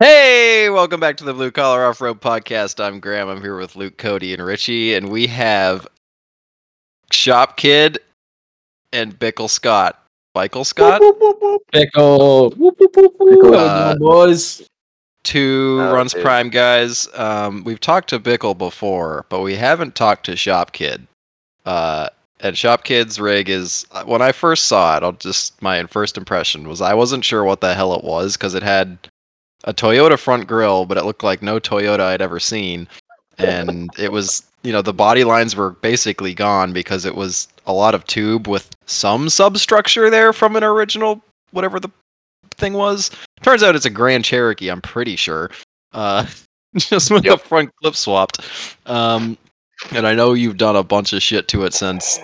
Hey, welcome back to the Blue Collar Off Road Podcast. I'm Graham. I'm here with Luke, Cody, and Richie, and we have Shop Kid and Bikel Scott. Michael Scott, Pickle. Whoop, whoop, whoop, whoop. Uh, boys. two Oh, runs dude. prime guys. Um, we've talked to Bikel before, but we haven't talked to Shop Kid. Uh, and Shop Kid's rig is when I first saw it. I'll just my first impression was I wasn't sure what the hell it was because it had a Toyota front grille, but it looked like no Toyota I'd ever seen, and it was you know the body lines were basically gone because it was a lot of tube with some substructure there from an original whatever the thing was. Turns out it's a Grand Cherokee. I'm pretty sure. Uh, just with the front clip swapped. Um, and I know you've done a bunch of shit to it since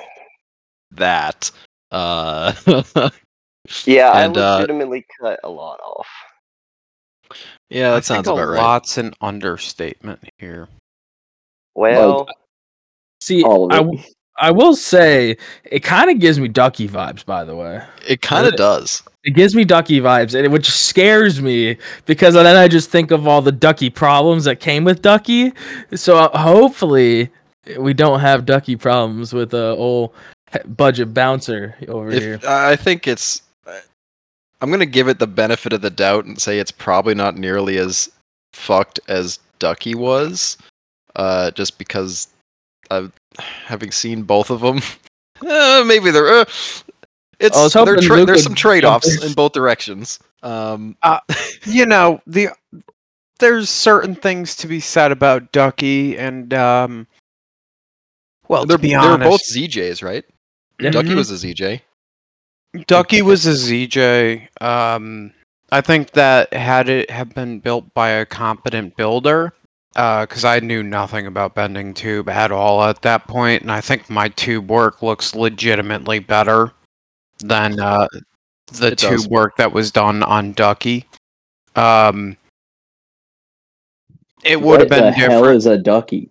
that. Uh, Yeah, And, I uh, legitimately cut a lot off. Yeah, I that sounds think about a right. lot's an understatement here. Well, See, all I, of w- I will say it kind of gives me Ducky vibes. By the way, It kind of does. it gives me Ducky vibes, and it, which scares me because then I just think of all the Ducky problems that came with Ducky. So uh, hopefully, we don't have Ducky problems with a old budget bouncer over here. I think it's, I'm gonna give it the benefit of the doubt and say it's probably not nearly as fucked as Ducky was, uh, just because I've having seen both of them. Uh, maybe they're. Uh, it's they're tra- there's would some trade-offs in. in both directions. Um, You know, the there's certain things to be said about Ducky and um well, they're to be they're both ZJs, right? Yeah. Ducky was a ZJ. Ducky was a ZJ. Um, I think that had it have been built by a competent builder, because I knew nothing about bending tube at all at that point, and I think my tube work looks legitimately better than uh, the It does. tube work that was done on Ducky. Um, it would have What been the hell is a ducky?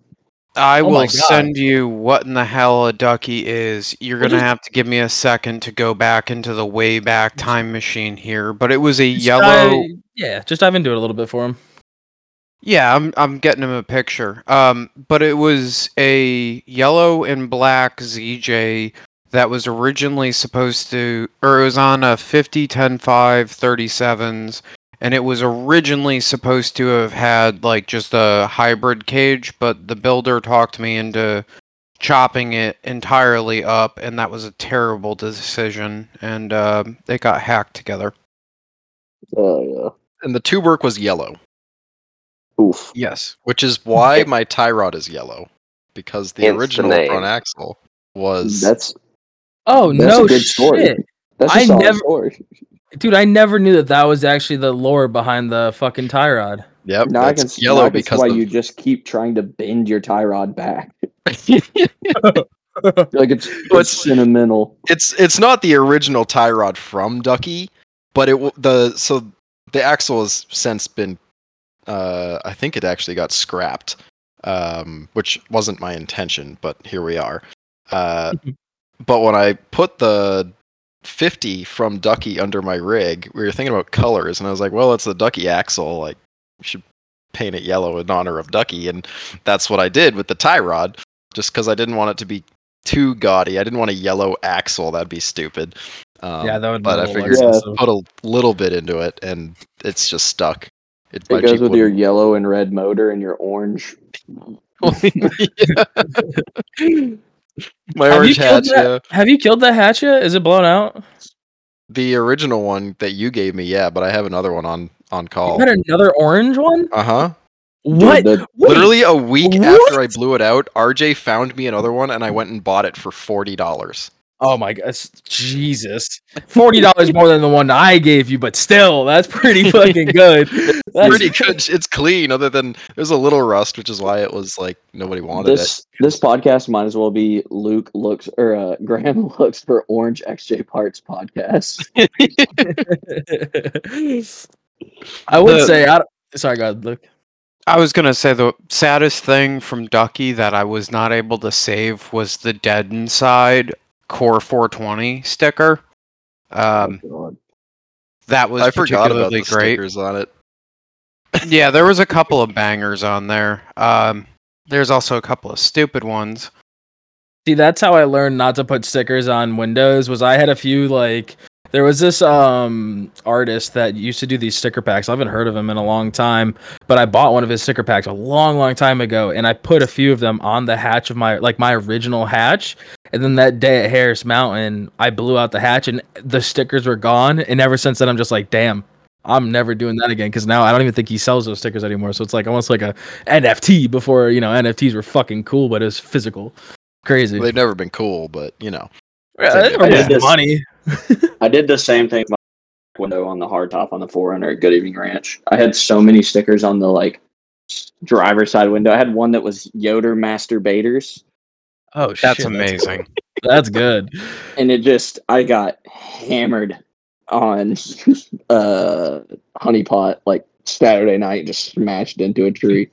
I Oh will send you what in the hell a ducky is. You're gonna have to give me a second to go back into the way back time machine here. But it was a Just yellow. dive- yeah, just dive into it a little bit for him. Yeah, I'm I'm getting him a picture. Um, but it was a yellow and black ZJ that was originally supposed to, or it was on a 50, 10, 5, 37s, and it was originally supposed to have had like just a hybrid cage, but the builder talked me into chopping it entirely up, and that was a terrible decision, and uh, it got hacked together. Oh yeah And the tube work was yellow. Oof. Yes. which is why my tie rod is yellow, because the Hence original name. front axle was. That's Oh that's no a good shit. story. That's a I solid never- story. Dude, I never knew that that was actually the lore behind the fucking tie rod. Yep, Now I that's can see yellow now I can because why of, you just keep trying to bend your tie rod back. Like it's, Well, it's sentimental. it's it's not the original tie rod from Ducky, but it w- the so the axle has since been uh I think it actually got scrapped. Um which wasn't my intention, but here we are. Uh but when I put the 50 from Ducky under my rig, we were thinking about colors and I was like, well, it's the Ducky axle, like we should paint it yellow in honor of Ducky and that's what I did with the tie rod just cuz I didn't want it to be too gaudy. I didn't want a yellow axle. That'd be stupid. Um, yeah, that would be but a I little figured Yeah. excessive. put a little bit into it, and it's just stuck. It, It goes Jeep with your yellow and red motor and your orange. Yeah. My Have orange you killed hatch. that- Yeah. Have you killed that hatch yet? Is it blown out? The original one that you gave me, yeah, but I have another one on on You call. got another orange one? Uh huh. What? the- Wait, Literally a week what? after I blew it out, RJ found me another one, and I went and bought it for forty dollars. Oh my god, Jesus! Forty dollars more than the one I gave you, but still, that's pretty fucking good. That's Pretty good. It's clean, other than there's a little rust, which is why it was like nobody wanted it. this this podcast might as well be Luke looks or uh, Graham looks for Orange XJ Parts podcast. I would The- say, I sorry, God, Luke. I was gonna say the saddest thing from Ducky that I was not able to save was the dead inside Core 420 sticker. Um, Oh, that was I forgot about particularly the great. stickers on it. yeah, there was a couple of bangers on there. Um, there's also a couple of stupid ones. See, that's how I learned not to put stickers on windows. Was I had a few like there was this um artist that used to do these sticker packs. I haven't heard of him in a long time, but I bought one of his sticker packs a long, long time ago, and I put a few of them on the hatch of my like my original hatch. And then that day at Harris Mountain, I blew out the hatch, and the stickers were gone. And ever since then, I'm just like, damn. I'm never doing that again because now I don't even think he sells those stickers anymore. So it's like almost like a NFT before you know NFTs were fucking cool, but it was physical. Crazy. They've never been cool, but you know. Yeah, Same they thing. were I did this- money. I did the same thing my window on the hardtop on the 4Runner at Good Evening Ranch. I had so many stickers on the like driver side window. I had one that was Yoder Masturbators, Oh shit, That's amazing. That's good. and it just I got hammered on uh honeypot like Saturday night, just smashed into a tree.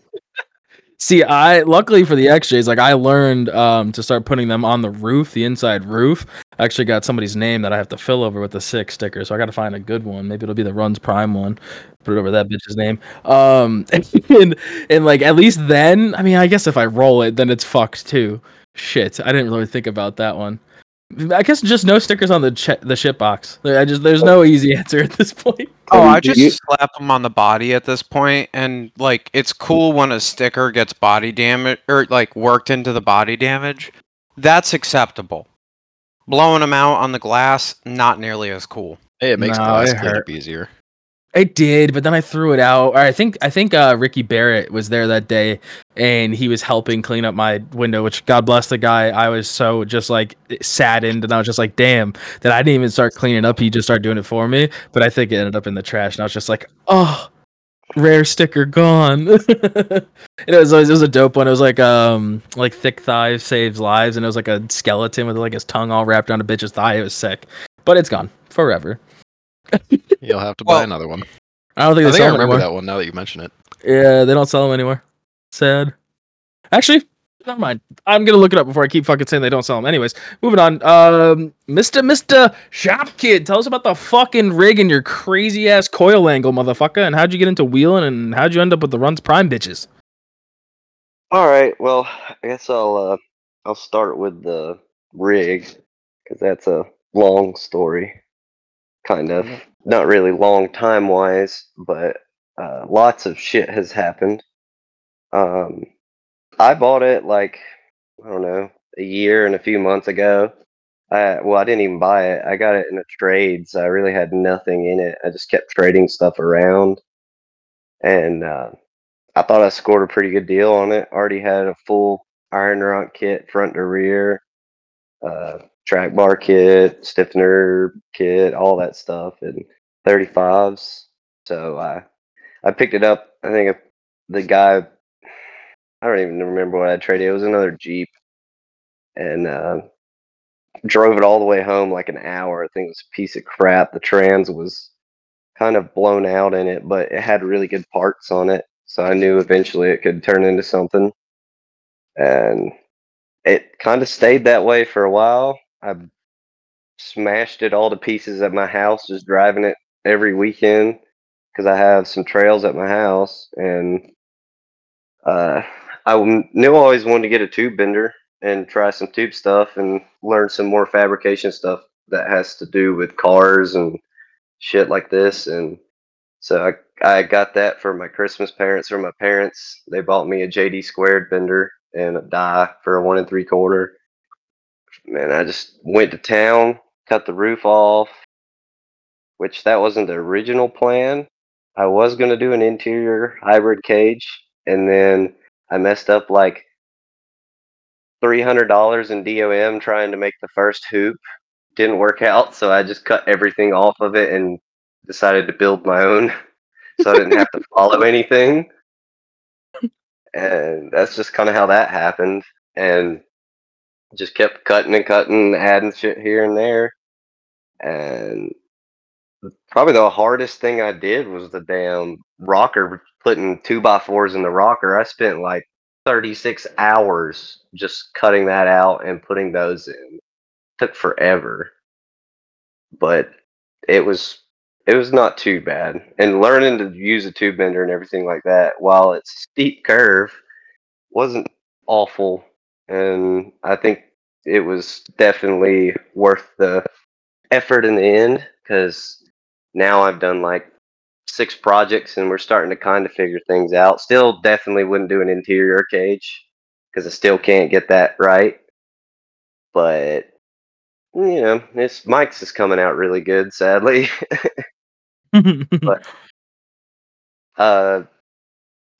See, I luckily for the XJs, like I learned um to start putting them on the roof, the inside roof. I actually got somebody's name that I have to fill over with a six sticker, so I got to find a good one. Maybe it'll be the Runs Prime one. Put it over that bitch's name. Um, and and like at least then, I mean, I guess if I roll it, then it's fucked too. Shit, I didn't really think about that one. I guess just no stickers on the ch- the ship box. I just there's no oh. easy answer at this point. Oh, oh I just slap them on the body at this point, and like it's cool when a sticker gets body damage or like worked into the body damage. That's acceptable. Blowing them out on the glass, not nearly as cool. Hey, it makes No, glass it cleanup hurt. easier. It did, but then I threw it out. I think I think uh, Ricky Barrett was there that day, and he was helping clean up my window. Which God bless the guy. I was so just like saddened, and I was just like, "Damn!" That I didn't even start cleaning up. He just started doing it for me. But I think it ended up in the trash, and I was just like, "Oh, rare sticker gone." it was it was a dope one. It was like um like thick thighs saves lives, and it was like a skeleton with like his tongue all wrapped around a bitch's thigh. It was sick, but it's gone forever. You'll have to buy Well, another one. I don't think I they think I sell them remember anymore. that one now that you mention it. Yeah, they don't sell them anymore. Sad. Actually, never mind. I'm gonna look it up before I keep fucking saying they don't sell them. Anyways, moving on. Um, Mister Mister Shop Kid, tell us about the fucking rig and your crazy ass coil angle, motherfucker. And how'd you get into wheeling? And how'd you end up with the runs prime bitches? All right. Well, I guess I'll uh, I'll start with the rig because that's a long story, kind of. Not really long time wise, but uh, lots of shit has happened. Um, I bought it like I don't know a year and a few months ago. I, well, I didn't even buy it. I got it in a trade, so I really had nothing in it. I just kept trading stuff around, and uh, I thought I scored a pretty good deal on it. Already had a full iron rock kit, front to rear, uh, track bar kit, stiffener kit, all that stuff, and 35s. So I I picked it up. I think the guy, I don't even remember what I traded. It was another Jeep, and uh, drove it all the way home like an hour. I think it was a piece of crap. The trans was kind of blown out in it, but it had really good parts on it. So I knew eventually it could turn into something. And it kind of stayed that way for a while. I smashed it all to pieces at my house, just driving it every weekend because I have some trails at my house. And uh, I knew I always wanted to get a tube bender and try some tube stuff and learn some more fabrication stuff that has to do with cars and shit like this. And so I I got that for my Christmas parents from my parents. They bought me a JD squared bender and a die for a one and three quarter. Man, I just went to town, cut the roof off, which that wasn't the original plan. I was gonna do an interior hybrid cage, and then I messed up like three hundred dollars in DOM trying to make the first hoop. Didn't work out, so I just cut everything off of it and decided to build my own so I didn't have to follow anything. And that's just kind of how that happened. And just kept cutting and cutting, adding shit here and there. And probably the hardest thing I did was the damn rocker, putting two by fours in the rocker. I spent like 36 hours just cutting that out and putting those in. Took forever. But it was it was not too bad. And learning to use a tube bender and everything like that, while it's steep curve, wasn't awful. And I think it was definitely worth the effort in the end because now I've done like six projects and we're starting to kind of figure things out. Still, definitely wouldn't do an interior cage because I still can't get that right. But you know, this Mike's is coming out really good, sadly. But uh,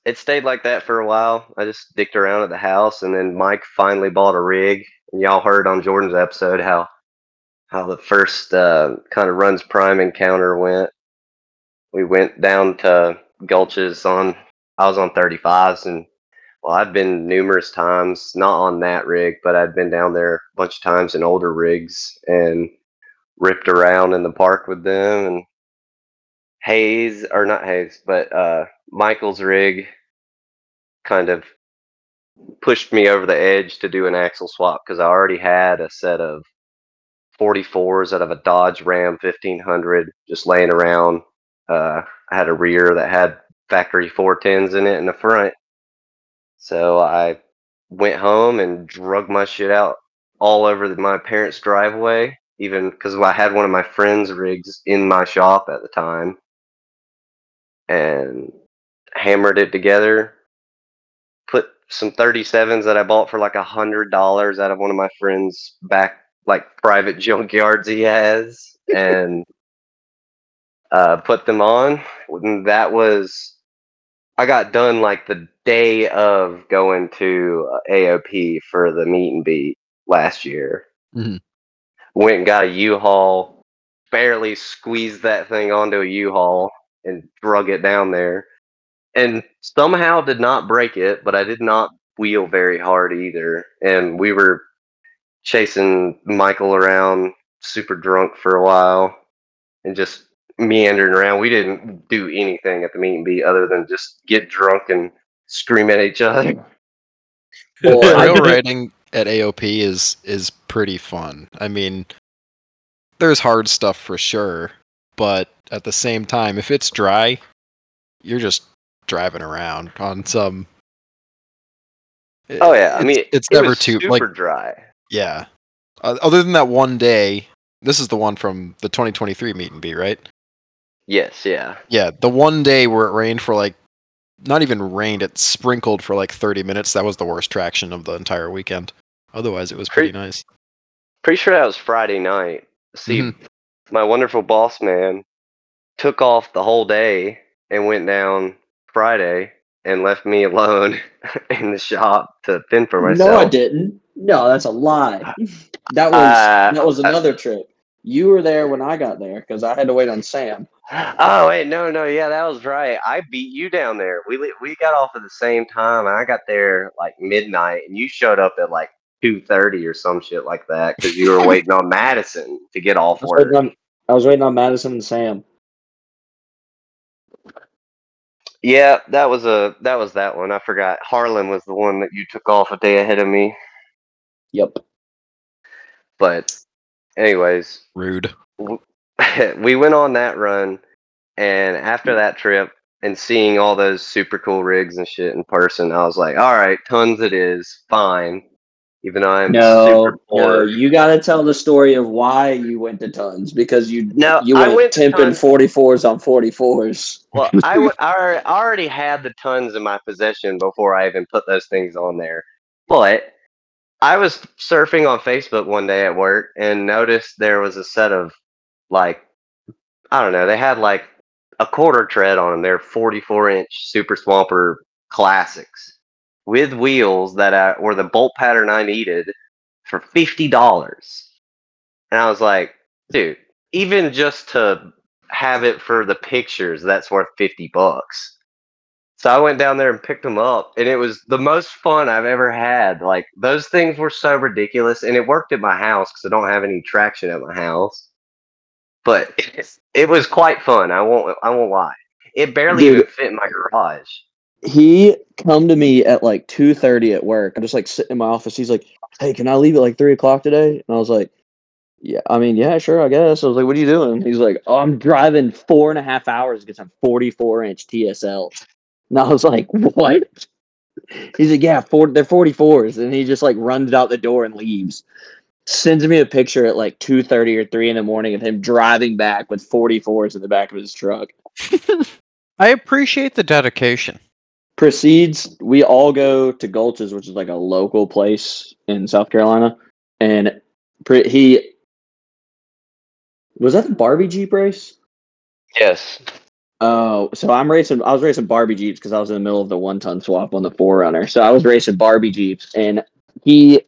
it stayed like that for a while. I just dicked around at the house, and then Mike finally bought a rig. And y'all heard on Jordan's episode how how the first uh, kind of runs prime encounter went. We went down to gulches on. I was on 35s, and well, I'd been numerous times, not on that rig, but I'd been down there a bunch of times in older rigs and ripped around in the park with them and Hayes or not Hayes, but uh, Michael's rig kind of pushed me over the edge to do an axle swap because I already had a set of 44s out of a Dodge Ram 1500 just laying around. Uh, I had a rear that had factory 410s in it in the front. So I went home and drug my shit out all over the, my parents' driveway, even because I had one of my friends' rigs in my shop at the time and hammered it together. Put some 37s that I bought for like a hundred dollars out of one of my friend's back like private junkyards he has, and uh, put them on. And that was I got done like the day of going to uh, AOP for the meet and beat last year. Mhm. Went and got a U-Haul, barely squeezed that thing onto a U-Haul and drug it down there. And somehow did not break it, but I did not wheel very hard either. And we were chasing Michael around super drunk for a while and just meandering around. We didn't do anything at the meet and beat other than just get drunk and scream at each other. Well, I rail riding at AOP is is pretty fun. I mean, there's hard stuff for sure, but at the same time, if it's dry, you're just driving around on some. Oh yeah, I mean it's it never too super like dry. yeah. Uh, other than that one day, this is the one from the 2023 meet and be right? Yes, yeah. Yeah, the one day where it rained for like, not even rained, it sprinkled for like 30 minutes. That was the worst traction of the entire weekend. Otherwise, it was pretty Pre- nice. Pretty sure that was Friday night. See, Mhm. My wonderful boss man took off the whole day and went down Friday and left me alone in the shop to fend for myself. No, I didn't. No, that's a lie. That was Uh, that was another trip. You were there when I got there because I had to wait on Sam. Oh wait, no, no, yeah, that was right. I beat you down there. We we got off at the same time, and I got there like midnight, and you showed up at like two thirty or some shit like that because you were waiting on Madison to get off work. on, I was waiting on Madison and Sam. Yeah, that was a that was that one. I forgot. Harlan was the one that you took off a day ahead of me. Yep. But, anyways, Rude. we went on that run, and after that trip and seeing all those super cool rigs and shit in person, I was like, all right, tons it is, fine. Even though I'm No, super no, you got to tell the story of why you went to tons because you No, you I went, went temping forty fours on forty fours. Well, I, w- I I already had the tons in my possession before I even put those things on there. But I was surfing on Facebook one day at work and noticed there was a set of like I don't know, they had like a quarter tread on them. They're 44 inch Super Swamper classics with wheels that uh, I, were the bolt pattern I needed for fifty dollars. And I was like, dude, even just to have it for the pictures, that's worth 50 bucks. So I went down there and picked them up, and it was the most fun I've ever had. Like, those things were so ridiculous, and it worked at my house because I don't have any traction at my house. But it, it was quite fun. I won't, I won't lie. It barely Dude. even fit in my garage. He come to me at like two thirty at work. I'm just like sitting in my office. He's like, "Hey, can I leave at like three o'clock today?" And I was like, Yeah, I mean, yeah, sure, I guess. I was like, what are you doing? He's like, oh, I'm driving four and a half hours because i'm 44 inch TSL. And I was like, what? He's like, yeah, four, they're 44s. And he just like runs out the door and leaves. Sends me a picture at like 2.30 or 3 in the morning of him driving back with 44s in the back of his truck. I appreciate the dedication. Proceeds, we all go to Gulch's, which is like a local place in South Carolina. And pre- he, was that the Barbie Jeep race? Yes. Oh, so I'm racing. I was racing Barbie Jeeps because I was in the middle of the one ton swap on the 4Runner. So I was racing Barbie Jeeps, and he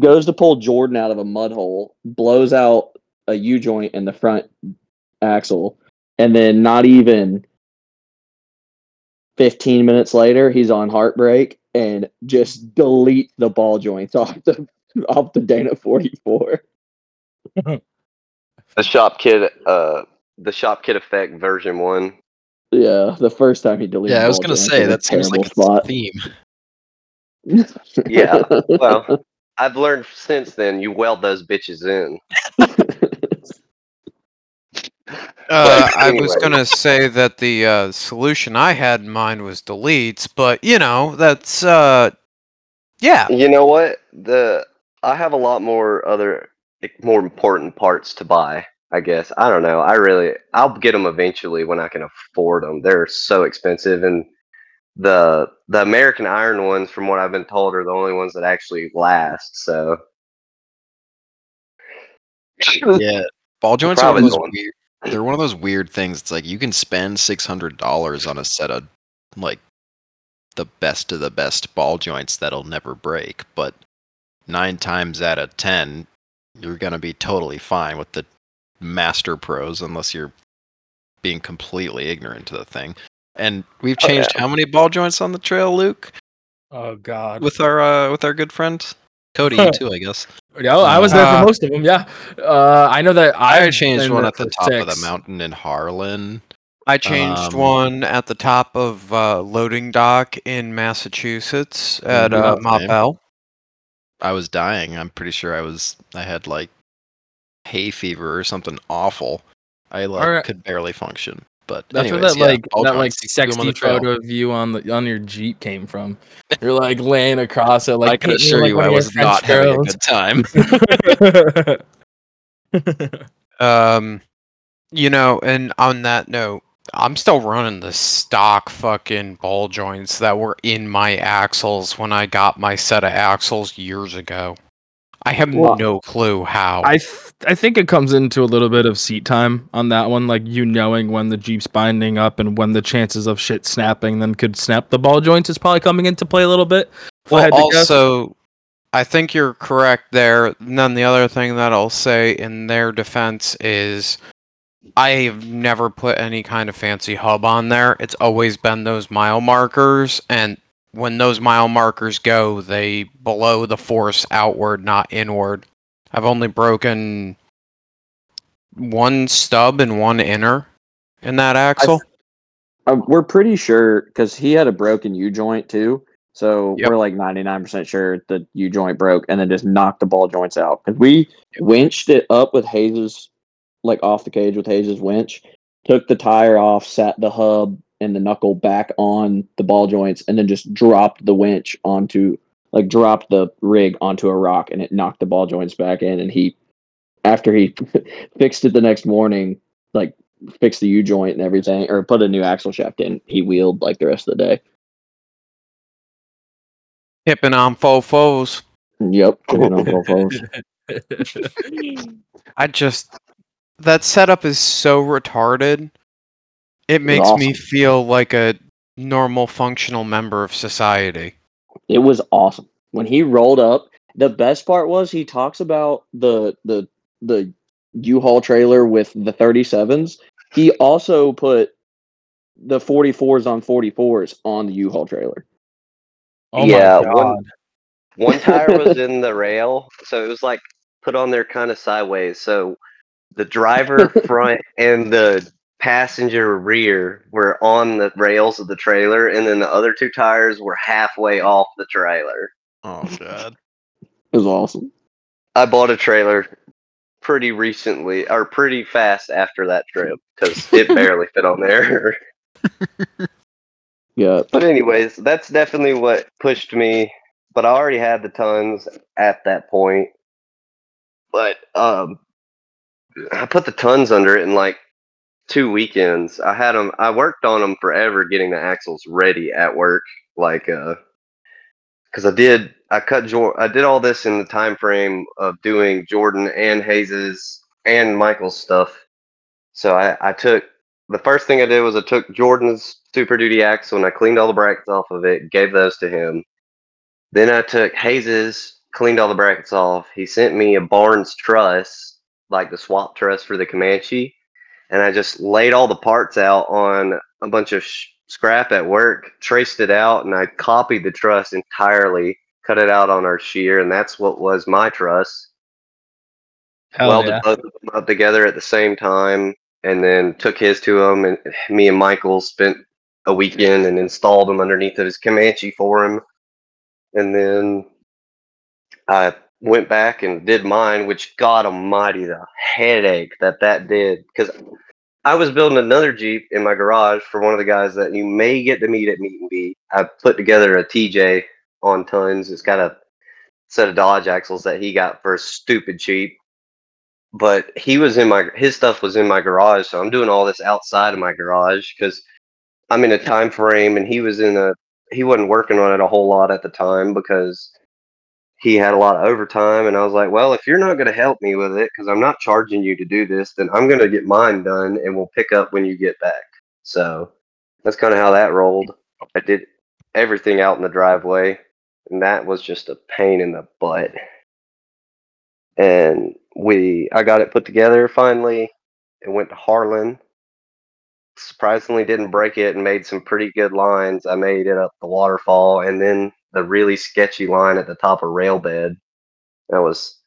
goes to pull Jordan out of a mud hole, blows out a U joint in the front axle, and then not even 15 minutes later, he's on heartbreak and just delete the ball joints off the off the Dana 44. The shop kid, uh, the shop kid effect version one. Yeah, the first time he deleted. Yeah, I was gonna joints say was a that seems like terrible it's a theme. Yeah, well, I've learned since then you weld those bitches in. Uh, I was gonna say that the uh, solution I had in mind was deletes, but you know that's uh, yeah. You know what? The I have a lot more other more important parts to buy. I guess I don't know. I really I'll get them eventually when I can afford them. They're so expensive, and the the American Iron ones, from what I've been told, are the only ones that actually last. So Yeah, ball joints are one of Probably those going- weird. They're one of those weird things. It's like you can spend six hundred dollars on a set of like the best of the best ball joints that'll never break, but nine times out of ten, you're gonna be totally fine with the master pros unless you're being completely ignorant to the thing. And we've Oh, changed how many ball joints on the trail, Luke? Oh God. With our uh, with our good friend Cody too, I guess. Yeah, I was there Uh, for most of them. Yeah, uh, I know that I I've changed one at the for top of the mountain in Harlan. I changed Um, one at the top of uh, loading dock in Massachusetts at uh, that's Bell. I was dying. I'm pretty sure I was. I had like hay fever or something awful. I like Alright. could barely function. But That's anyways, where that yeah, like that like joints, you can on sexy the photo of you on the on your Jeep came from. You're like laying across it, like I can assure like you, I was not French having a good time. Um, you know, and on that note, I'm still running the stock fucking ball joints that were in my axles when I got my set of axles years ago. I have Well, no clue how. I th- I think it comes into a little bit of seat time on that one, like you knowing when the Jeep's binding up and when the chances of shit snapping then could snap the ball joints is probably coming into play a little bit. Well, guess. also, I think you're correct there. And then the other thing that I'll say in their defense is I've never put any kind of fancy hub on there. It's always been those mile markers, and when those mile markers go, they blow the force outward, not inward. I've only broken one stub and one inner in that axle. Uh, we're pretty sure because he had a broken U joint too. So Yep. we're like 99% sure the U joint broke and then just knocked the ball joints out. Because we winched it up with Hayes's, like off the cage with Hayes's winch, took the tire off, sat the hub and the knuckle back on the ball joints, and then just dropped the winch onto, like, dropped the rig onto a rock and it knocked the ball joints back in. And he, after he fixed it the next morning, like, fixed the U joint and everything, or put a new axle shaft in, he wheeled like the rest of the day. Hipping on fofos. Yep. you know, full force. I just that setup is so retarded. It makes me feel like a normal functional member of society. It was awesome when he rolled up. The best part was he talks about the the the U-Haul trailer with the 37s. He also put the 44s on 44s on the U-Haul trailer. oh Yeah, my one- One tire was in the rail, so it was like put on there kind of sideways. So the driver front and the passenger rear were on the rails of the trailer, and then the other two tires were halfway off the trailer. Oh god. It was awesome. I bought a trailer pretty recently or pretty fast after that trip because it barely fit on there. Yeah. But anyways, that's definitely what pushed me. But I already had the tons at that point. But um, I put the tons under it in like two weekends. I had them. I worked on them forever, getting the axles ready at work. Like, uh, because I did. I cut. Jor- I did all this in the time frame of doing Jordan and Hayes's and Michael's stuff. So I, I took the first thing I did was I took Jordan's Super Duty axle and I cleaned all the brackets off of it, gave those to him. Then I took Hayes's, cleaned all the brackets off. He sent me a Barnes truss, like the swap truss for the Comanche, and I just laid all the parts out on a bunch of sh- scrap at work, traced it out, and I copied the truss entirely, cut it out on our shear, and that's what was my truss Hell welded yeah. both of them up together at the same time, and then took his to him. And me and Michael spent a weekend and installed them underneath of his Comanche for him. And then I went back and did mine, which God Almighty, the uh, headache that that did, because I was building another Jeep in my garage for one of the guys that you may get to meet at Meet and Beat. I put together a TJ on tons. It's got a set of Dodge axles that he got for stupid cheap but he was in my his stuff was in my garage so i'm doing all this outside of my garage because i'm in a time frame and he was in a he wasn't working on it a whole lot at the time because he had a lot of overtime and i was like well if you're not going to help me with it because i'm not charging you to do this then i'm going to get mine done and we'll pick up when you get back so that's kind of how that rolled i did everything out in the driveway and that was just a pain in the butt and we I got it put together finally. It went to Harlan. Surprisingly, didn't break it and made some pretty good lines. I made it up the waterfall and then the really sketchy line at the top of rail bed. That was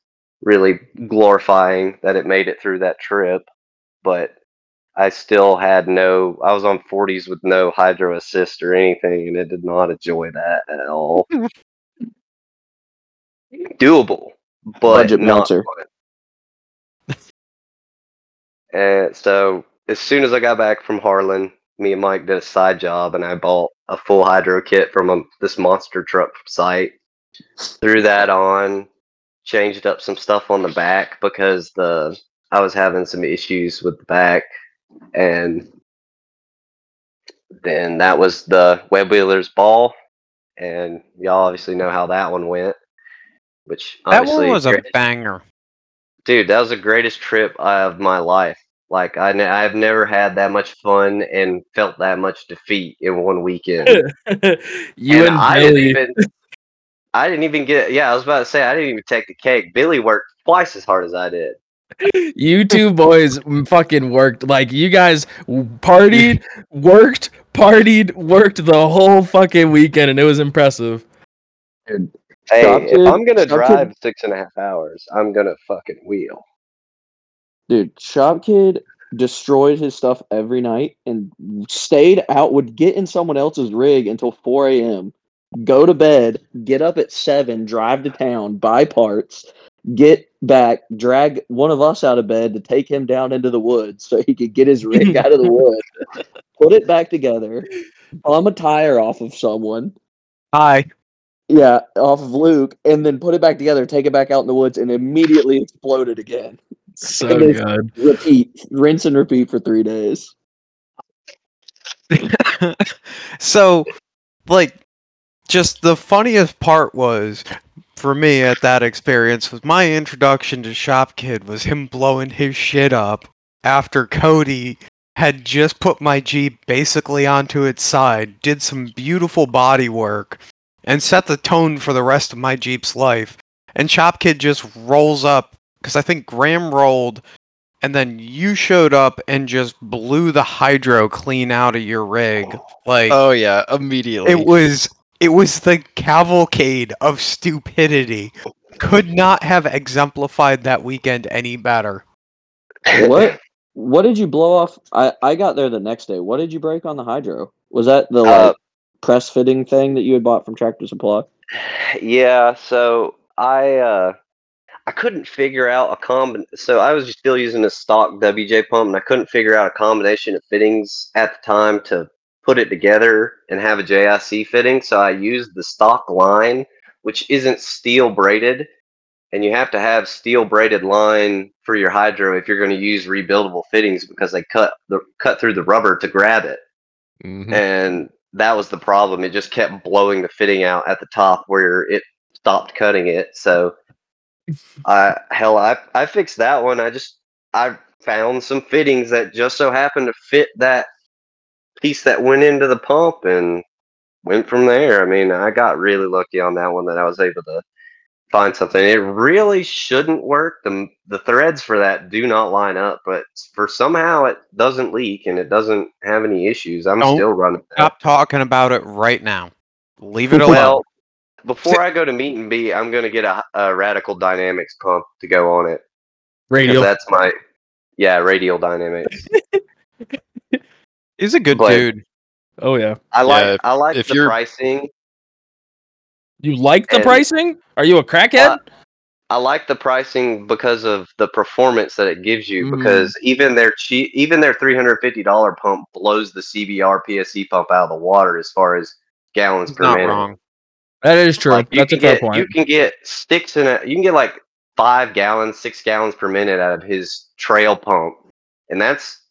really glorifying that it made it through that trip, but I still had no. I was on 40s with no hydro assist or anything, and it did not enjoy that at all. Doable, but Budget not bouncer. fun. And so as soon as I got back from Harlan, me and Mike did a side job, and I bought a full hydro kit from a, this monster truck site. Threw that on, changed up some stuff on the back because the I was having some issues with the back, and then that was the Web Wheeler's ball, and y'all obviously know how that one went. Which That one was a banger. dude that was the greatest trip of my life like I, I've never had that much fun and felt that much defeat in one weekend you and, i Billy. didn't even i didn't even get yeah i was about to say i didn't even take the cake billy worked twice as hard as i did You two boys fucking worked. Like you guys partied, worked, partied, worked the whole fucking weekend, and it was impressive. Dude, hey if kid- i'm gonna shop kid- drive six and a half hours i'm gonna fucking wheel Dude, Shop Kid destroyed his stuff every night and stayed out, would get in someone else's rig until 4 a.m., go to bed, get up at 7, drive to town, buy parts, get back, drag one of us out of bed to take him down into the woods so he could get his rig out of the woods, put it back together, bum a tire off of someone, Hi. yeah, off of Luke, and then put it back together, take it back out in the woods, and immediately exploded again. So good. Repeat, rinse and repeat for three days. so, like, just the funniest part was for me at that experience was my introduction to Shop Kid was him blowing his shit up after Cody had just put my Jeep basically onto its side, did some beautiful body work, and set the tone for the rest of my Jeep's life. And Shop Kid just rolls up because I think Graham rolled and then you showed up and just blew the hydro clean out of your rig. Like Oh yeah, immediately. it was it was the cavalcade of stupidity. Could not have exemplified that weekend any better. What? What did you blow off? I, I got there the next day. What did you break on the hydro? Was that the Uh, like press fitting thing that you had bought from Tractor Supply? yeah so i uh I couldn't figure out a comb. So I was still using a stock WJ pump, and I couldn't figure out a combination of fittings at the time to put it together and have a JIC fitting. So I used the stock line, which isn't steel braided, and you have to have steel braided line for your hydro if you're going to use rebuildable fittings because they cut the cut through the rubber to grab it, Mhm. and that was the problem. It just kept blowing the fitting out at the top where it stopped cutting it. So I hell, I I fixed that one. I just I found some fittings that just so happened to fit that piece that went into the pump and went from there. I mean, I got really lucky on that one that I was able to find something. It really shouldn't work. The the threads for that do not line up, but for somehow it doesn't leak and it doesn't have any issues. I'm Don't still running that. Stop talking about it right now. Leave it alone. Well, before I go to meet and beat, I'm gonna get a, a radical dynamics pump to go on it. Radio. That's my yeah, radial dynamics. He's a good But- dude. Oh yeah. I like if- I like if the you're- pricing. You like the And- pricing? Are you a crackhead? Uh, I like the pricing because of the performance that it gives you. Mhm. Because even their cheap, even their three hundred fifty dollar pump blows the CBR PSC pump out of the water as far as gallons He's per not minute. wrong. That is true. Like, you That's a can fair get, point. You can get sticks in it. You can get like five gallons, six gallons per minute out of his trail pump, and that's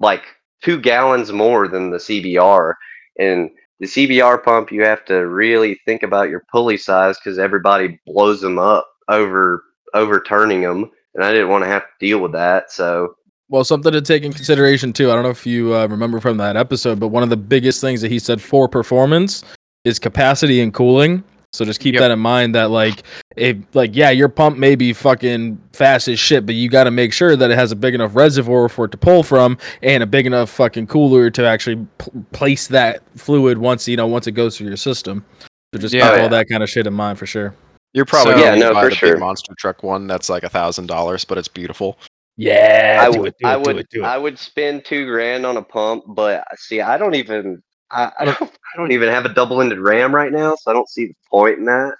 like two gallons more than the CBR. And the CBR pump, you have to really think about your pulley size because everybody blows them up over overturning them, and I didn't want to have to deal with that. So Well, something to take in consideration too. I don't know if you uh, remember from that episode, but one of the biggest things that he said for performance is capacity and cooling. So just keep Yep. that in mind. That like, if like, yeah, your pump may be fucking fast as shit, but you got to make sure that it has a big enough reservoir for it to pull from, and a big enough fucking cooler to actually p- place that fluid once you know once it goes through your system. So just Yeah. keep Oh, all that kind of shit in mind for sure. You're probably So- gonna Yeah, no, buy for the sure. big monster truck one that's like a thousand dollars, but it's beautiful. Yeah, I do would, it, do I do would, it, do it. I would spend two grand on a pump, but see, I don't even, I, I don't, I don't even have a double-ended ram right now, so I don't see the point in that.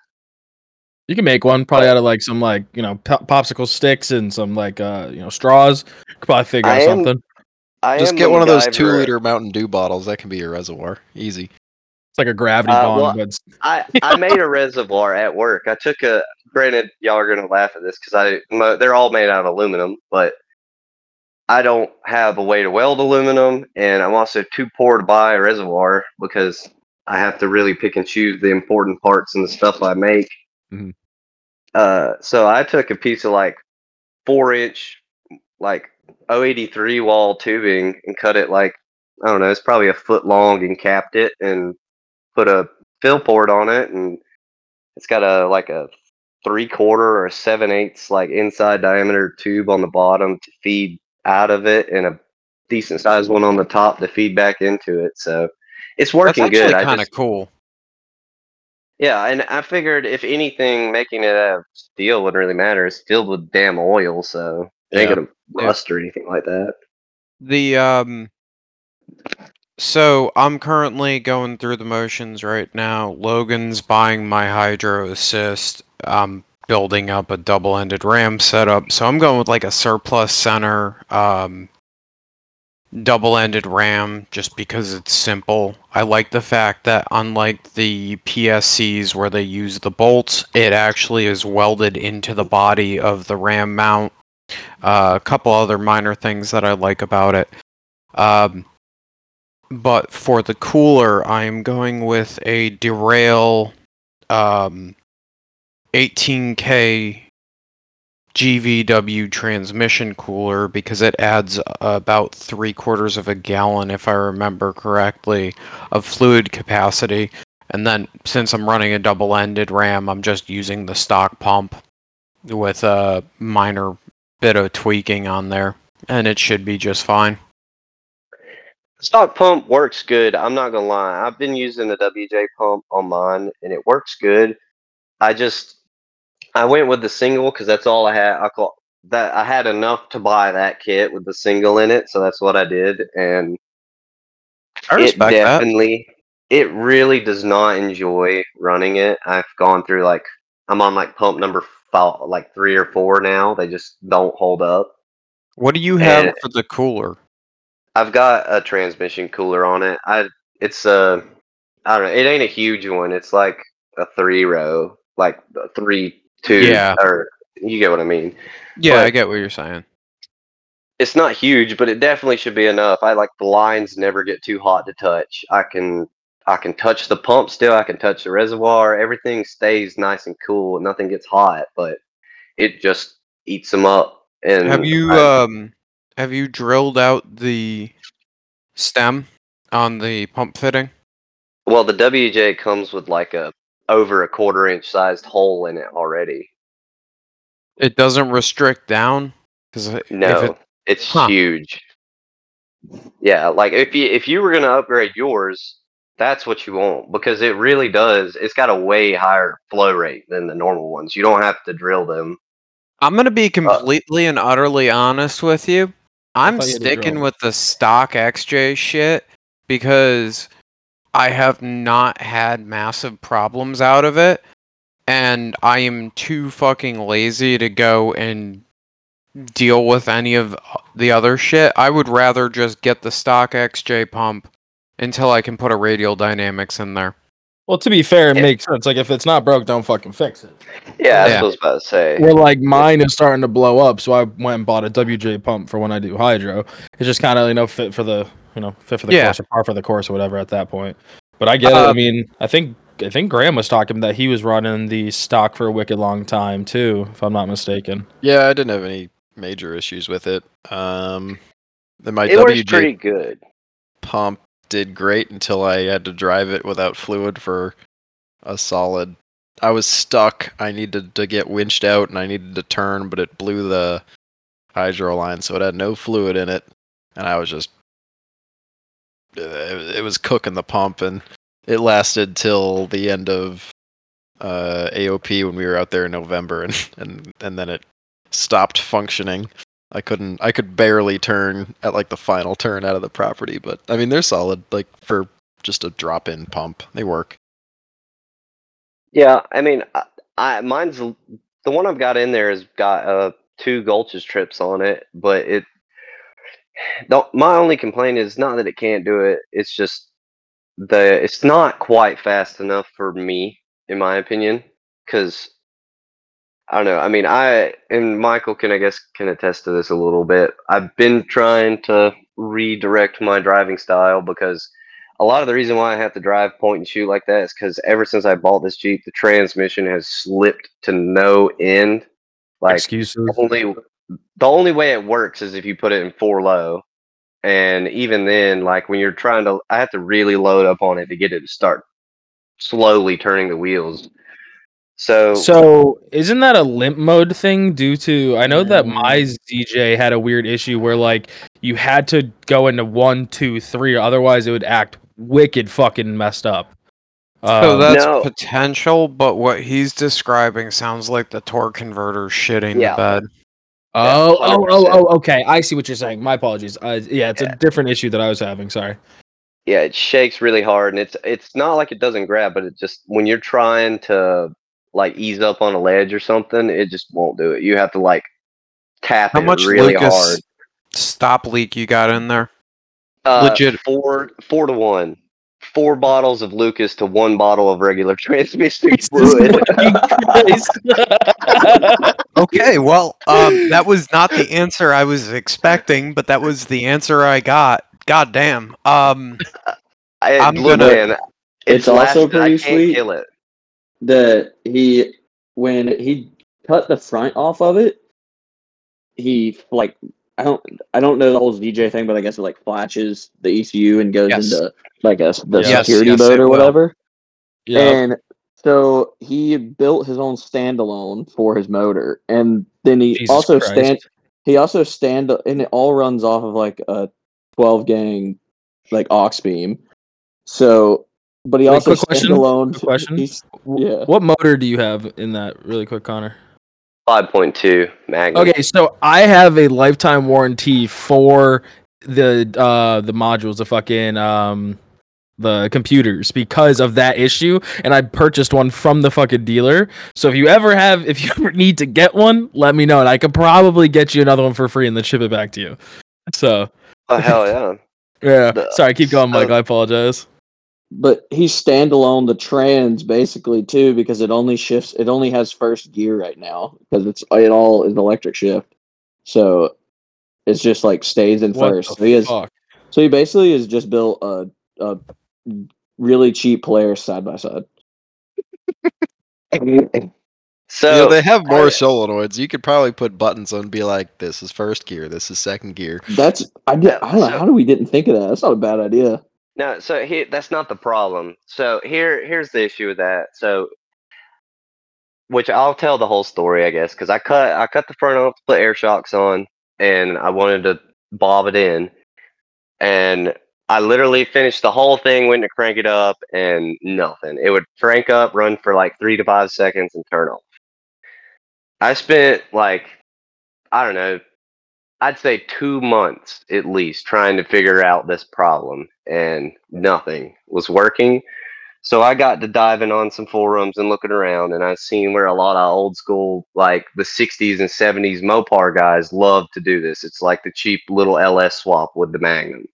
You can make one probably out of like some like you know pop- popsicle sticks and some like uh you know straws. Could probably figure I out am- something. I Just get one of those two liter Mountain Dew bottles. That can be your reservoir. Easy. It's like a gravity Uh, bong, well, but it's- I, I made a reservoir at work. I took a. Granted, y'all are gonna laugh at this because I mo- they're all made out of aluminum, but I don't have a way to weld aluminum, and I'm also too poor to buy a reservoir because I have to really pick and choose the important parts and the stuff I make. Mhm. Uh, so I took a piece of like four inch, like 083 wall tubing and cut it like I don't know, it's probably a foot long and capped it and put a fill port on it and it's got a like a three quarter or seven eighths like inside diameter tube on the bottom to feed out of it and a decent sized one on the top to feed back into it. So it's working good. I kind of cool. yeah, and I figured if anything, making it out of steel wouldn't really matter. It's filled with damn oil, so it ain't gonna rust or anything like that. The um so I'm currently going through the motions right now. Logan's buying my Hydro Assist. I'm building up a double-ended RAM setup. So I'm going with like a surplus center um double-ended RAM just because it's simple. I like the fact that unlike the PSCs where they use the bolts, it actually is welded into the body of the RAM mount. Uh, a couple other minor things that I like about it. Um, but for the cooler, I am going with a Derale um, 18K GVW transmission cooler because it adds about three quarters of a gallon, if I remember correctly, of fluid capacity. And then since I'm running a double ended RAM, I'm just using the stock pump with a minor bit of tweaking on there. And it should be just fine. Stock pump works good. I'm not gonna lie. I've been using the WJ pump on mine, and it works good. I just I went with the single because that's all I had. I call that I had enough to buy that kit with the single in it, so that's what I did. And I it respect that. definitely, it really does not enjoy running it. I've gone through like I'm on like pump number five, like three or four now. They just don't hold up. What do you have And- for the cooler? I've got a transmission cooler on it. I it's a I don't know. It ain't a huge one. It's like a three row, like three two. Yeah. Or you get what I mean. Yeah, I get what you're saying. It's not huge, but it definitely should be enough. I like the lines never get too hot to touch. I can I can touch the pump still. I can touch the reservoir. Everything stays nice and cool. Nothing gets hot, but it just eats them up. And Have you I- um have you drilled out the stem on the pump fitting? well, the WJ comes with like a over a quarter inch sized hole in it already. It doesn't restrict down because No, if it, it's Huh. huge. Yeah, like if you if you were gonna upgrade yours, that's what you want because it really does. It's got a way higher flow rate than the normal ones. You don't have to drill them. I'm gonna Uh be completely and utterly honest with you. I'm thought you had to sticking with the stock XJ shit because I have not had massive problems out of it, and I am too fucking lazy to go and deal with any of the other shit. I would rather just get the stock XJ pump until I can put a radial dynamics in there. Well, to be fair, it Yeah. makes sense. Like if it's not broke, don't fucking fix it. Yeah, that's Yeah. what I was about to say. Where like mine is starting to blow up, so I went and bought a WJ pump for when I do hydro. It's just kind of you know fit for the you know fit for the Yeah. course or par for the course or whatever at that point. But I get it. I Uh, mean, I think I think Graham was talking that he was running the stock for a wicked long time too, if I'm not mistaken. Yeah, I didn't have any major issues with it. Um, then my it works WJ pretty good. pump did great until I had to drive it without fluid for a solid. I was stuck. I needed to get winched out and I needed to turn, but it blew the hydro line, so it had no fluid in it, and I was just uh, it, was cooking the pump, and it lasted till the end of uh, AOP when we were out there in November, and and and then it stopped functioning. I couldn't. I could barely turn at like the final turn out of the property, but I mean they're solid. Like for just a drop-in pump, they work. Yeah, I mean, I, I mine's the one I've got in there has got uh two Gulches trips on it, but it. The, my only complaint is not that it can't do it. It's just the it's not quite fast enough for me, in my opinion, because I don't know. I mean, I and Michael can I guess can attest to this a little bit. I've been trying to redirect my driving style because a lot of the reason why I have to drive point and shoot like that is because ever since I bought this Jeep, the transmission has slipped to no end. Like Excuses. only the only way it works is if you put it in four low, and even then, like when you're trying to, I have to really load up on it to get it to start slowly turning the wheels. So, So isn't that a limp mode thing due to I know that Mm. my DJ had a weird issue where like you had to go into one, two, three, or otherwise it would act wicked fucking messed up. So Um, that's No. potential, but what he's describing sounds like the torque converter shitting Yeah. the bed. Oh, oh, oh, oh, okay. I see what you're saying. My apologies. Uh, yeah, it's Yeah. a different issue that I was having. Sorry. yeah, it shakes really hard, and it's it's not like it doesn't grab, but it just when you're trying to like ease up on a ledge or something, it just won't do it. You have to like tap How it much really Lucas hard. stop leak you got in there? Uh, legit- four four to one. Four bottles of Lucas to one bottle of regular transmission Jesus fluid. Okay, well, um, that was not the answer I was expecting, but that was the answer I got. God damn. Um, I, I'm look, gonna- man, It's also lasted- I pretty can't sweet. Kill it. that he when he cut the front off of it, he like I don't I don't know the whole DJ thing, but I guess it like flashes the ECU and goes Yes. into like a the Yes, security yes, mode or will. whatever. yeah. And so he built his own standalone for his motor, and then he Jesus also Christ. stand he also stand and it all runs off of like a twelve gang like aux beam. So, but he Wait, also quick question, standalone. quick question. he's- yeah. What motor do you have in that? Really quick, Connor. Five point two Magnum. Okay, so I have a lifetime warranty for the uh the modules, the fucking um the computers because of that issue and I purchased one from the fucking dealer. So if you ever have if you ever need to get one, let me know and I could probably get you another one for free and then ship it back to you. So Oh hell yeah! yeah. The- Sorry, keep going, Mike. I apologize. But he's standalone the trans basically too because it only shifts. It only has first gear right now because it's it all is electric shift. So it's just like stays in What first. the So he has. fuck? So he basically has just built a a really cheap player side by side. So you know, they have more I- solenoids. You could probably put buttons on and be like, this is first gear, this is second gear. That's I did. I don't know So- how do we didn't think of that. That's not a bad idea. No, so that's not the problem. So here here's the issue with that. So which I'll tell the whole story, I guess, because I cut I cut the front off to put air shocks on and I wanted to bob it in. And I literally finished the whole thing, went to crank it up and nothing. It would crank up, run for like three to five seconds and turn off. I spent like I don't know, I'd say two months at least trying to figure out this problem, and nothing was working. So I got to diving on some forums and looking around, and I've seen where a lot of old school, like the 60s and 70s Mopar guys, love to do this. It's like the cheap little LS swap with the Magnum.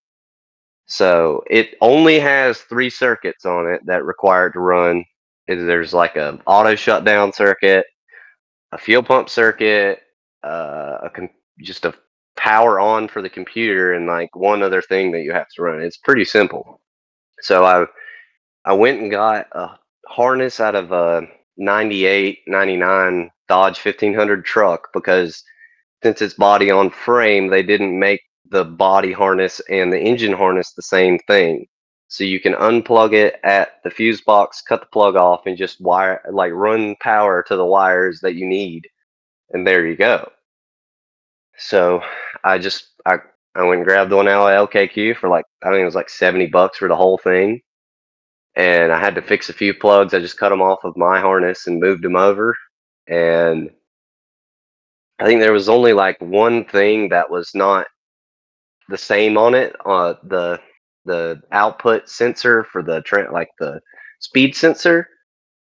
So it only has three circuits on it that require it to run. There's like a auto shutdown circuit, a fuel pump circuit, uh, a con- just a power on for the computer and like one other thing that you have to run. It's pretty simple. So I I went and got a harness out of a 98, 99 Dodge 1500 truck because since it's body on frame, they didn't make the body harness and the engine harness the same thing. So you can unplug it at the fuse box, cut the plug off, and just wire like run power to the wires that you need, and there you go. So I just I I went and grabbed one out of LKQ for like I think it was like seventy bucks for the whole thing, and I had to fix a few plugs. I just cut them off of my harness and moved them over, and I think there was only like one thing that was not the same on it. Uh, the the output sensor for the tra- like the speed sensor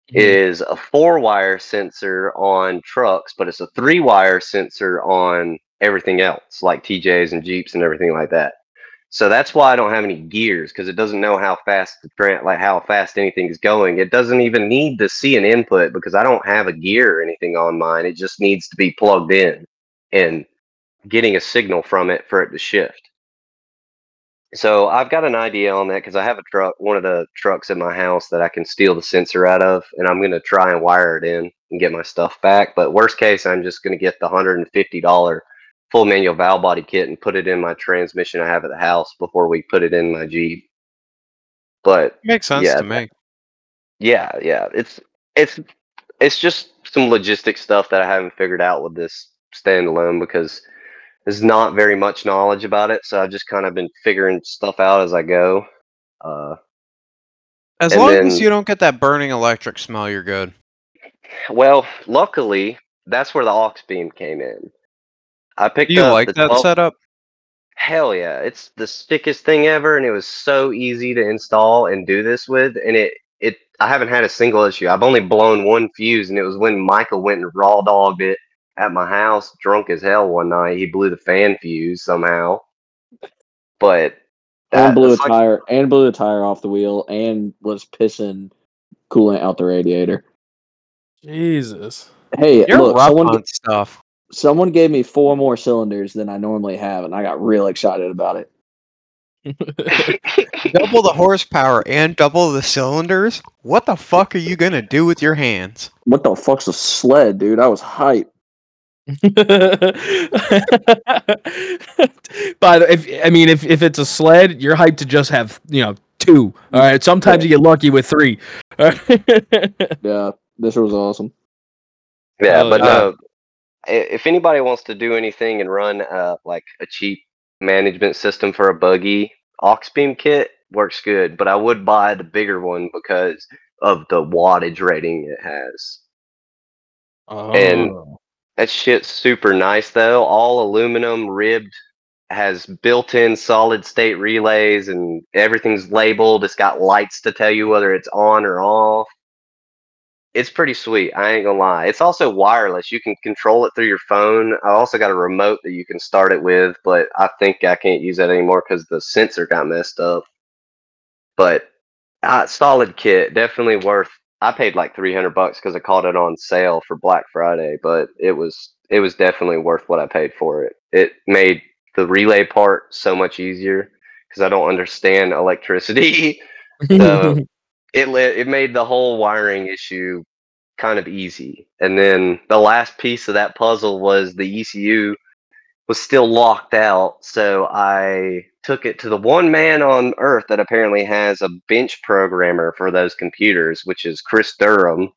is a four wire sensor on trucks, but it's a three wire sensor on everything else, like TJs and Jeeps and everything like that. So that's why I don't have any gears because it doesn't know how fast the tra- like how fast anything is going. It doesn't even need to see an input because I don't have a gear or anything on mine. It just needs to be plugged in and getting a signal from it for it to shift. So I've got an idea on that because I have a truck, one of the trucks in my house that I can steal the sensor out of, and I'm going to try and wire it in and get my stuff back. But worst case, I'm just going to get the hundred and fifty dollar full manual valve body kit and put it in my transmission I have at the house before we put it in my Jeep. But Makes sense Yeah, to me. yeah, yeah, it's it's it's just some logistic stuff that I haven't figured out with this standalone because there's not very much knowledge about it. So I've just kind of been figuring stuff out as I go. Uh, As long then- as you don't get that burning electric smell, you're good. well, luckily, that's where the aux beam came in. I picked Do you up like the that 12 setup? Hell yeah, it's the sickest thing ever, and it was so easy to install and do this with. And it, it, I haven't had a single issue. I've only blown one fuse, and it was when Michael went and raw dogged it at my house, drunk as hell one night. He blew the fan fuse somehow, but and blew a it's like- tire and blew the tire off the wheel and was pissing coolant out the radiator. Jesus. Hey, You're look, rough someone on stuff. Someone gave me four more cylinders than I normally have, and I got real excited about it. Double the horsepower and double the cylinders? What the fuck are you gonna do with your hands? What the fuck's a sled, dude? I was hype. By the if I mean if if it's a sled, you're hyped to just have you know two. All right. Sometimes you get lucky with three. Yeah, this was awesome. Yeah, Oh, but yeah. no. If anybody wants to do anything and run uh, like a cheap management system for a buggy, Auxbeam kit works good. But I would buy the bigger one because of the wattage rating it has. And- Oh. That shit's super nice though. All aluminum ribbed has built-in solid state relays and everything's labeled. It's got lights to tell you whether it's on or off. It's pretty sweet. I ain't gonna lie. It's also wireless. You can control it through your phone. I also got a remote that you can start it with, but I think I can't use that anymore because the sensor got messed up. But uh, solid kit, definitely worth. I paid like three hundred bucks because I caught it on sale for Black Friday, but it was it was definitely worth what I paid for it. It made the relay part so much easier because I don't understand electricity. so it lit, it made the whole wiring issue kind of easy. And then the last piece of that puzzle was the ECU was still locked out, so I took it to the one man on earth that apparently has a bench programmer for those computers, which is Chris Durham.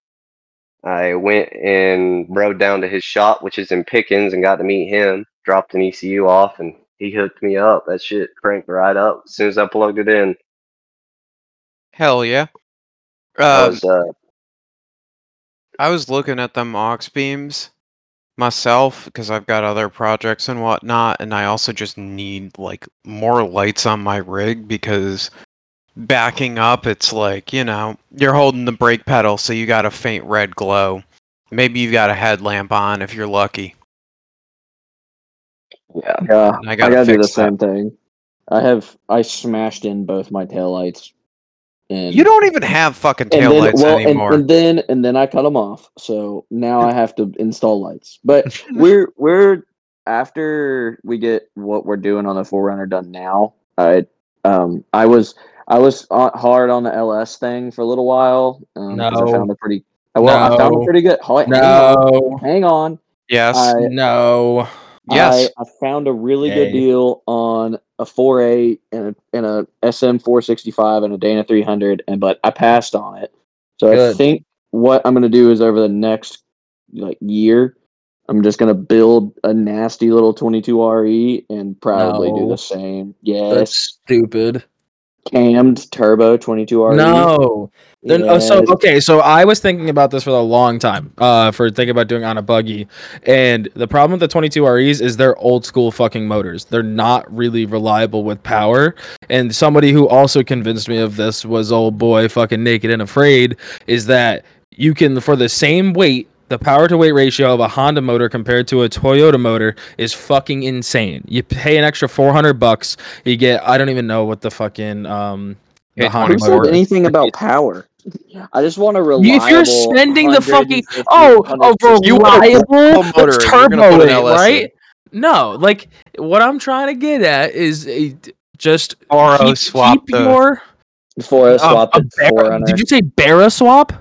I went and rode down to his shop, which is in Pickens, and got to meet him. Dropped an ECU off, and he hooked me up. That shit cranked right up as soon as I plugged it in. Hell yeah. I Uh, was, uh, I was looking at them aux beams myself because I've got other projects and whatnot, and I also just need like more lights on my rig because backing up, it's like you know you're holding the brake pedal, so you got a faint red glow. Maybe you've got a headlamp on if you're lucky. yeah. Yeah, I I gotta gotta, do the that. same thing. I have I smashed in both my taillights. And You don't even have fucking and then, taillights well, and, anymore. and then and then I cut them off. So now I have to install lights. But we're we're after we get what we're doing on the 4Runner done now. I um I was I was hard on the LS thing for a little while. Um, 'cause I found a pretty well. I found a pretty good. Hang on, No. hang on. yes. I, No. yes. I, I found a really Okay. good deal on a 4.8 and a, and a SM 465 and a Dana 300, and but I passed on it. So I think what I'm gonna do is over the next like year, I'm just gonna build a nasty little 22 RE and probably do the same. Yeah. That's Yes, stupid. Cammed turbo 22 RE. No. Then, oh, so okay, so I was thinking about this for a long time. Uh, for thinking about doing on a buggy, and the problem with the 22 REs is they're old school fucking motors. They're not really reliable with power. And somebody who also convinced me of this was old boy fucking naked and afraid. Is that you can for the same weight. The power to weight ratio of a Honda motor compared to a Toyota motor is fucking insane. You pay an extra 400 bucks, you get I don't even know what the fucking um the Hey, Honda Who said motor anything about power? I just want to reliable. if you're spending the fucking 150, oh, a 160 You want a reliable reliable motor let's and you're gonna turbo it, right? No, like what I'm trying to get at is a, just Or keep, swap keep the- your Before I um, swap a the Bar- 4Runner. Did you say Barra swap?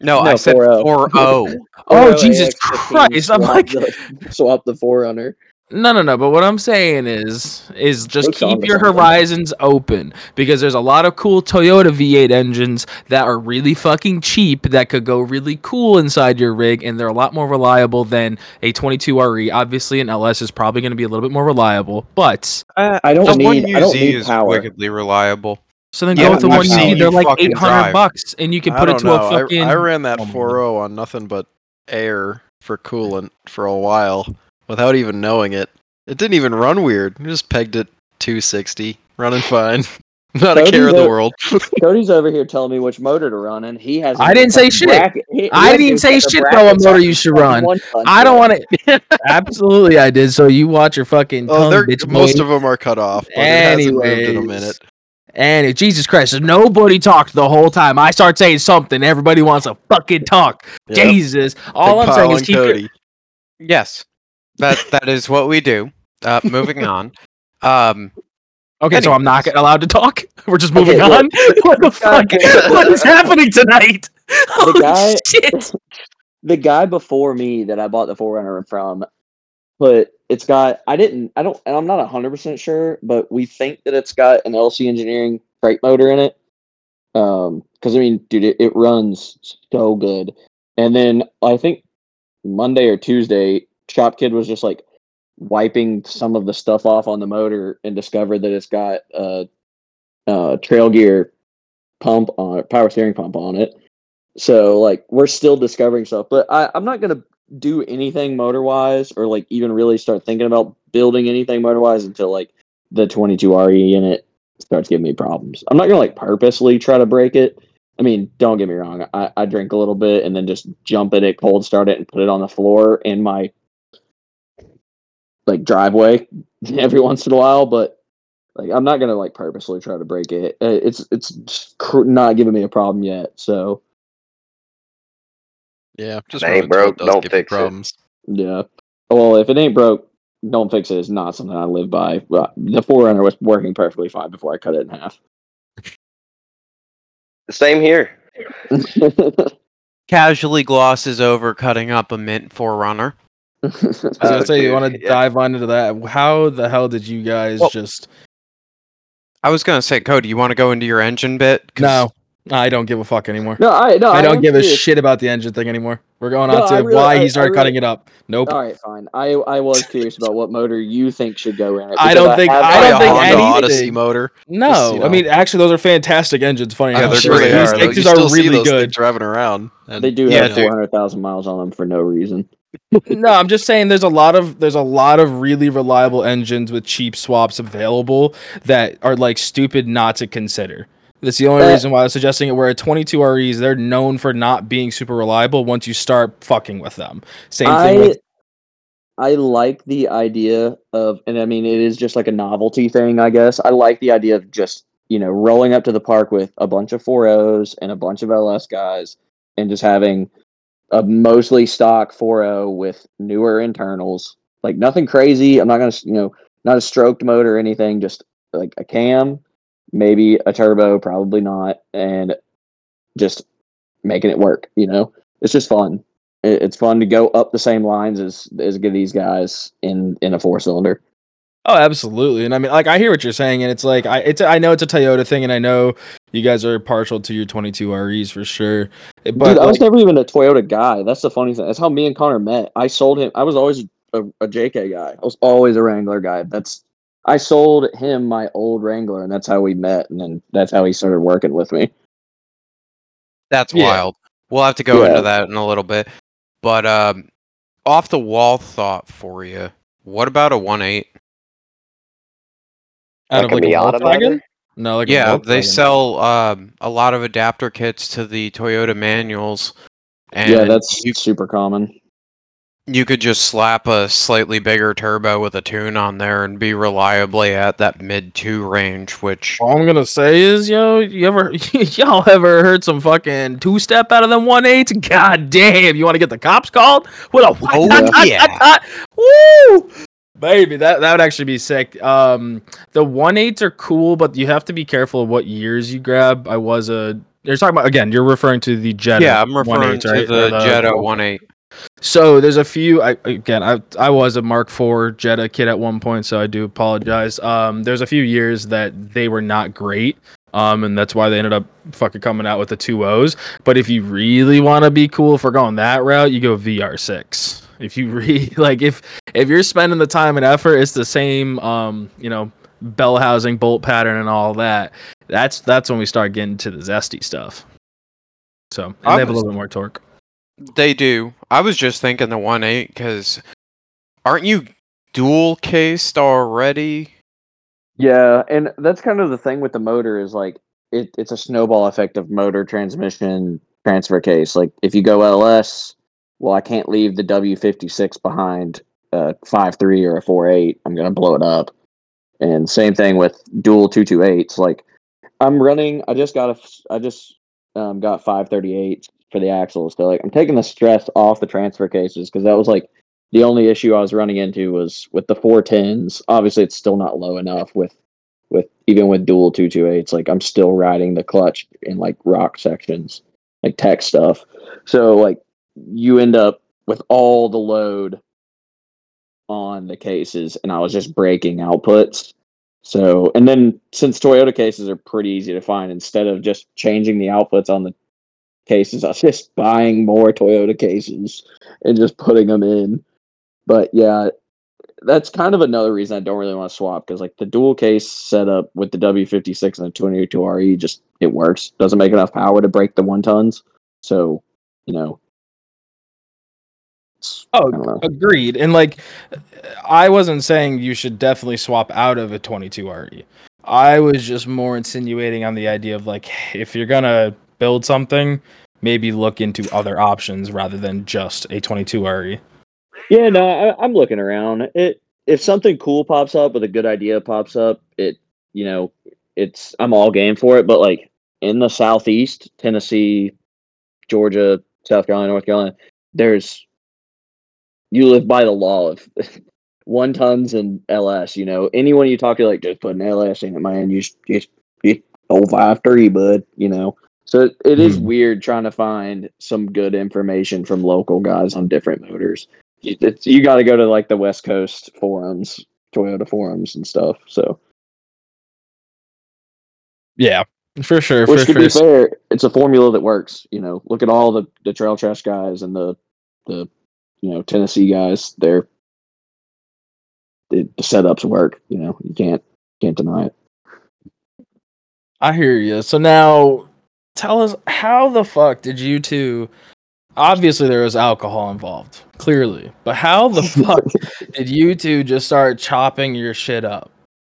No, I said 4.0. 4.0. Oh 4.0 Jesus Christ! I'm swap like, the, swap the 4Runner. no, no, no. But what I'm saying is, is just Looks keep your something. horizons open because there's a lot of cool Toyota V8 engines that are really fucking cheap that could go really cool inside your rig, and they're a lot more reliable than a 22 RE. Obviously, an LS is probably going to be a little bit more reliable, but Uh, I don't the one need. I don't need is power. wickedly reliable. So then Yeah, go with the I've one you need. They're like 800 bucks, and you can put it to know. a fucking. I, I ran that Oh my 4.0 on nothing but air for coolant for a while without even knowing it. It didn't even run weird. I just pegged it 260, running fine. Not a care in the a- world. Cody's over here telling me which motor to run, and he has. I didn't say shit. I didn't say shit though what motor you should run. I don't want to. Absolutely, I did. So you watch your fucking Oh, tongue, they're, bitch. most boy. of them are cut off. But it hasn't moved in a minute. And Jesus Christ, nobody talked the whole time. I start saying something, everybody wants to fucking talk. Yep. Jesus, all Big I'm saying is on keep your, Cody. Yes, that that is what we do. Uh, moving on. Um, Okay, so I'm not Anyways. allowed to talk. We're just moving Okay, on. what the fuck? God. what is happening tonight? Holy guy- shit! the guy before me that I bought the 4Runner from, but it's got I didn't I don't and I'm not hundred percent sure, but we think that it's got an LC Engineering crate motor in it. Um, because I mean, dude, it, it runs so good. And then I think Monday or Tuesday, Shop Kid was just like wiping some of the stuff off on the motor and discovered that it's got a, uh trail gear pump on power steering pump on it. So like we're still discovering stuff, but I, I'm not gonna do anything motor wise or like even really start thinking about building anything motor wise until like the 22 RE in it starts giving me problems. I'm not gonna like purposely try to break it. I mean, don't get me wrong. I, I drink a little bit and then just jump in it, cold start it, and put it on the floor in my like driveway every once in a while. But like, I'm not gonna like purposely try to break it. Uh, It's it's not giving me a problem yet. So Yeah, just It ain't broke, does don't give you fix it. problems. yeah. Well, if it ain't broke, don't fix it. Is not something I live by. But the 4Runner was working perfectly fine before I cut it in half. The same here. Casually glosses over cutting up a mint 4Runner. I was gonna say you want to yeah. dive on into that. How the hell did you guys Well- just? I was gonna say, Cody, you want to go into your engine bit? 'Cause No, I don't give a fuck anymore. no, I no, I don't am give a curious. shit about the engine thing anymore. We're going No, on to really- why I- he started really- cutting it up. Nope. All right, fine. I I was curious about what motor you think should go in it. I don't think- have- I don't think Honda anything- Odyssey motor. No, Just, you I know. mean actually those are fantastic engines. Funny Yeah, enough, they're These great. really these are. You things still are see really those good. driving around. and- They do Yeah, have dude. four hundred thousand miles on them for no reason. no, I'm just saying there's a lot of there's a lot of really reliable engines with cheap swaps available that are like stupid not to consider. That's the only Uh, reason why I was suggesting it. Where at 22 REs, they're known for not being super reliable once you start fucking with them. Same thing I with I like the idea of, and I mean, it is just like a novelty thing, I guess. I like the idea of just you know rolling up to the park with a bunch of 4.0s and a bunch of LS guys, and just having a mostly stock 4.0 with newer internals. Like nothing crazy. I'm not gonna, you know, not a stroked motor or anything. Just like a cam, maybe a turbo, probably not, and just making it work. You know, it's just fun. It's fun to go up the same lines as as get these guys in in a four cylinder. Oh, absolutely. And I mean, like, I hear what you're saying, and it's like, I, it's, I know it's a Toyota thing, and I know you guys are partial to your 22 REs for sure. But Dude, I was like, never even a Toyota guy. That's the funny thing. That's how me and Connor met. I sold him. I was always a, a JK guy. I was always a Wrangler guy. That's I sold him my old Wrangler, and that's how we met. And then that's how he started working with me. That's Yeah. wild. We'll have to go Yeah. into that in a little bit. But um, off the wall thought for you. What about a one eight? out of like like a a Miata Volkswagen? No, like a yeah, they sell um, a lot of adapter kits to the Toyota manuals. And yeah, that's you, super common. You could just slap a slightly bigger turbo with a tune on there and be reliably at that mid two range, which All I'm gonna say is, yo, you ever y'all ever heard some fucking two step out of them one eights? God damn, you want to get the cops called? What a Oh, yeah. woo, baby, that that would actually be sick. Um, the one eights are cool, but you have to be careful of what years you grab. I was a. You're talking about again. You're referring to the Jetta. yeah, I'm referring 1.8s, to right? the, Or Jetta one eight. So there's a few. I again, I I was a Mark IV Jetta kid at one point, so I do apologize. Um, there's a few years that they were not great. Um, and that's why they ended up fucking coming out with the two O's. But if you really want to be cool for going that route, you go VR6. If you really like, if if you're spending the time and effort, it's the same. Um, you know, bell housing, bolt pattern, and all that. That's that's when we start getting to the zesty stuff. So and I they have a little bit more torque. They do. I was just thinking the one eight because aren't you dual cased already? Yeah, and that's kind of the thing with the motor is like it, it's a snowball effect of motor, transmission, transfer case. Like if you go LS, well, I can't leave the W fifty six behind a five three or a four eight. I'm gonna blow it up. And same thing with dual two two eights. Like I'm running. I just got a. I just um, got five thirty eight for the axles. So like I'm taking the stress off the transfer cases because that was like the only issue I was running into was with the four tens. Obviously, it's still not low enough with with even with dual two two eights. Like I'm still riding the clutch in like rock sections, like tech stuff. So like you end up with all the load on the cases, and I was just breaking outputs. So and then since Toyota cases are pretty easy to find, instead of just changing the outputs on the cases, I was just buying more Toyota cases and just putting them in. But yeah, that's kind of another reason I don't really want to swap because like the dual case setup with the W56 and the 22 RE just it works. Doesn't make enough power to break the one tons. So, you know, Oh, I don't know. agreed. And like, I wasn't saying you should definitely swap out of a 22 RE. I was just more insinuating on the idea of like, if you're gonna build something, maybe look into other options rather than just a 22 RE. Yeah, no, I, I'm looking around. It if something cool pops up, with a good idea pops up, it you know, it's I'm all game for it. But like in the southeast, Tennessee, Georgia, South Carolina, North Carolina, there's you live by the law of one tons and LS. You know, anyone you talk to, like just put an LS in it, man. You just just just oh five three, bud. You know. So it, it is Hmm. weird trying to find some good information from local guys on different motors you- it's, you got to go to like the West Coast forums, Toyota forums and stuff. So, Yeah, for sure. which for to sure. be fair, it's a formula that works. You know, look at all the the trail trash guys and the the you know Tennessee guys. They're the, the setups work. You know, you can't can't deny it. I hear you. So now, tell us how the fuck did you two? Obviously, there was alcohol involved, clearly. But how the fuck did you two just start chopping your shit up?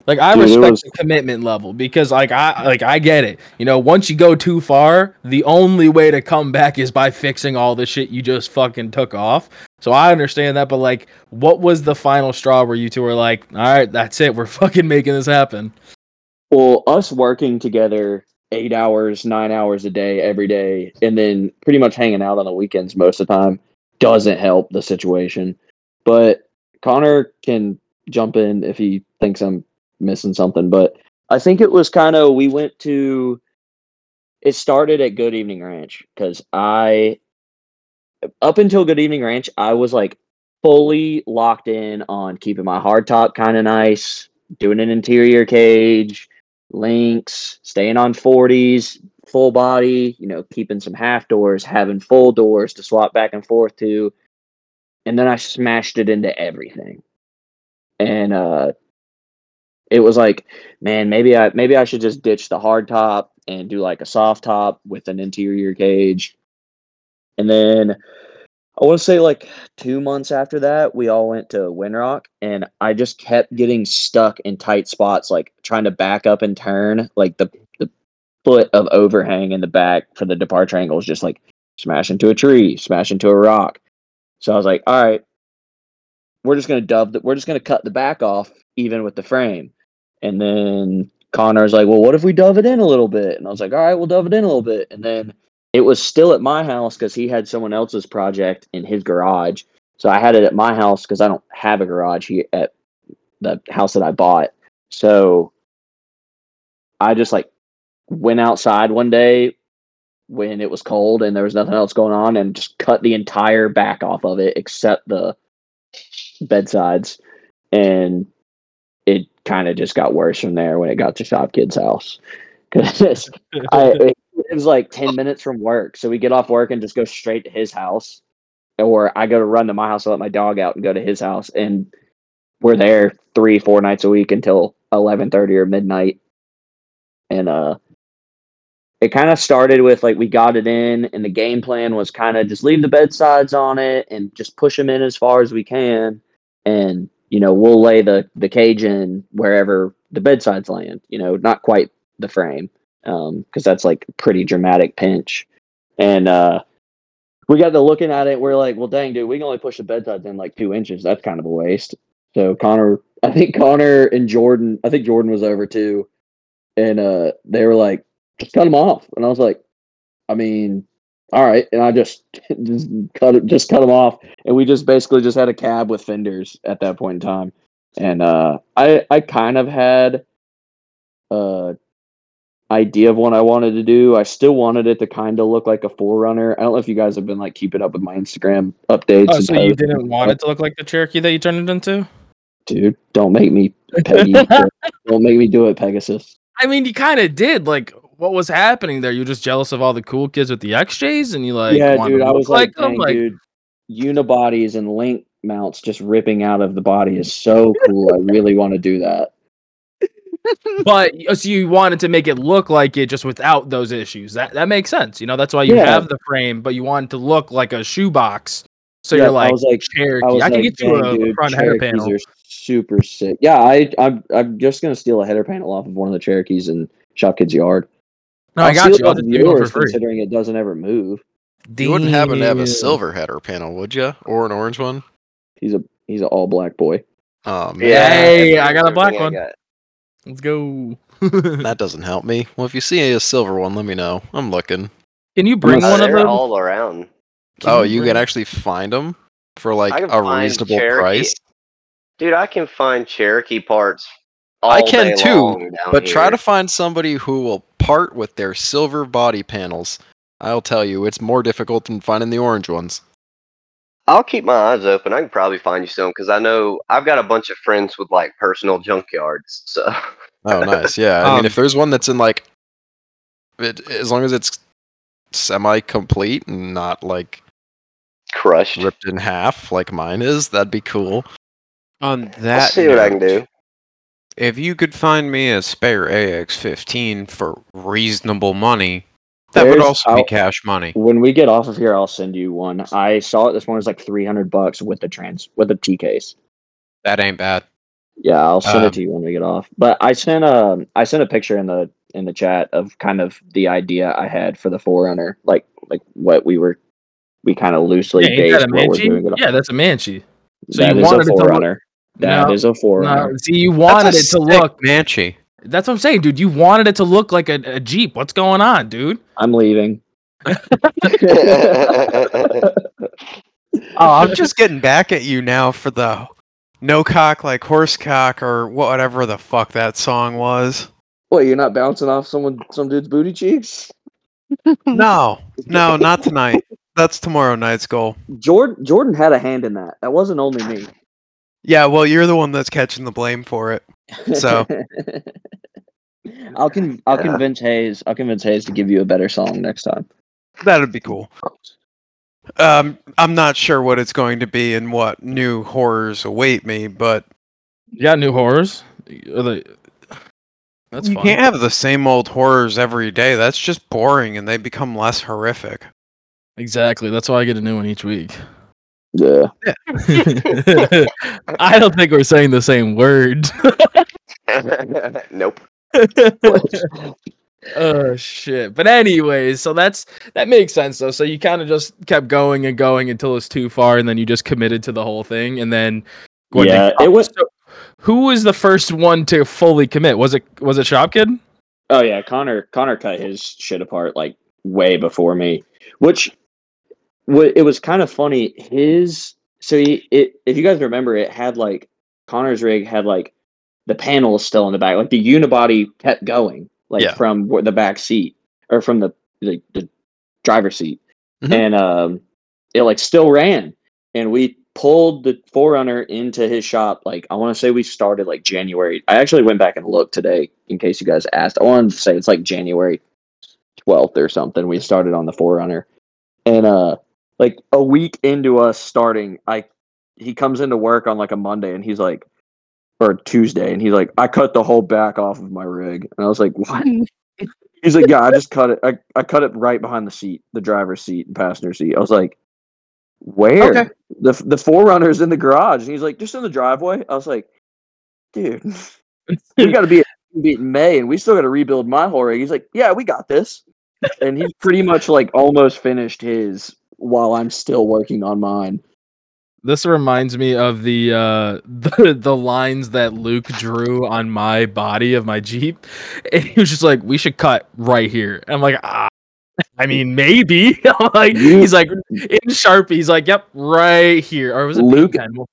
Like I Dude, respect was- the commitment level because like I like I get it. You know, once you go too far, the only way to come back is by fixing all the shit you just fucking took off. So I understand that, but like what was the final straw where you two were like, "All right, that's it. We're fucking making this happen." Well, us working together eight hours, nine hours a day, every day, and then pretty much hanging out on the weekends most of the time doesn't help the situation. But Connor can jump in if he thinks I'm missing something. But I think it was kind of, we went to, it started at Good Evening Ranch because I, up until Good Evening Ranch, I was like fully locked in on keeping my hard top kind of nice, doing an interior cage, links, staying on 40s, full body, you know, keeping some half doors, having full doors to swap back and forth to. And then I smashed it into everything. And uh it was like, man, maybe I maybe I should just ditch the hard top and do like a soft top with an interior cage. And then I want to say like two months after that, we all went to Windrock, and I just kept getting stuck in tight spots, like trying to back up and turn, like the the foot of overhang in the back for the departure angle is just like smash into a tree, smash into a rock. So I was like, all right, we're just gonna dub, the, we're just gonna cut the back off even with the frame. And then Connor's like, well, what if we dove it in a little bit? And I was like, all right, we'll dove it in a little bit. And then it was still at my house because he had someone else's project in his garage. So I had it at my house because I don't have a garage here at the house that I bought. So I just like went outside one day when it was cold and there was nothing else going on and just cut the entire back off of it except the bedsides. And it kind of just got worse from there when it got to Shop Kid's house. Because I was like 10 minutes from work. So we get off work and just go straight to his house. Or I go to run to my house, I let my dog out and go to his house. And we're there three, four nights a week until 11:30 or midnight. And uh it kind of started with like we got it in and the game plan was kind of just leave the bedsides on it and just push them in as far as we can and you know we'll lay the the cage in wherever the bedsides land you know not quite the frame um because that's like pretty dramatic pinch. And uh we got to looking at it we're like well dang dude we can only push the bed in like two inches. That's kind of a waste. So connor i think connor and jordan i think jordan was over too. And uh they were like just cut them off. And i was like i mean all right. And i just just cut it just cut them off. And we just basically just had a cab with fenders at that point in time. And uh i i kind of had uh idea of what i wanted to do i still wanted it to kind of look like a 4Runner i don't know if you guys have been like keeping up with my instagram updates Oh, and so you didn't want stuff. it to look like the Cherokee that you turned it into? dude don't make me Peggy, don't make me do it pegasus I mean, you kind of did. Like, what was happening there? You're just jealous of all the cool kids with the XJs, and you like, yeah, dude. I was like, them? dang, Like, dude, unibodies and link mounts just ripping out of the body is so cool. I really want to do that. But so you wanted to make it look like it just without those issues. That that makes sense. You know, that's why you Yeah. have the frame, but you want it to look like a shoebox So Yeah, you're like, I like, was like- Cherokee. I I, can like, get you a dude, front header panel. are super sick. Yeah, I I'm I'm just gonna steal a header panel off of one of the Cherokees in Shop Kid's yard. No, I I'll got you. I'll just of give you one for free. considering it doesn't ever move. You wouldn't happen to have a silver header panel, would you? Or an orange one? He's a he's an all black boy. Oh man, Hey, that's I got a black everything I one. got. Let's go. that doesn't help me. Well, if you see a silver one, let me know. I'm looking. Can you bring Uh, one of them? all around. Can oh, you bring- can actually find them for like a reasonable Cherokee- price. Dude, I can find Cherokee parts. All I can day too, long down But try to find somebody who will part with their silver body panels. I'll tell you, it's more difficult than finding the orange ones. I'll keep my eyes open. I can probably find you some because I know I've got a bunch of friends with like personal junkyards. So Oh, nice. Yeah. I mean, Um, if there's one that's in like, it, as long as it's semi-complete and not like crushed. ripped in half like mine is, that'd be cool. On I'll that, see what I can do. If you could find me a spare AX15 for reasonable money, that would also be I'll- cash money. When we get off of here, I'll send you one. I saw it this morning. It's like three hundred bucks with the trans with the T case. That ain't bad. Yeah, I'll send Um, it to you when we get off. But I sent a I sent a picture in the in the chat of kind of the idea I had for the 4Runner, like like what we were we kind of loosely Yeah, based what we're Manchi? doing. it on. Yeah, that's a Manchi. So That you is wanted a it to look- 4Runner. That No, is a 4Runner. No, see, you wanted it to sick look. Manchi. That's what I'm saying, dude. You wanted it to look like a, a Jeep. What's going on, dude? I'm leaving. Oh, I'm just getting back at you now for the no cock like horse cock or whatever the fuck that song was. What? You're not bouncing off someone some dude's booty cheeks? No, no, not tonight. That's tomorrow night's goal. Jordan Jordan had a hand in that. That wasn't only me. Yeah, well, you're the one that's catching the blame for it. So- I'll con- I'll Yeah. convince Hayes. I'll convince Hayes to give you a better song next time. That'd be cool. Um, I'm not sure what it's going to be and what new horrors await me, but You got new horrors? Are they- That's you fine. can't have the same old horrors every day. That's just boring, and they become less horrific. Exactly. That's why I get a new one each week. Yeah. I don't think we're saying the same word. nope. Oh shit. But anyways, so that's that makes sense though. So you kind of just kept going and going until it's too far, and then you just committed to the whole thing, and then Yeah, it was- So who was the first one to fully commit? Was it was it Shopkid? Oh yeah, Connor Connor cut his shit apart like way before me, which it was kind of funny. His so he, it if you guys remember, it had like Connor's rig had like the panel is still in the back, like the unibody kept going, like Yeah. from the back seat or from the the, the driver's seat, Mhm. and um, it like still ran, and we pulled the 4Runner into his shop. Like I want to say we started like January. I actually went back and looked today in case you guys asked. I wanted to say it's like January twelfth or something. We started on the 4Runner, and uh, like a week into us starting, I he comes into work on like a Monday, and he's like, or Tuesday, and he's like, I cut the whole back off of my rig, and I was like, what? He's like, yeah, I just cut it. I, I cut it right behind the seat, the driver's seat and passenger seat. I was like, where? Okay. The the 4Runner's in the garage, and he's like, just in the driveway. I was like, dude, we got to be beat in May, and we still got to rebuild my whole rig. He's like, yeah, we got this, and he's pretty much like almost finished his while I'm still working on mine. This reminds me of the uh the, the lines that Luke drew on my body of my Jeep. And he was just like, we should cut right here. I'm like, ah, I mean, maybe. I'm like, he's like in Sharpie, he's like, Yep, right here. Or was it Luke- Luke?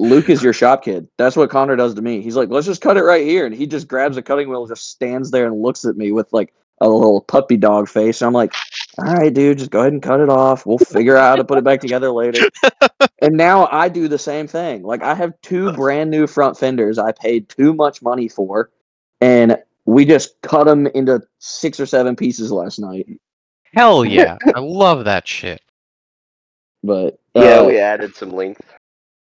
Luke is your shop kid. That's what Connor does to me. He's like, let's just cut it right here. And he just grabs a cutting wheel, just stands there and looks at me with like a little puppy dog face. And I'm like, all right, dude, just go ahead and cut it off. We'll figure out how to put it back together later. and now I do the same thing. Like, I have two brand new front fenders I paid too much money for. And we just cut them into six or seven pieces last night. Hell yeah. I love that shit. But Yeah, uh, we added some length.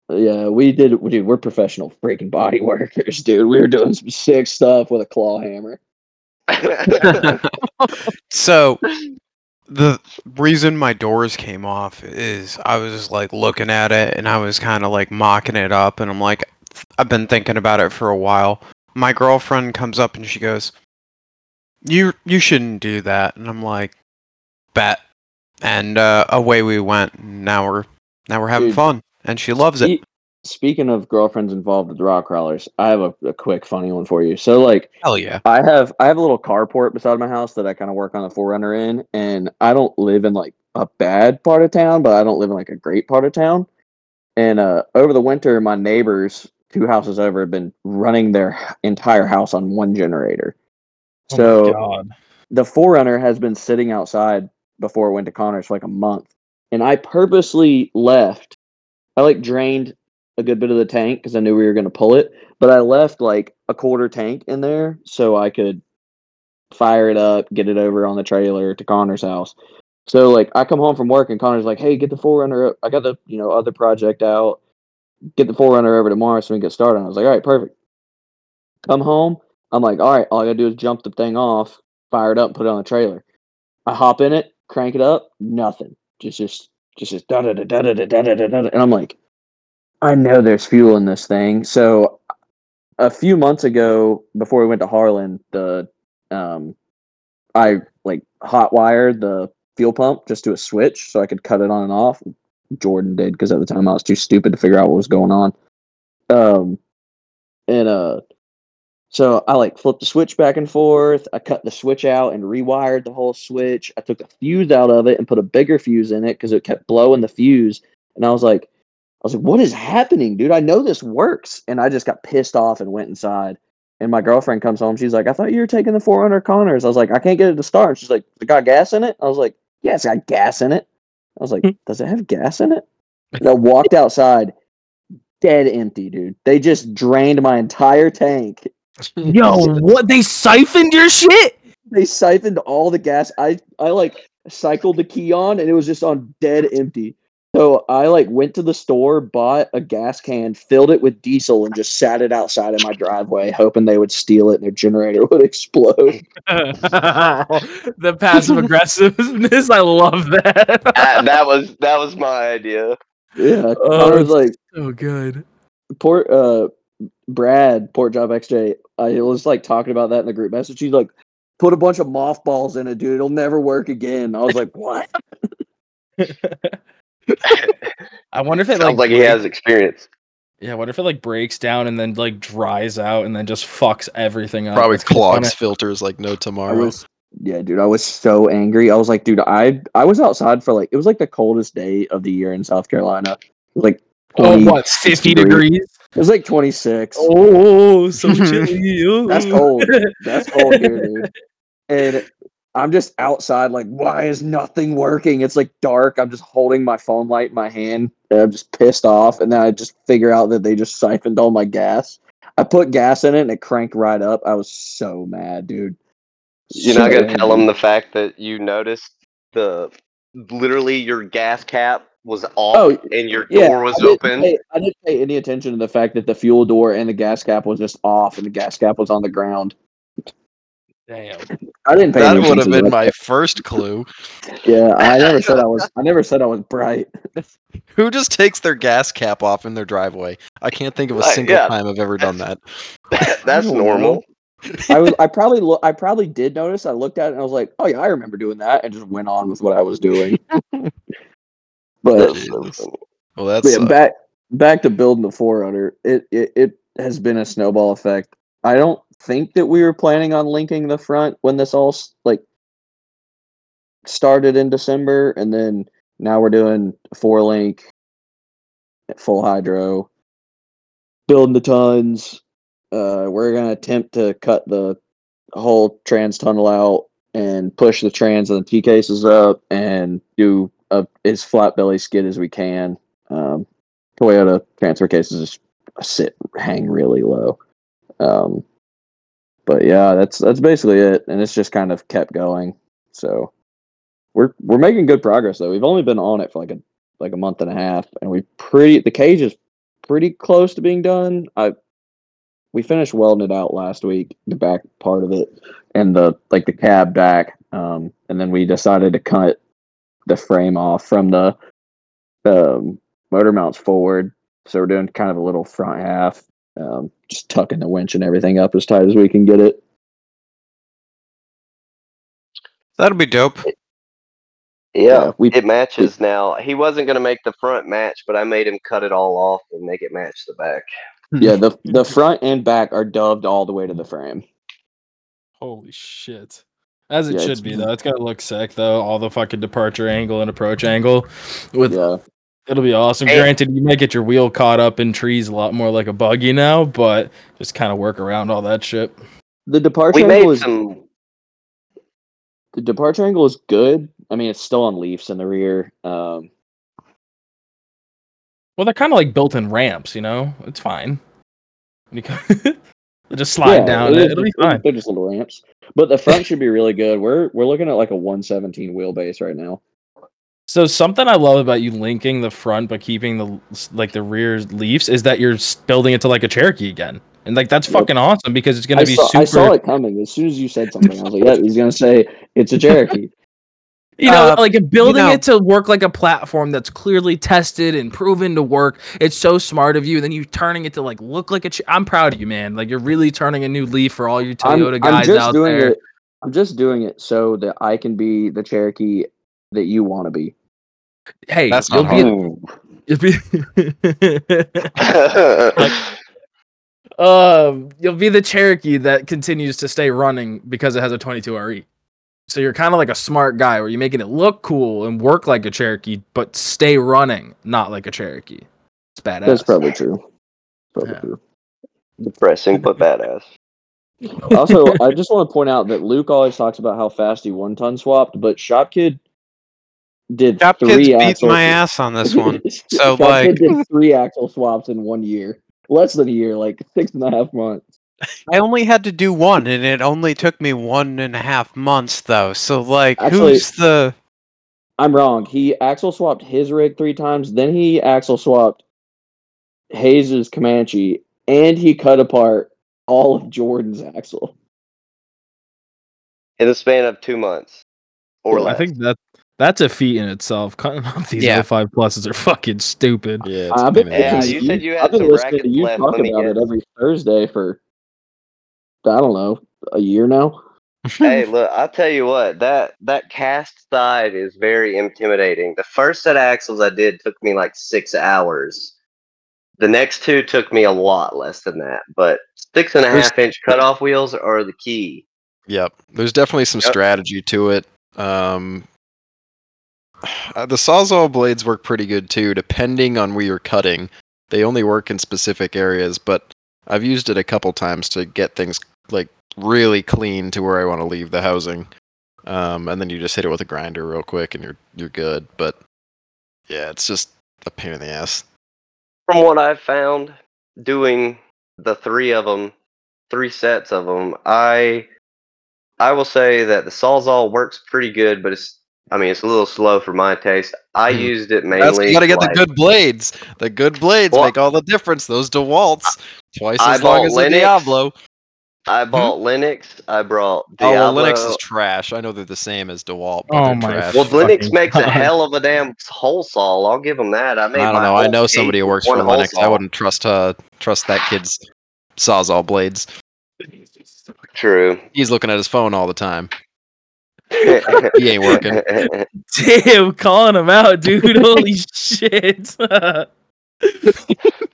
Yeah, we did. Dude, we're professional freaking body workers, dude. We were doing some sick stuff with a claw hammer. So the reason my doors came off is I was like looking at it and I was kind of like mocking it up and I'm like I've been thinking about it for a while. My girlfriend comes up and she goes, "You you shouldn't do that." And I'm like, "Bet." And uh, away we went. Now we're now we're having Dude. fun and she loves it. Speaking of girlfriends involved with rock crawlers, I have a, a quick funny one for you. So like Hell yeah. I have I have a little carport beside my house that I kind of work on the 4Runner in, and I don't live in like a bad part of town, but I don't live in like a great part of town. And uh, over the winter, my neighbors two houses over have been running their entire house on one generator. Oh So the 4Runner has been sitting outside before it went to Connors for like a month, and I purposely left. I like drained a good bit of the tank because I knew we were going to pull it, but I left like a quarter tank in there so I could fire it up, get it over on the trailer to Connor's house. So like I come home from work and Connor's like, "Hey, get the 4Runner. up. I got the you know other project out. Get the 4Runner over tomorrow so we can get started." I was like, "All right, perfect." Come home. I'm like, "All right, all I gotta do is jump the thing off, fire it up, put it on the trailer." I hop in it, crank it up, nothing. Just just just just da da da da da da da da and I'm like, I know there's fuel in this thing. So a few months ago, before we went to Harlan, the um, I like hot wired the fuel pump just to a switch so I could cut it on and off. Jordan did because at the time I was too stupid to figure out what was going on. Um, and uh, so I like flipped the switch back and forth. I cut the switch out and rewired the whole switch. I took a fuse out of it and put a bigger fuse in it because it kept blowing the fuse. And I was like, I was like, what is happening, dude? I know this works. And I just got pissed off and went inside. And my girlfriend comes home. She's like, I thought you were taking the 400 Connors. I was like, I can't get it to start. She's like, it got gas in it? I was like, yeah, it's got gas in it. I was like, hmm. does it have gas in it? And I walked outside, dead empty, dude. They just drained my entire tank. Yo, what? They siphoned your shit? They siphoned all the gas. I I like cycled the key on and it was just on dead empty. So I like went to the store, bought a gas can, filled it with diesel, and just sat it outside in my driveway, hoping they would steal it and their generator would explode. the passive aggressiveness. I love that. Ah, that was that was my idea. Yeah, Oh, I was like, so good. Port uh Brad, Port Job XJ, I was like talking about that in the group message. He's like, put a bunch of mothballs in it, dude. It'll never work again. I was like, what? I wonder if it Sounds like, like he has experience. Yeah, what if it like breaks down and then like dries out and then just fucks everything up? Probably It's gonna- clogs filters like no tomorrow. was yeah, dude. I was so angry. I was like, dude, I I was outside for like it was like the coldest day of the year in South Carolina. It was like Oh, what? Fifty degrees? It was like twenty six. Oh, so chilly. Ooh. That's cold. That's cold here, dude. And I'm just outside, like, why is nothing working? It's like dark. I'm just holding my phone light in my hand, and I'm just pissed off. And then I just figure out that they just siphoned all my gas. I put gas in it, and it cranked right up. I was so mad, dude. You're not gonna tell them the fact that you noticed the literally your gas cap was off Oh, and your Yeah, door was I open. Pay, I didn't pay any attention to the fact that the fuel door and the gas cap was just off, and the gas cap was on the ground. Damn. I didn't pay. That would have been my first clue. Yeah, I never said I was. I never said I was bright. Who just takes their gas cap off in their driveway? I can't think of a single yeah. time I've ever done that. That's normal. I was. I probably. Lo- I probably did notice. I looked at it and I was like, "Oh yeah, I remember doing that," and just went on with what I was doing. but Jesus. Well, that's yeah, back back to building the 4Runner. It, it it has been a snowball effect. I don't think that we were planning on linking the front when this all like started in December, and then now we're doing four link, full hydro, building the tons. Uh, we're gonna attempt to cut the whole trans tunnel out and push the trans and the T cases up and do a as flat belly skid as we can. Um, Toyota transfer cases just sit hang really low. Um, but yeah, that's that's basically it, and it's just kind of kept going. So we're we're making good progress though. We've only been on it for like a like a month and a half, and we pretty the cage is pretty close to being done. I we finished welding it out last week, the back part of it, and the like the cab back. Um, and then we decided to cut the frame off from the um, motor mounts forward. So we're doing kind of a little front half, um, just tucking the winch and everything up as tight as we can get it. That'll be dope. Yeah, Yeah, we- it matches now. He wasn't gonna make the front match, but I made him cut it all off and make it match the back. Yeah, the the front and back are dubbed all the way to the frame. Holy shit. As it Yeah, should be though. It's gonna look sick though. All the fucking departure angle and approach angle. With Yeah, it'll be awesome. Hey. Granted, you might get your wheel caught up in trees a lot more like a buggy now, but just kind of work around all that shit. the departure We angle made is some. the departure angle is good. I mean, it's still on leafs in the rear. Um, Well, they're kind of like built-in ramps, you know. It's fine. You They'll just slide yeah, down it it. is- It'll be they're- fine. They're just little ramps, but the front should be really good. We're we're looking at like a 117 wheelbase right now. So something I love about you linking the front but keeping the like the rear leaves is that you're building it to like a Cherokee again, and like that's Yep. fucking awesome because it's gonna I be saw, super. I saw it coming as soon as you said something. I was like, "Yeah, he's gonna say it's a Cherokee." You know, Uh, like building know- it to work like a platform that's clearly tested and proven to work. It's so smart of you. And then you turning it to like look like a. Ch- I'm proud of you, man. Like you're really turning a new leaf for all your I'm, Toyota I'm just out doing there. it. I'm just doing it so that I can be the Cherokee that you want to be. Hey, That's you'll not be, hard. you'll be um, you'll be the Cherokee that continues to stay running because it has a 22 RE. So you're kind of like a smart guy where you're making it look cool and work like a Cherokee, but stay running, not like a Cherokee. It's badass. That's probably true. Probably Yeah. true. Depressing but badass. Also, I just want to point out that Luke always talks about how fast he one ton swapped, but Shop Kid did Top three kids beats axle- my ass on this one. So like, Kid did three axle swaps in one year, less than a year, like six and a half months. I only had to do one, and it only took me one and a half months though. So like, Actually- who's the? I'm wrong. He axle swapped his rig three times, then he axle swapped Hayes's Comanche, and he cut apart all of Jordan's axle. In the span of two months. Or I less. think that that's a feat in itself. Cutting off these Yeah. 05 pluses are fucking stupid. Yeah, it's a I've been Yeah, ass. you said you had I've been some listening to you left. talk Let me about it every Thursday for I don't know a year now. hey, look, I'll tell you what, that that cast side is very intimidating. The first set of axles I did took me like six hours. The next two took me a lot less than that, but six and a There's- half inch cutoff wheels are the key. Yep. There's definitely some Yep. strategy to it. Um, uh, the Sawzall blades work pretty good too, depending on where you're cutting. They only work in specific areas, but I've used it a couple times to get things like really clean to where I want to leave the housing. Um, and then you just hit it with a grinder real quick, and you're you're good. But yeah, it's just a pain in the ass. From what I've found, doing the three of them, three sets of them, I I will say that the Sawzall works pretty good, but it's I mean it's a little slow for my taste. I Hmm. used it That's, mainly. you gotta get like- the good blades. The good blades Well- make all the difference. Those DeWalt's twice I as long bought as a Lenox. Diablo. I bought Lenox. I brought Oh, well, Lenox is trash. I know they're the same as DeWalt, but Oh they're my trash. Well, Lenox makes a hell of a damn hole saw. I'll give them that. I made. I don't my know. I know somebody who works for one hole Lenox. I wouldn't trust uh trust that kid's sawzall blades. True. He's looking at his phone all the time. He ain't working. Damn, calling him out, dude. Holy shit.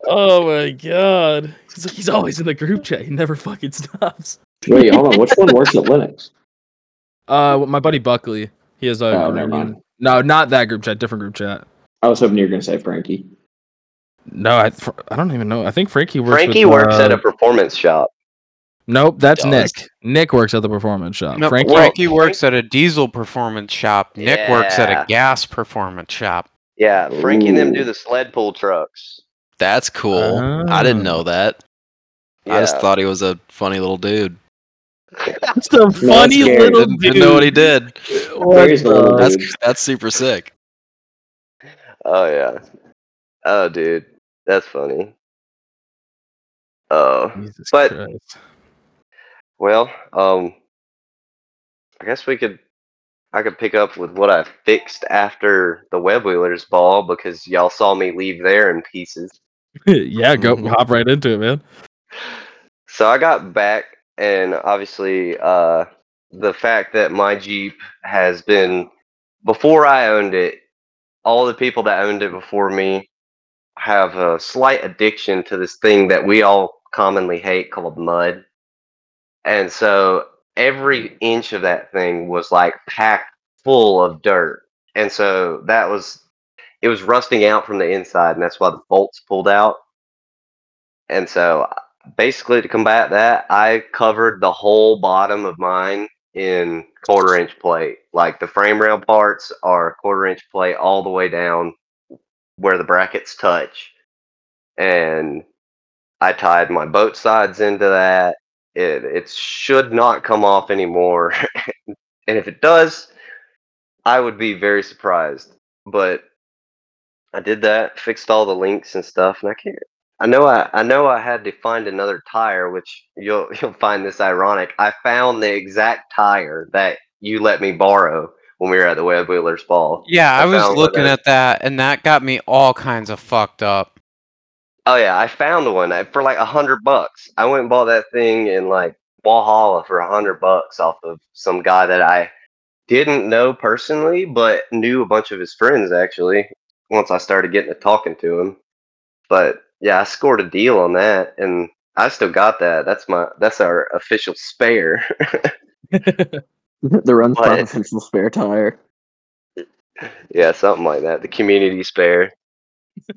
oh my god. He's, like, he's always in the group chat. He never fucking stops. Wait, hold on. Which one works at Lenox? Uh, my buddy Buckley. He has a. Oh, never mind. No, not that group chat. Different group chat. I was hoping you were going to say Frankie. No, I, I don't even know. I think Frankie works. Frankie with, works at uh, a performance shop. Nope, that's Does. Nick. Nick works at the performance shop. No, Frankie. Frankie works at a diesel performance shop. Nick works at a gas performance shop. Yeah, Frankie and them do the sled pull trucks. That's cool. I didn't know that. I just thought he was a funny little dude. That's a funny scary. little Didn't, dude. didn't know what he did. What There's the the- little That's dude. that's super sick. Oh yeah. Oh dude, that's funny. Uh, Jesus But- Christ. Well, um, I guess we could. I could pick up with what I fixed after the Web Wheelers ball because y'all saw me leave there in pieces. yeah, go hop right into it, man. So I got back, and obviously, uh, the fact that my Jeep has been before I owned it, all the people that owned it before me have a slight addiction to this thing that we all commonly hate called mud. And so every inch of that thing was like packed full of dirt. And so that was it was rusting out from the inside and that's why the bolts pulled out. And so basically to combat that, I covered the whole bottom of mine in quarter inch plate. Like the frame rail parts are quarter inch plate all the way down where the brackets touch. And I tied my boat sides into that. It it should not come off anymore. and if it does, I would be very surprised. But I did that, fixed all the links and stuff, and I can't I know I, I know I had to find another tire, which you'll you'll find this ironic. I found the exact tire that you let me borrow when we were at the Web Wheelers Ball. Yeah, I I was looking at that, and that got me all kinds of fucked up. Oh yeah, I found one uh, for like a hundred bucks. I went and bought that thing in like Walhalla for a hundred bucks off of some guy that I didn't know personally, but knew a bunch of his friends actually. Once I started getting to talking to him, but yeah, I scored a deal on that, and I still got that. That's my that's our official spare. the run What? official spare tire. yeah, something like that. The community spare.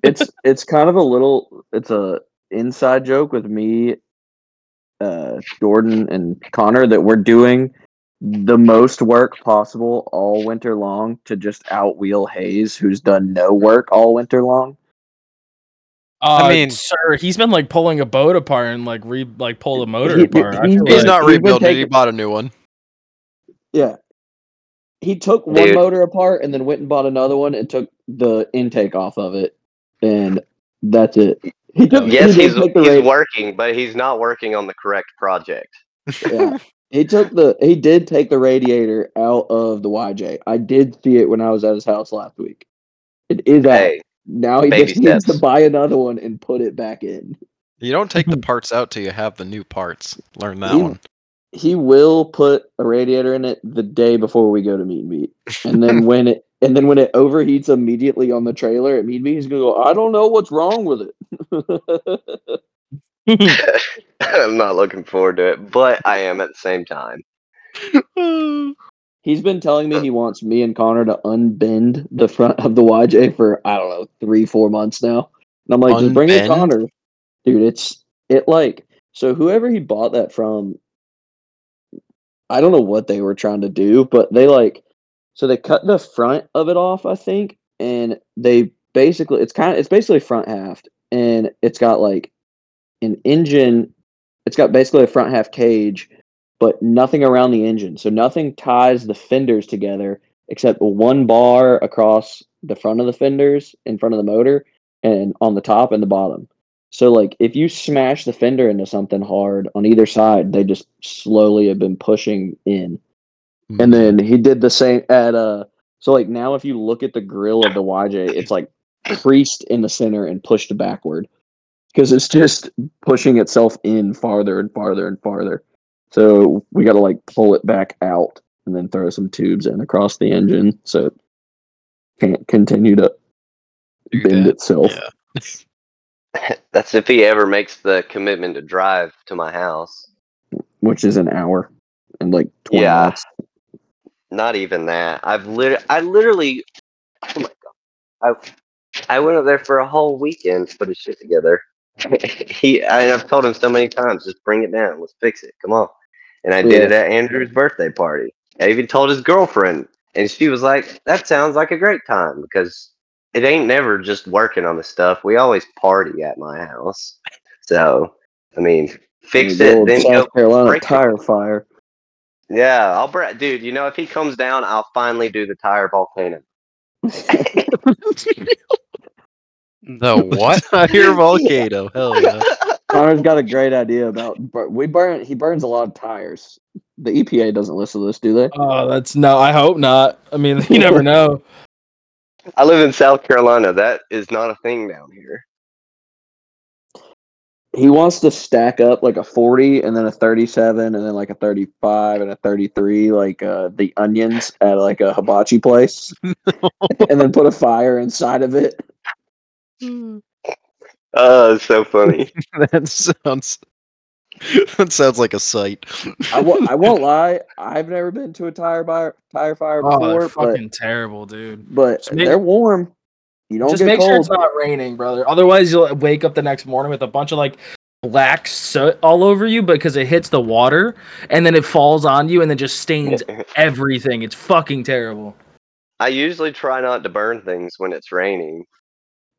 It's it's kind of a little it's a inside joke with me, uh, Jordan and Connor that we're doing the most work possible all winter long to just outwheel Hayes, who's done no work all winter long. Uh, mean- sir, he's been like pulling a boat apart and like re like pull the motor He- apart. I he's feel been- He's like- not he's rebuilding it. He taking- bought a new one. Yeah. He took one Dude. motor apart and then went and bought another one and took the intake off of it. And that's it. He took Yes, he he's the he's radi- working, but he's not working on the correct project. yeah. He took the he did take the radiator out of the YJ. I did see it when I was at his house last week. It is out. Now he baby just needs to buy another one and put it back in. You don't take the parts out till you have the new parts. Learn that He- one. He will put a radiator in it the day before we go to meet and meet. And then when it and then when it overheats immediately on the trailer it means he's gonna go, I don't know what's wrong with it. I'm not looking forward to it, but I am at the same time. He's been telling me he wants me and Connor to unbend the front of the YJ for I don't know three, four months now. And I'm like, just bring it, Connor. Dude, it's it like so. Whoever he bought that from, I don't know what they were trying to do, but they like so they cut the front of it off, I think, and they basically it's kind of it's basically front half, and it's got like an engine. It's got basically a front half cage but nothing around the engine. So nothing ties the fenders together except one bar across the front of the fenders in front of the motor and on the top and the bottom. So like if you smash the fender into something hard on either side, they just slowly have been pushing in. And then he did the same at uh so like now if you look at the grill of the YJ, it's like creased in the center and pushed backward. Because it's just pushing itself in farther and farther and farther. So we got to like pull it back out and then throw some tubes in across the engine so it can't continue to Do bend that. itself. Yeah. That's if he ever makes the commitment to drive to my house. which is an hour and like 20 Yeah. minutes. Not even that. I've lit. I literally. Oh my god. I I went up there for a whole weekend to put his shit together. he. I, I've told him so many times, just bring it down. Let's fix it. Come on. And I did it at Andrew's birthday party. I even told his girlfriend, and she was like, "That sounds like a great time because it ain't never just working on the stuff. We always party at my house. So, I mean, fix it, then go South Carolina break it. tire fire. Yeah, I'll br- dude. You know, if he comes down, I'll finally do the tire volcano. The what? Tire volcano. Hell yeah. Connor's got a great idea about. bur- We burn. He burns a lot of tires. The EPA doesn't listen to this, do they? Oh, that's no. I hope not. I mean, you never know. I live in South Carolina. That is not a thing down here. He wants to stack up like a forty, and then a thirty-seven, and then like a thirty-five and a thirty-three, like uh, the onions at like a hibachi place, and then put a fire inside of it. Oh, it's so funny. that sounds. That sounds like a sight. I w- I won't lie. I've never been to a tire fire tire fire Oh, they're but fucking terrible, dude. but make- they're warm. You don't Just get make cold. sure it's not raining, brother. Otherwise, you'll wake up the next morning with a bunch of like black soot all over you because it hits the water and then it falls on you and then just stains everything. It's fucking terrible. I usually try not to burn things when it's raining.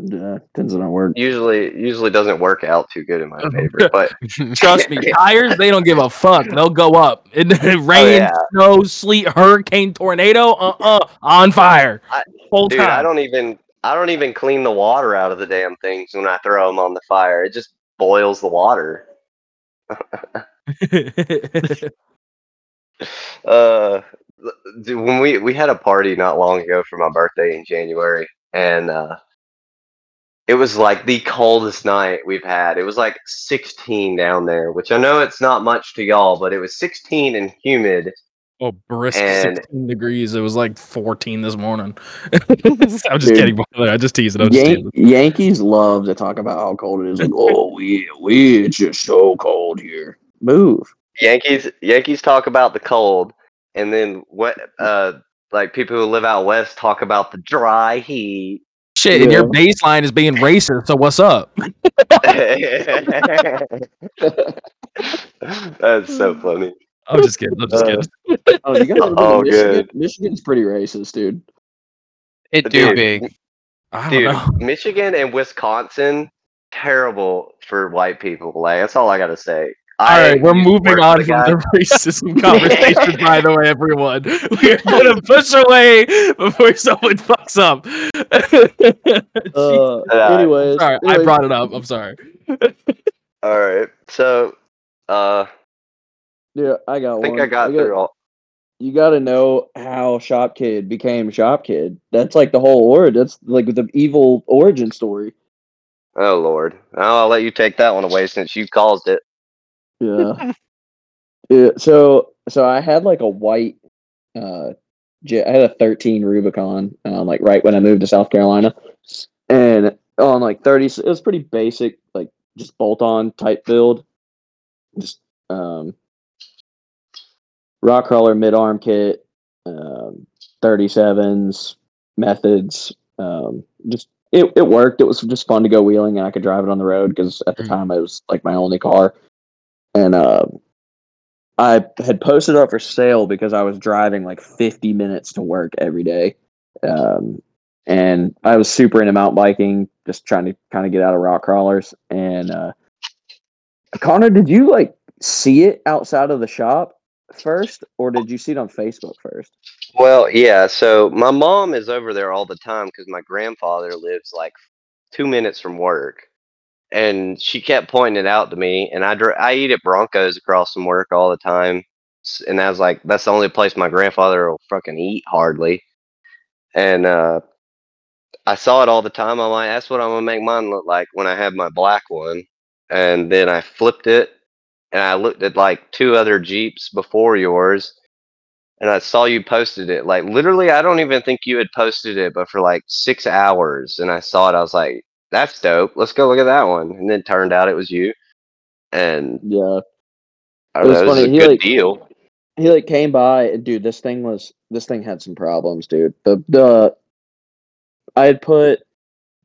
Yeah, tends to not work. Usually, usually doesn't work out too good in my favor. But Trust me, tires they don't give a fuck. They'll go up. It, rain, Oh, yeah. snow, sleet, hurricane, tornado, uh, uh on fire. I- Whole dude, time. I don't even I don't even clean the water out of the damn things when I throw them on the fire. It just boils the water. Uh, when we we had a party not long ago for my birthday in January, and uh, it was like the coldest night we've had. It was like 16 down there, which I know it's not much to y'all, but it was 16 and humid. Oh, brisk And- 16 degrees. It was like 14 this morning. I'm just Dude. kidding. I just teased it. I'm Yan- teasing. Yankees love to talk about how cold it is. Like, oh, we we it's just so cold here. Move. Yankees Yankees talk about the cold, and then what? Uh, like people who live out west talk about the dry heat. Shit, and your baseline is being racist. So what's up? That's so funny. I'm just kidding. I'm just Uh, kidding. Oh, you gotta Oh, oh, Michigan. good. Michigan's pretty racist, dude. It do Dude, be. I don't Dude, know. Michigan and Wisconsin, terrible for white people. Like that's all I gotta say. All right, we're moving on with from the racism conversation. by the way, everyone, we're gonna push away before someone fucks up. Uh, Uh, anyways, sorry, I brought it up. I'm sorry. All right, so uh, Yeah, I got I think one. I got You through all. You got to know how Shop Kid became Shop Kid. That's like the whole origin. That's like the evil origin story. Oh Lord, I'll let you take that one away since you caused it. Yeah. yeah. So so I had like a white uh j- I had a 13 Rubicon um like right when I moved to South Carolina. And on like 30 it was pretty basic like just bolt on type build. Just um Rock Krawler mid arm kit um 37s methods um just it, it worked. It was just fun to go wheeling and I could drive it on the road because at the Mhm. time it was like my only car and uh, I had posted up for sale because I was driving like 50 minutes to work every day. Um, and I was super into mountain biking, just trying to kind of get out of rock crawlers. And uh, Connor, did you like see it outside of the shop first, or did you see it on Facebook first? Well, yeah. So my mom is over there all the time because my grandfather lives like two minutes from work, and she kept pointing it out to me. And I dr- I eat at Broncos across from work all the time, and I was like, that's the only place my grandfather will fucking eat hardly. And uh, I saw it all the time. I'm like, that's what I'm gonna make mine look like when I have my black one. And then I flipped it, and I looked at like two other Jeeps before yours and I saw you posted it. Like literally, I don't even think you had posted it, but for like six hours, and I saw it. I was like, "That's dope. Let's go look at that one." And then it turned out it was you, and Yeah. I It was know, was funny, a he, good like- deal. he like came by and dude this thing was this thing had some problems dude the the i had put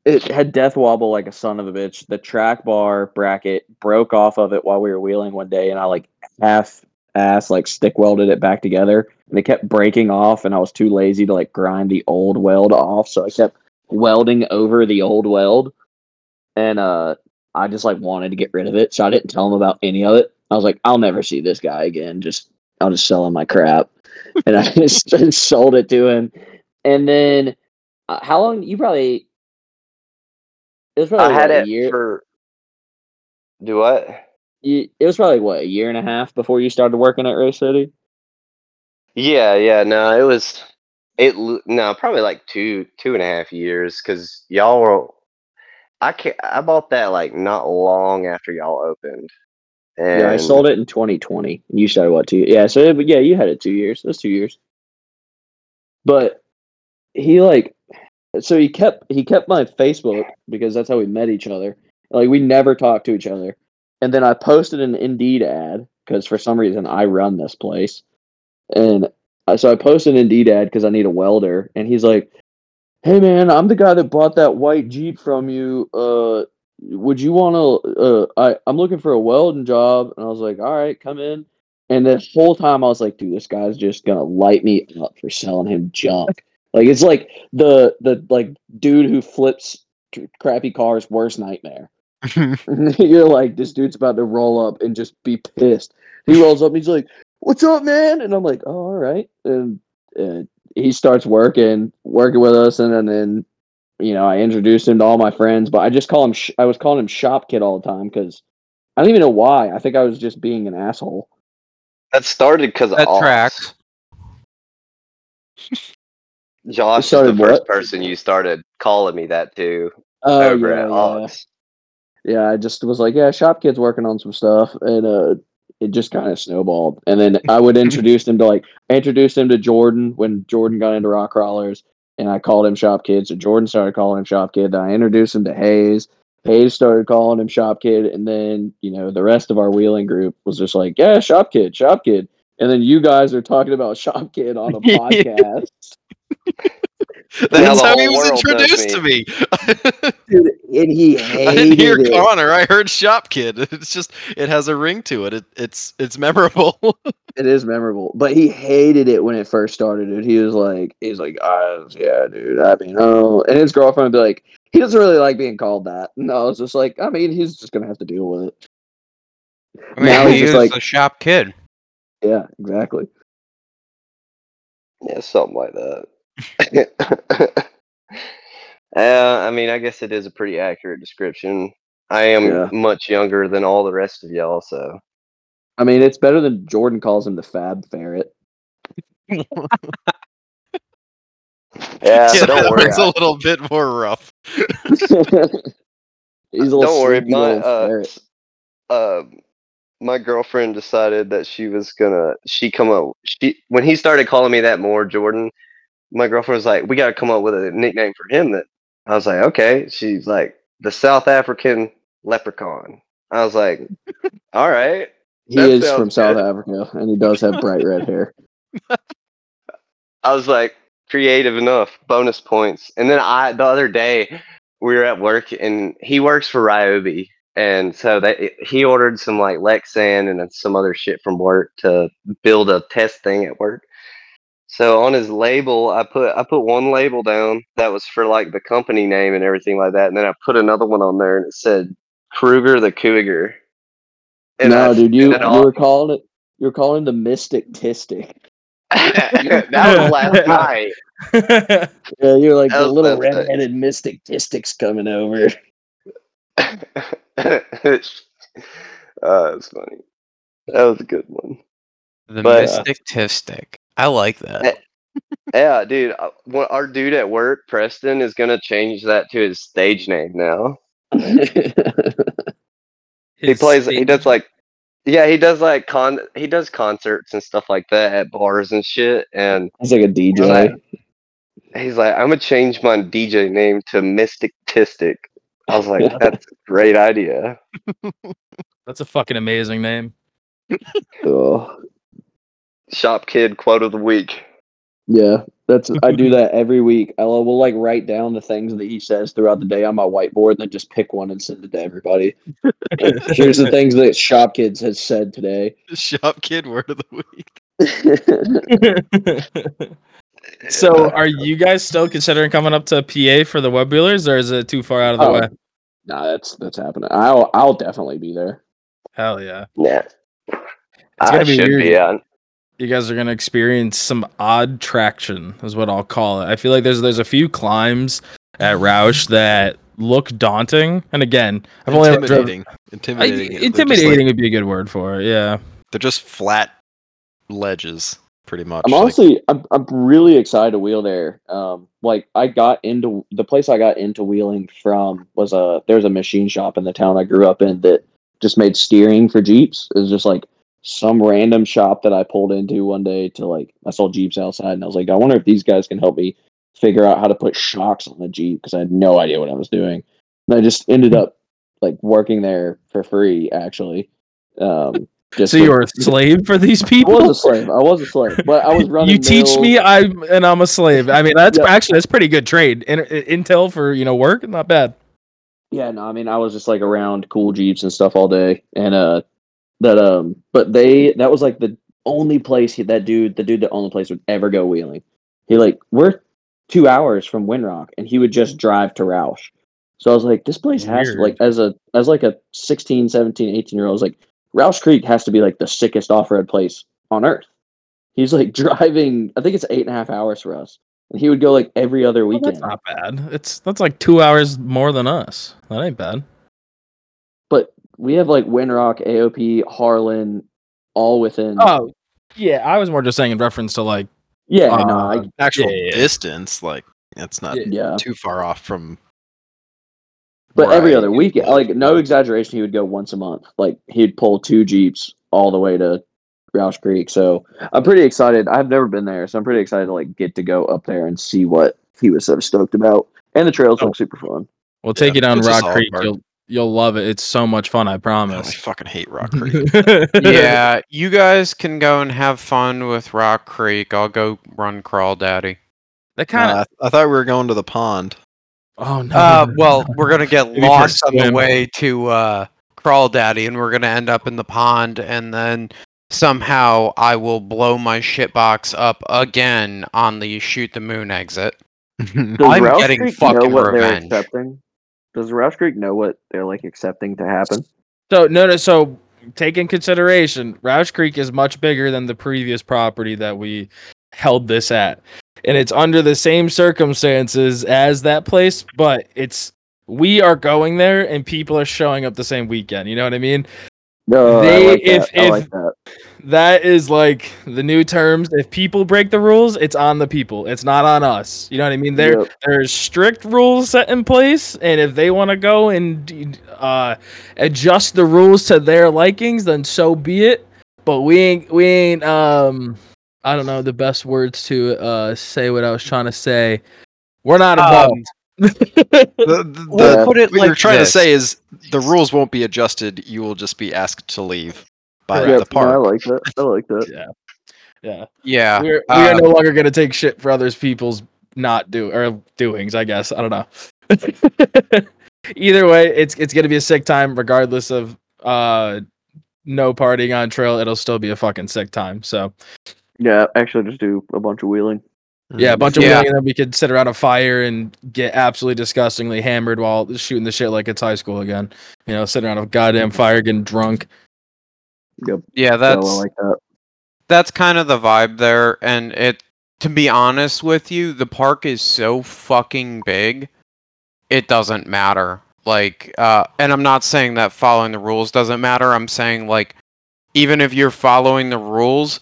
it had death wobble like a son of a bitch the track bar bracket broke off of it while we were wheeling one day and i like half ass like stick welded it back together and it kept breaking off and i was too lazy to like grind the old weld off so i kept welding over the old weld and uh i just like wanted to get rid of it so i didn't tell him about any of it i was like i'll never see this guy again just I'll just sell him my crap. and I just sold it to him. And then, uh, how long? You probably. It was probably I had it year. for Do what? You, it was probably what a year and a half before you started working at Race City. Yeah, yeah. No, it was it. No, probably like two two and a half years because y'all were. I can I bought that like not long after y'all opened. And Yeah, I sold it in 2020. and You started what two? Yeah, so it- yeah, you had it two years. That's two years. But he like, so he kept he kept my Facebook because that's how we met each other. Like we never talked to each other. And then I posted an Indeed ad because for some reason I run this place, and so I posted an Indeed ad because I need a welder. And he's like, "Hey man, I'm the guy that bought that white Jeep from you. Uh, would you want to uh I, i'm looking for a welding job and i was like all right come in and the whole time i was like dude this guy's just gonna light me up for selling him junk like it's like the the like dude who flips c- crappy cars worst nightmare you're like this dude's about to roll up and just be pissed he rolls up and he's like what's up man and i'm like oh, all right and, and he starts working working with us and then, then you know, I introduced him to all my friends, but I just call him. Sh- I was calling him Shop Kid all the time because I don't even know why. I think I was just being an asshole. that started because of That tracks. Josh is the first what? person you started calling me that to Oh over yeah, at yeah, Ox. yeah. I just was like, yeah, Shop Kid's working on some stuff, and uh, it just kind of snowballed. And then I would introduce him to like, I introduced him to Jordan when Jordan got into rock crawlers, and I called him Shop Kid. So Jordan started calling him Shop Kid. Then I introduced him to Hayes. Hayes started calling him Shop Kid, and then you know the rest of our wheeling group was just like, yeah, Shop Kid, Shop Kid. And then you guys are talking about Shop Kid on a podcast. Now That's how he was world introduced to me. Dude, and he I didn't hear hated it. Connor. I heard Shop Kid. It's just it has a ring to it. it it's it's memorable. It is memorable, but he hated it when it first started. Dude, he was like, he's like, ah, yeah, dude. I mean, oh, and his girlfriend would be like, he doesn't really like being called that. No, it's just like, I mean, he's just gonna have to deal with it. I mean, Now he's he just like- a shop kid. Yeah, exactly. Yeah, something like that. uh, I mean, I guess it is a pretty accurate description. I am Yeah. much younger than all the rest of y'all, so I mean, it's better than Jordan calls him the Fab Ferret. yeah. Yeah, don't that worry. one's a little bit more rough. he's a don't worry. My uh, ferret. uh, my girlfriend decided that she was gonna. She come up. She when he started calling me that more, Jordan. My girlfriend was like, "We got to come up with a nickname for him." That I was like, "Okay." She's like, "The South African Leprechaun." I was like, "All right." He is from South. Africa, and he does have bright red hair. I was like, creative enough, bonus points. And then I, the other day, we were at work, and he works for Ryobi, and so they he ordered some like Lexan and some other shit from work to build a test thing at work. So on his label, I put I put one label down that was for like the company name and everything like that, and then I put another one on there, and it said Kruger the Cougar. And no, I- dude, you and you all- were calling it. You're calling the Mystic Tistic. that was last night. Yeah, you're like That the was little last night. redheaded Mystic Tistic's coming over. uh, it's funny. That was a good one. The But, uh, mystic tistic. I like that. Eh, Yeah, dude. uh, our dude at work, Preston, is gonna change that to his stage name now. He His plays. He does like. Yeah, he does like con. He does concerts and stuff like that at bars and shit. And He's like a DJ. Right. he's like, "I'm gonna change my DJ name to Mystic Tistic." I was like, "That's a great idea." That's a fucking amazing name. Oh, Shop kid quote of the week. yeah, that's I do that every week. I will will, like write down the things that he says throughout the day on my whiteboard, and then just pick one and send it to everybody. Like, Here's the things that Shop Kids has said today. Shop Kid word of the week. so, are you guys still considering coming up to PA for the web wheelers, or is it too far out of the Oh. way? nah, that's that's happening. I'll I'll definitely be there. Hell yeah! Yeah. It's gonna I be should weird. be. Yeah. You guys are gonna experience some odd traction, is what I'll call it. I feel like there's there's a few climbs at Rausch that look daunting. And again, I've only ever driven- intimidating. I- Intimidating. Like- would be a good word for it. Yeah. They're just flat ledges, pretty much. I'm like- honestly, I'm, I'm really excited to wheel there. Um, like I got into the place I got into wheeling from was a there's a machine shop in the town I grew up in that just made steering for Jeeps. It was just like some random shop that I pulled into one day to like I saw Jeeps outside and I was like, I wonder if these guys can help me figure out how to put shocks on the Jeep because I had no idea what I was doing. And I just ended up like working there for free actually. Um, just So you were a slave for these people. I was a slave. I was a slave, but I was running. you teach mills. me, I and I'm a slave. I mean, that's Yeah. actually that's pretty good trade. In, intel for you know work, not bad. Yeah, no, I mean, I was just like around cool jeeps and stuff all day, and uh, that um, but they that was like the only place he, that dude, the dude that only place would ever go wheeling. He like we're two hours from Windrock, and he would just drive to Rausch. So I was like, this place has to, like as a as like a 16, 17, 18 year old, I was like, Rausch Creek has to be like the sickest off road place on earth. He's like driving, I think it's eight and a half hours for us, and he would go like every other Well, weekend. that's not bad. It's that's like two hours more than us. That ain't bad. But we have like Windrock, AOP, Harlan, all within. Oh, yeah. I was more just saying in reference to like yeah, uh, no, I, actual yeah, yeah. distance, like it's not Yeah. yeah. too far off from. But every I other used weekend, like no exaggeration, he would go once a month. Like he'd pull two jeeps all the way to Rausch Creek. So I'm pretty excited. I've never been there, so I'm pretty excited to like get to go up there and see what he was so stoked about. And the trails Oh. look super fun. we'll take you down Rock Creek. You'll you'll love it. It's so much fun. I Oh, I promise. fucking hate Rock Creek. yeah, you guys can go and have fun with Rock Creek. I'll go run Crawl Daddy. That kind of. Uh, I thought we were going to the pond. oh no. Uh, well, we're gonna get Maybe for a lost on the way to uh, Crawl Daddy, and we're gonna end up in the pond, and then somehow I will blow my shitbox up again on the shoot the moon exit. Does I'm Rausch getting Creek know fucking what revenge. they're accepting? Does Rausch Creek know what they're like accepting to happen? So no, no. So take in consideration, Rausch Creek is much bigger than the previous property that we held this at, and it's under the same circumstances as that place, but it's we are going there and people are showing up the same weekend. You know what I mean? No, They- I like if- if- like that. That is like the new terms. If people break the rules, it's on the people. It's not on us. You know what I mean? There, Yep. there's strict rules set in place, and if they want to go and uh, adjust the rules to their likings, then so be it. But we ain't, we ain't. Um, I don't know the best words to uh say what I was trying to say. We're not Um, involved. The, the, We'll the- put it what like you're trying this. to say is the rules won't be adjusted. You will just be asked to leave by Yep, the no, I like that. I like that. yeah, yeah. Yeah, We're, we are uh, no longer going to take shit for others people's not do or doings. I guess I don't know. Either way, it's it's going to be a sick time, regardless of uh no partying on trail. It'll still be a fucking sick time. So Yeah, actually, just do a bunch of wheeling. yeah, a bunch of Yeah. wheeling, and then we could sit around a fire and get absolutely disgustingly hammered while shooting the shit like it's high school again. You know, sitting around a goddamn fire, getting drunk. Yeah, that's like that. that's kind of the vibe there and it to be honest with you the park is so fucking big it doesn't matter. Like uh and i'm not saying that following the rules doesn't matter i'm saying like even if you're following the rules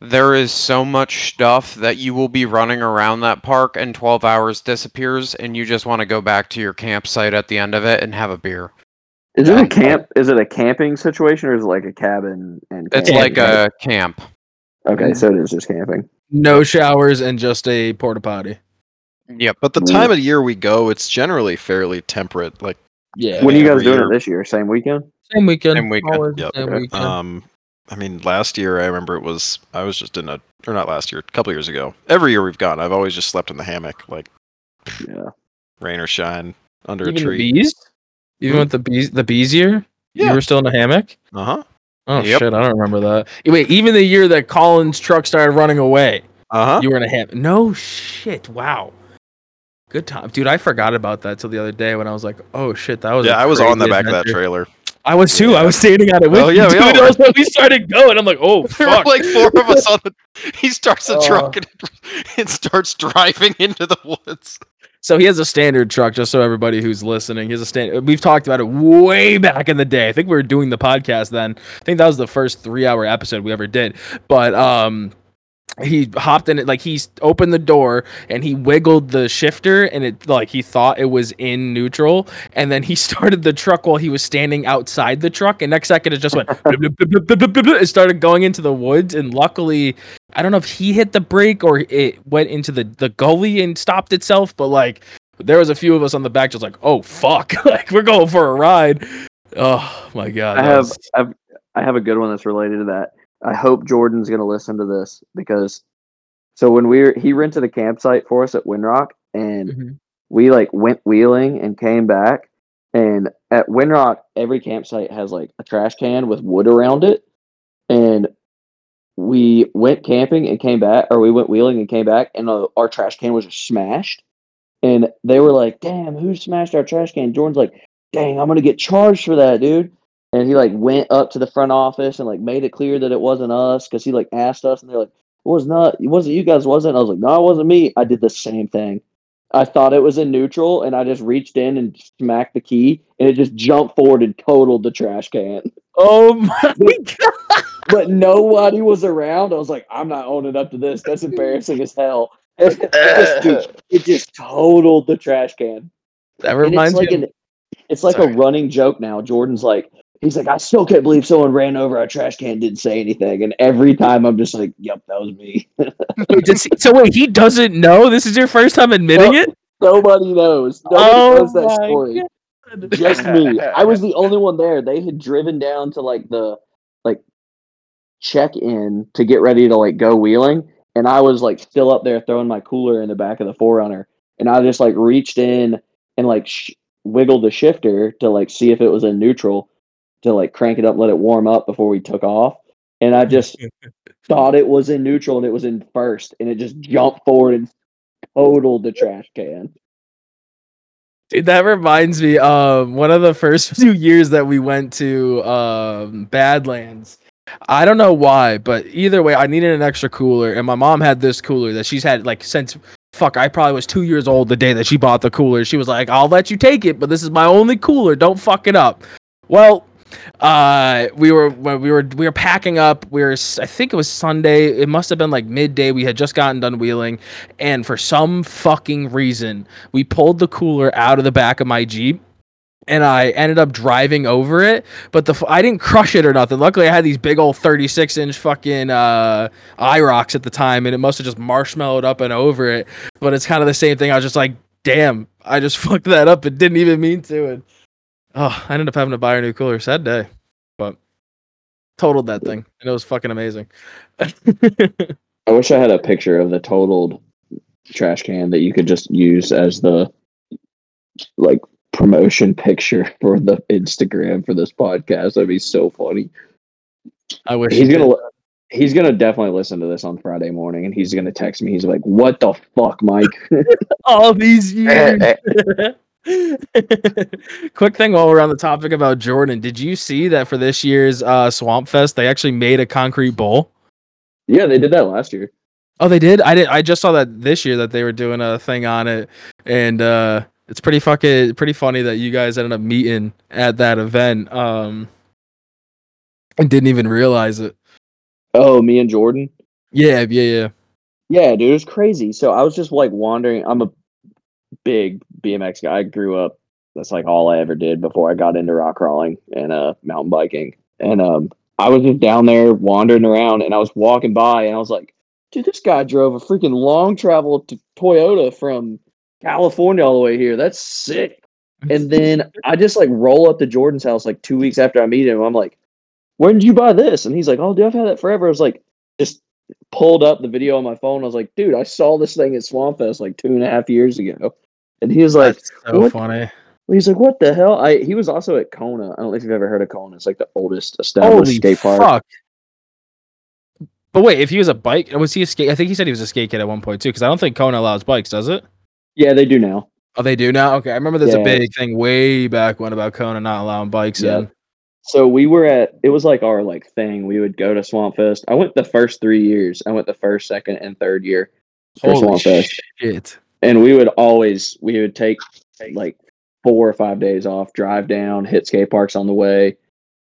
there is so much stuff that you will be running around that park and 12 hours disappears and you just want to go back to your campsite at the end of it and have a beer Is it a camp? Is it a camping situation or is it like a cabin and? it's camping? like a camp Okay, so it is just camping. No showers and just a porta potty. yep But the time of year we go, it's generally fairly temperate. Like, Yeah. When are you guys every doing year. it this year? Same weekend? Same weekend. Same weekend, always yep. Same Okay. weekend. um, I mean, last year I remember it was I was just in a or not last year, a couple years ago. Every year we've gone, I've always just slept in the hammock, like Yeah. rain or shine, under Even a tree. bees? Even Hmm? with the bees, the bees year? You were still in a hammock? Uh huh. Oh Yep. shit, I don't remember that. Wait, even the year that Colin's truck started running away, Uh huh. you were in a hammock. No shit. Wow. Good time, dude. I forgot about that till the other day when I was like, "Oh shit, that was." Yeah, I was on the back of that trailer. I was too. I was standing on it with Oh, yeah, we dude. when we started going. I'm like, "Oh There were fuck!" like four of us on the. He starts the Oh. truck and it, it starts driving into the woods. So he has a standard truck, just so everybody who's listening, he has a stand. We've talked about it way back in the day. I think we were doing the podcast then. I think that was the first three hour episode we ever did. But um, he hopped in it like he opened the door and he wiggled the shifter and it like he thought it was in neutral. And then he started the truck while he was standing outside the truck. And next second it just went it started going into the woods. And luckily i don't know if he hit the brake or it went into the the gully and stopped itself. But like there was a few of us on the back just like oh fuck. Like we're going for a ride. Oh my god I have was- I've, I have a good one that's related to that. I hope Jordan's gonna listen to this because so when we were he rented a campsite for us at Windrock and Mhm. we like went wheeling and came back and at Windrock every campsite has like a trash can with wood around it. And we went camping and came back or we went wheeling and came back and uh, our trash can was smashed. And they were like damn who smashed our trash can? Jordan's like dang i'm gonna get charged for that dude and he like went up to the front office and like made it clear that it wasn't us because he like asked us and they're like it was not it wasn't you guys was it i was like no it wasn't me i did the same thing i thought it was in neutral and i just reached in and smacked the key and it just jumped forward and totaled the trash can oh my god but nobody was around. I was like, I'm not owning up to this. That's embarrassing as hell. it, just, it just totaled the trash can. that reminds it's like me an, it's like Sorry. a running joke now. Jordan's like, he's like, I still can't believe someone ran over a trash can, didn't say anything. And every time I'm just like, Yep, that was me. Wait, he- so wait, he doesn't know. This is your first time admitting Well, it. Nobody knows. Nobody Oh knows that story. God. Just me. I was the only one there. They had driven down to like the like check in to get ready to like go wheeling. And I was like still up there throwing my cooler in the back of the 4Runner. And I just like reached in and like sh- wiggled the shifter to like see if it was in neutral to like crank it up, let it warm up before we took off. And I just thought it was in neutral and it was in first. And it just jumped forward and totaled the trash can. Dude, that reminds me. Um, one of the first few years that we went to um Badlands. I don't know why, but either way, I needed an extra cooler, and my mom had this cooler that she's had like since fuck. I probably was two years old the day that she bought the cooler. She was like, "I'll let you take it, but this is my only cooler. Don't fuck it up." Well, uh, we were we were we were packing up. We were I think it was Sunday. It must have been like midday. We had just gotten done wheeling, and for some fucking reason, we pulled the cooler out of the back of my Jeep and I ended up driving over it, but the I didn't crush it or nothing. Luckily, I had these big old 36 inch fucking uh, Iroks at the time, and it must have just marshmallowed up and over it. But it's kind of the same thing. I was just like, damn, I just fucked that up and didn't even mean to. And oh, I ended up having to buy a new cooler. Sad day, but totaled that thing, and it was fucking amazing. I wish I had a picture of the totaled trash can that you could just use as the like promotion picture for the Instagram for this podcast. That'd be so funny. I wish He's gonna he's gonna definitely listen to this on Friday morning, and he's gonna text me. He's like, "What the fuck, Mike?" all these years. Eh, eh. Quick thing while we're on the topic about Jordan, did you see that for this year's uh, Swamp Fest they actually made a concrete bowl? yeah, they did that last year. Oh, they did. I did. I just saw that this year that they were doing a thing on it, and uh, it's pretty fucking pretty funny that you guys ended up meeting at that event. Um, and didn't even realize it. Oh, me and Jordan. Yeah, yeah, yeah. Yeah, dude, it was crazy. So I was just like wandering. I'm a big BMX guy. I grew up. That's like all I ever did before I got into rock crawling and uh mountain biking. And um I was just down there wandering around and I was walking by and I was like, dude, this guy drove a freaking long travel to Toyota from California all the way here. That's sick. And then I just like roll up to Jordan's house like two weeks after I meet him. I'm like, when did you buy this? And he's like, oh, dude, I've had that forever. I was like, just pulled up the video on my phone. I was like, dude, I saw this thing at Swamp Fest like two and a half years ago. And he was like, That's so what- funny. he's like, what the hell? I he was also at Kona. I don't know if you've ever heard of Kona. It's like the oldest established Holy skate park. fuck! But wait, if he was a bike, was he a skate? I think he said he was a skate kid at one point too, because I don't think Kona allows bikes, does it? Yeah, they do now. Oh, they do now. Okay, I remember there's a big thing way back when about Kona not allowing bikes Yeah. in. So we were at it was like our like thing. We would go to Swampfest. I went the first three years. I went the first, second, and third year for Holy Swampfest. shit! And we would always we would take like four or five days off, drive down, hit skate parks on the way,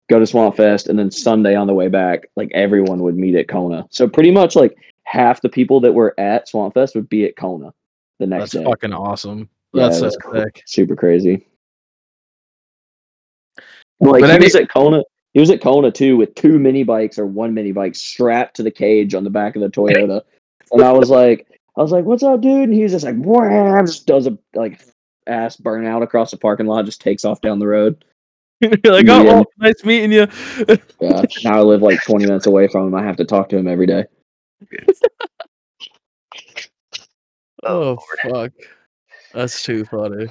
go to Swamp Fest, and then Sunday on the way back, like everyone would meet at Kona. So pretty much like half the people that were at Swamp Fest would be at Kona the next day. That's day. fucking awesome. Yeah, That's so that's cool. sick. Super crazy. Like But he any- was at Kona. He was at Kona too with two mini bikes or one mini bike strapped to the cage on the back of the Toyota. and I was like, I was like, "What's up, dude?" And he's just like, "Wham!" Just does a like ass burnout across the parking lot, just takes off down the road. You're like, oh, Yeah. well, nice meeting you. Yeah. now I live like 20 minutes away from him. I have to talk to him every day. oh fuck, that's too funny.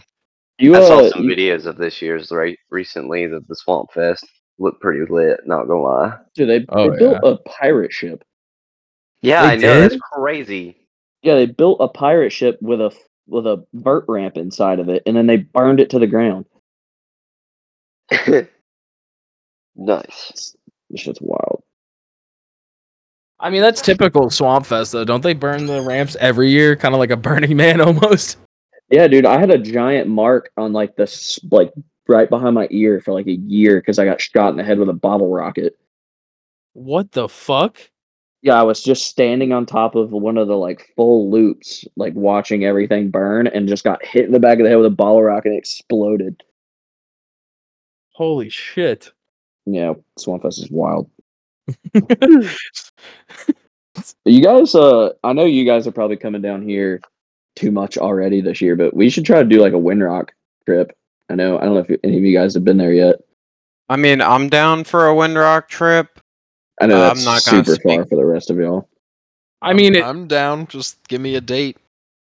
You I saw uh, some you- videos of this year's right recently. The, the Swamp Fest looked pretty lit. Not gonna lie. dude, they, Oh, they built a pirate ship. Yeah, They I know that's crazy. Yeah, they built a pirate ship with a with a vert ramp inside of it, and then they burned it to the ground. nice. This shit's wild. I mean, that's typical Swamp Fest, though. Don't they burn the ramps every year? Kind of like a Burning Man almost. Yeah, dude, I had a giant mark on like this, like right behind my ear for like a year because I got shot in the head with a bottle rocket. What the fuck? Yeah, I was just standing on top of one of the like full loops, like watching everything burn, and just got hit in the back of the head with a bottle rock and it exploded. Holy shit! Yeah, Swampfest is wild. You guys, uh, I know you guys are probably coming down here too much already this year, but we should try to do like a Windrock trip. I know, I don't know if any of you guys have been there yet. I mean, I'm down for a Windrock trip. I know Uh, that's I'm not gonna super far for the rest of y'all. I mean, it, I'm down. Just give me a date.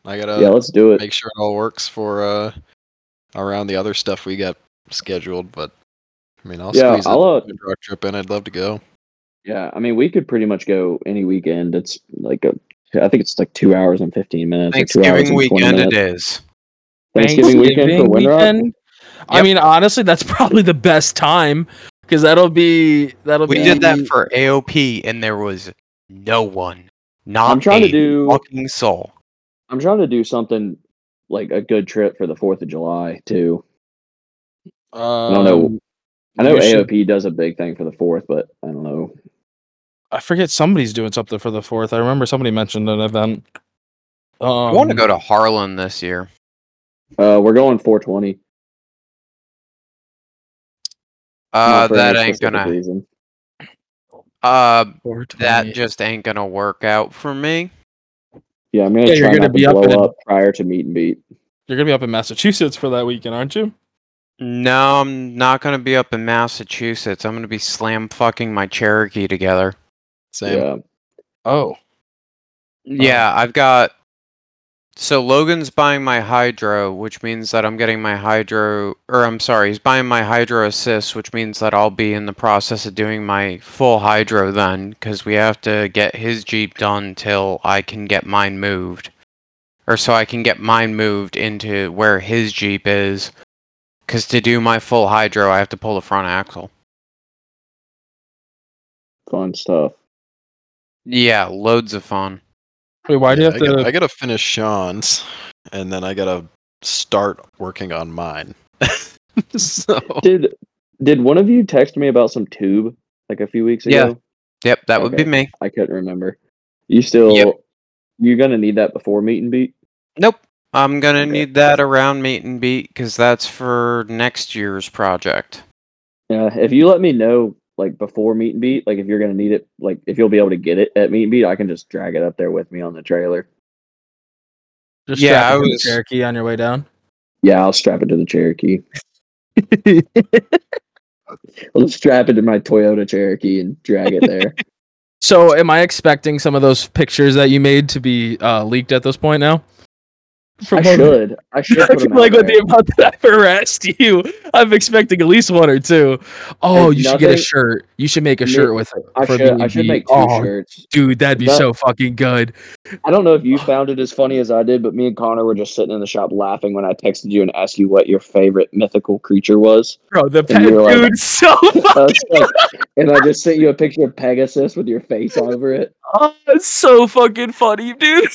I gotta yeah, let's do it. make sure it all works for uh around the other stuff we got scheduled. But I mean, I'll Yeah, squeeze I'll, uh, a trip in. I'd love to go. Yeah, I mean, we could pretty much go any weekend. It's like a, I think it's like two hours and fifteen minutes. or two hours Thanksgiving weekend it minutes. is. Thanksgiving weekend for Windrock. weekend? I mean, honestly, that's probably the best time because that'll be that'll We be. did that for AOP, and there was no one. Not I'm trying a to do. fucking soul. I'm trying to do something like a good trip for the Fourth of July too. I don't know. I know should- AOP does a big thing for the Fourth, but I don't know. I forget somebody's doing something for the fourth. I remember somebody mentioned an event. Um, I want to go to Harlan this year. Uh, we're going 420. Uh, that ain't gonna. reason. Uh, that just ain't gonna work out for me. Yeah, I'm gonna Yeah, you're gonna not be to up blow in- up prior to meet and beat. You're gonna be up in Massachusetts for that weekend, aren't you? No, I'm not gonna be up in Massachusetts. I'm gonna be slam fucking my Cherokee together. Same. Yeah, Oh, Yeah, I've got. So Logan's buying my Hydro, which means that I'm getting my Hydro, or I'm sorry, he's buying my Hydro Assist, which means that I'll be in the process of doing my full Hydro then, because we have to get his Jeep done till I can get mine moved. Or so I can get mine moved into where his Jeep is. Because to do my full Hydro, I have to pull the front axle. fun stuff. Yeah, loads of fun. Wait, why do you Yeah, have I, to? gotta, I gotta finish Sean's, and then I gotta start working on mine. so Did did one of you text me about some tube like a few weeks ago? Yeah. ago? Yep, that would be me. I couldn't remember. You still Yep. you're gonna need that before meet and beat? Nope. I'm gonna Okay. need that around meet and beat because that's for next year's project. Yeah, if you let me know like before meet and beat, like if you're gonna need it, like if you'll be able to get it at meet and beat, I can just drag it up there with me on the trailer. Just Yeah, strap I it to the was- Cherokee on your way down. Yeah, I'll strap it to the Cherokee. I'll just strap it to my Toyota Cherokee and drag it there. so, am I expecting some of those pictures that you made to be uh, leaked at this point now? I should. I should I feel like with there. the amount that I've harassed you, I'm expecting at least one or two. Oh, There's you should get a shirt. You should make a shirt with it. I for should. I should make two oh, shirts. Dude, that'd be That- so fucking good. I don't know if you found it as funny as I did, but me and Connor were just sitting in the shop laughing when I texted you and asked you what your favorite mythical creature was. Bro, the pet you like- so fucking like- and I just sent you a picture of Pegasus with your face all over it. oh, it's so fucking funny, dude.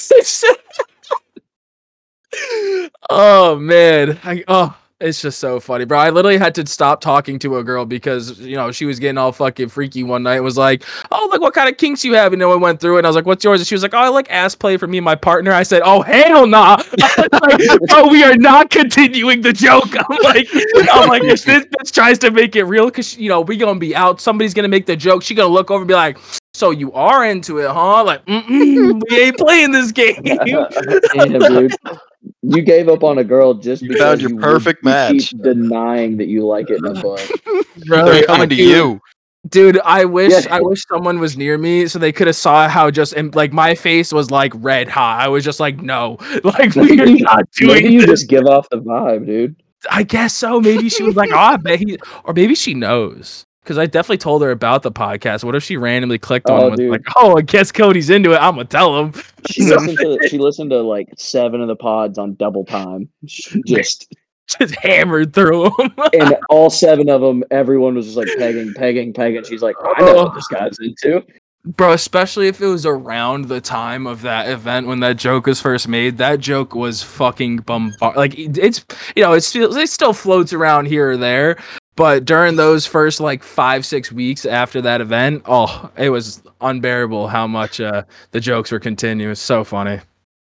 Oh man, I, oh, it's just so funny, bro. I literally had to stop talking to a girl because you know she was getting all fucking freaky one night. It was like, oh look, what kind of kinks you have? And no one went through it. And I was like, what's yours? And she was like, oh, I like ass play for me and my partner. I said, oh hell nah. Like, oh, we are not continuing the joke. I'm like, I'm like, if this bitch tries to make it real, cause you know we gonna be out. Somebody's gonna make the joke. She gonna look over and be like. So you are into it, huh? Like, Mm-mm, we ain't playing this game. Damn. You gave up on a girl just You because found your would- perfect you keep match. denying that you like it in the butt. Bro, They're coming to dude, you. Dude, I wish Yeah. I wish someone was near me so they could have saw how just and like my face was like red hot. I was just like, no, like we are not Maybe doing you this. just give off the vibe, dude. I guess so. Maybe she was like, ah, oh, I he, or maybe she knows. Because I definitely told her about the podcast. What if she randomly clicked on Oh, it and was like, oh, I guess Cody's into it. I'm gonna tell him. She listened to she listened to like seven of the pods on double time. Just Just hammered through them. and all seven of them, everyone was just like pegging, pegging, pegging. She's like, I know what this guy's into. Bro, especially if it was around the time of that event when that joke was first made. That joke was fucking bombard. Like it's, you know, it's it still floats around here or there. But during those first like five six weeks after that event, oh, it was unbearable how much uh, the jokes were continuous. So funny,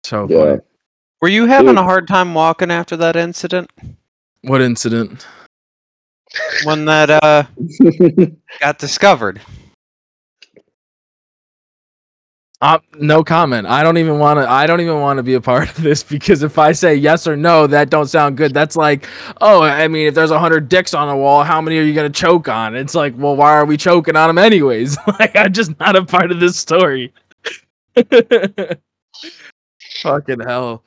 so Yeah. funny. Were you having Dude. a hard time walking after that incident? What incident? When that uh got discovered? Uh, no comment. I don't even want to. I don't even want to be a part of this because if I say yes or no, that don't sound good. That's like, oh, I mean, if there's a hundred dicks on a wall, how many are you gonna choke on? It's like, well, why are we choking on them anyways? like, I'm just not a part of this story. Fucking hell.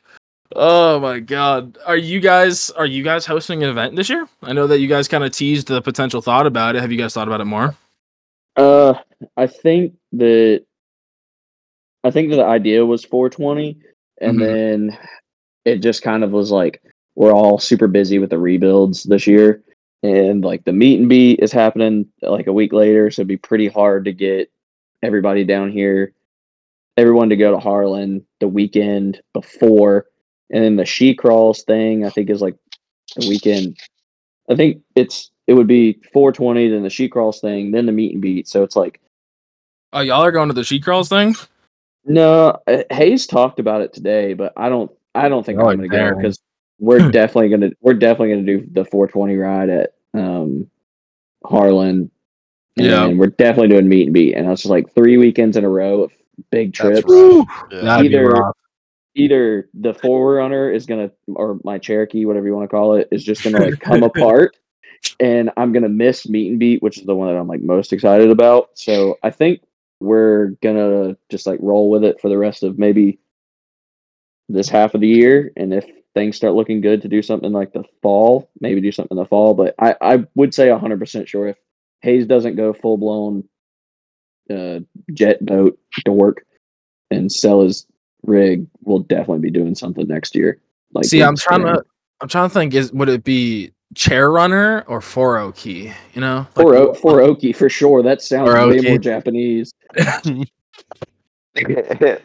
Oh my god. Are you guys are you guys hosting an event this year? I know that you guys kind of teased the potential thought about it. Have you guys thought about it more? Uh, I think that I think the idea was 420, and Mhm. then it just kind of was like we're all super busy with the rebuilds this year, and like the meet and beat is happening like a week later, so it'd be pretty hard to get everybody down here, everyone to go to Harlan the weekend before, and then the she crawls thing I think is like the weekend. I think it's it would be 420, then the she crawls thing, then the meet and beat. So it's like Oh, y'all are going to the she crawls thing? No, uh, Hayes talked about it today, but I don't. I don't think Oh, I'm going to go damn. because we're definitely going to. We're definitely going to do the 420 ride at um, Harlan. And Yeah. we're definitely doing meet and beat, and it's just like three weekends in a row of big That's trips. rough. Yeah. That'd Either- rough. Either the 4Runner is gonna, or my Cherokee, whatever you want to call it, is just gonna like come apart, and I'm gonna miss meet and beat, which is the one that I'm like most excited about. So I think we're gonna just like roll with it for the rest of maybe this half of the year, and if things start looking good to do something like the fall, maybe do something in the fall. But I I would say 100 percent sure if Hayes doesn't go full blown uh, jet boat dork and sell his rig, we'll definitely be doing something next year. Like See, I'm trying to I'm trying to think is would it be chair runner or four o key, you know? for Like, o- for Oki for sure. That sounds way Oroki. more Japanese.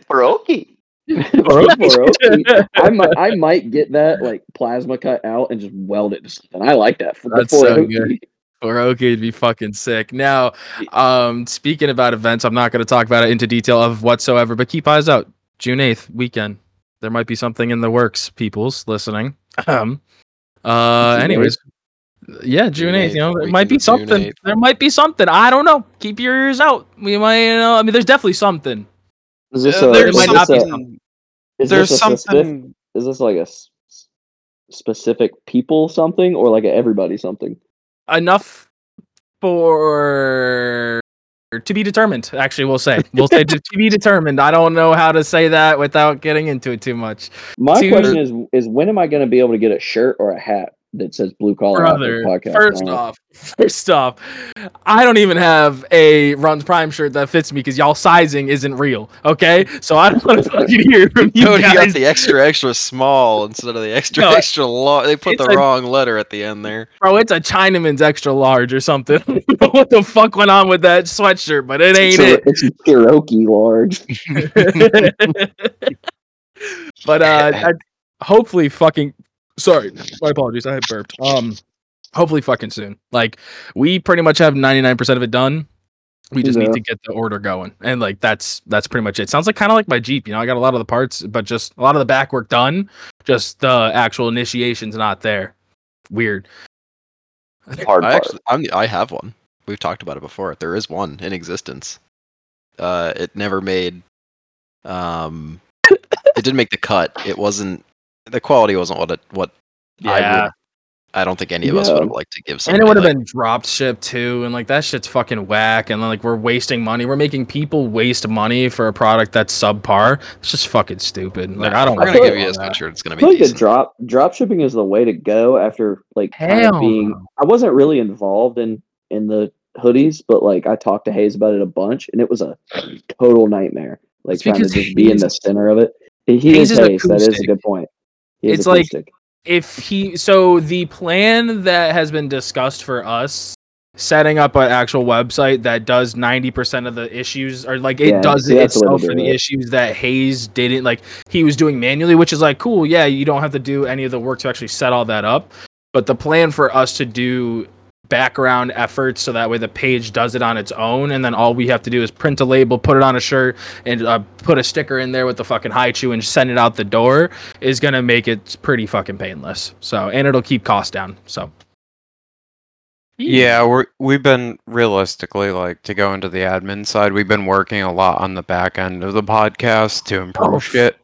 For Oki. For Oki. I might I might get that like plasma cut out and just weld it to something. I like that. For the That's so 4okee. good. Oroki would be fucking sick. Now, um, speaking about events, I'm not going to talk about it into detail of whatsoever, but keep eyes out. June 8th weekend. There might be something in the works, people's listening. Um, uh, June anyways, yeah, June June 8th. You know, there might be weekend of June something. 8th. There might be something. I don't know. Keep your ears out. We might, you know, I mean, there's definitely something. Is this Uh, a, there's is might not this be something. is There's this a specific- something. is this like a s- s- specific people something or like a everybody something? enough for to be determined actually we'll say. We'll say to, to be determined. I don't know how to say that without getting into it too much. My To- question is is when am I going to be able to get a shirt or a hat that says blue collar brother podcast? first on it? off first off i don't even have a runs prime shirt that fits me because y'all sizing isn't real okay so i don't want to fucking hear from you guys. Cody got the extra extra small instead of the extra No, extra large. They put the a- wrong letter at the end there. bro it's a chinaman's extra large or something I don't know what the fuck went on with that sweatshirt but it ain't Chir- it It's a Cherokee large. but uh, I, hopefully fucking sorry, my apologies. I had burped. Um hopefully fucking soon. Like we pretty much have 99% of it done. We just Yeah. need to get the order going. And like that's that's pretty much it. Sounds like kind of like my Jeep, you know. I got a lot of the parts, but just a lot of the back work done. Just the actual initiation's not there. Weird. Hard I actually, I'm, I have one. We've talked about it before. There is one in existence. Uh, it never made. Um, it didn't make the cut. It wasn't. The quality wasn't what it what I Yeah. would. I don't think any of us would have liked to give. Some. And it would have like, been dropped ship too, and like that shit's fucking whack. And like we're wasting money. We're making people waste money for a product that's subpar. It's just fucking stupid. Like I don't. We're wanna gonna give you all a that. sweatshirt. It's gonna I be feel like the drop drop shipping is the way to go after like kind of being. I wasn't really involved in in the hoodies, but like I talked to Hayes about it a bunch and it was a total nightmare. Like It's trying to just be in the center of it. He, he Hayes is is Hayes, that is a good point. It's like- acoustic. if he so the plan that has been discussed for us setting up an actual website that does 90% of the issues or like it Yeah, does it that's the way to itself for the it. issues that Hayes didn't like he was doing manually which is like cool yeah you don't have to do any of the work to actually set all that up but the plan for us to do background efforts so that way the page does it on its own and then all we have to do is print a label put it on a shirt and uh, put a sticker in there with the fucking Hi-Chew and send it out the door is gonna make it pretty fucking painless. So and it'll keep costs down. So Yeah, we're we've been realistically like to go into the admin side. We've been working a lot on the back end of the podcast to improve Oh, shit.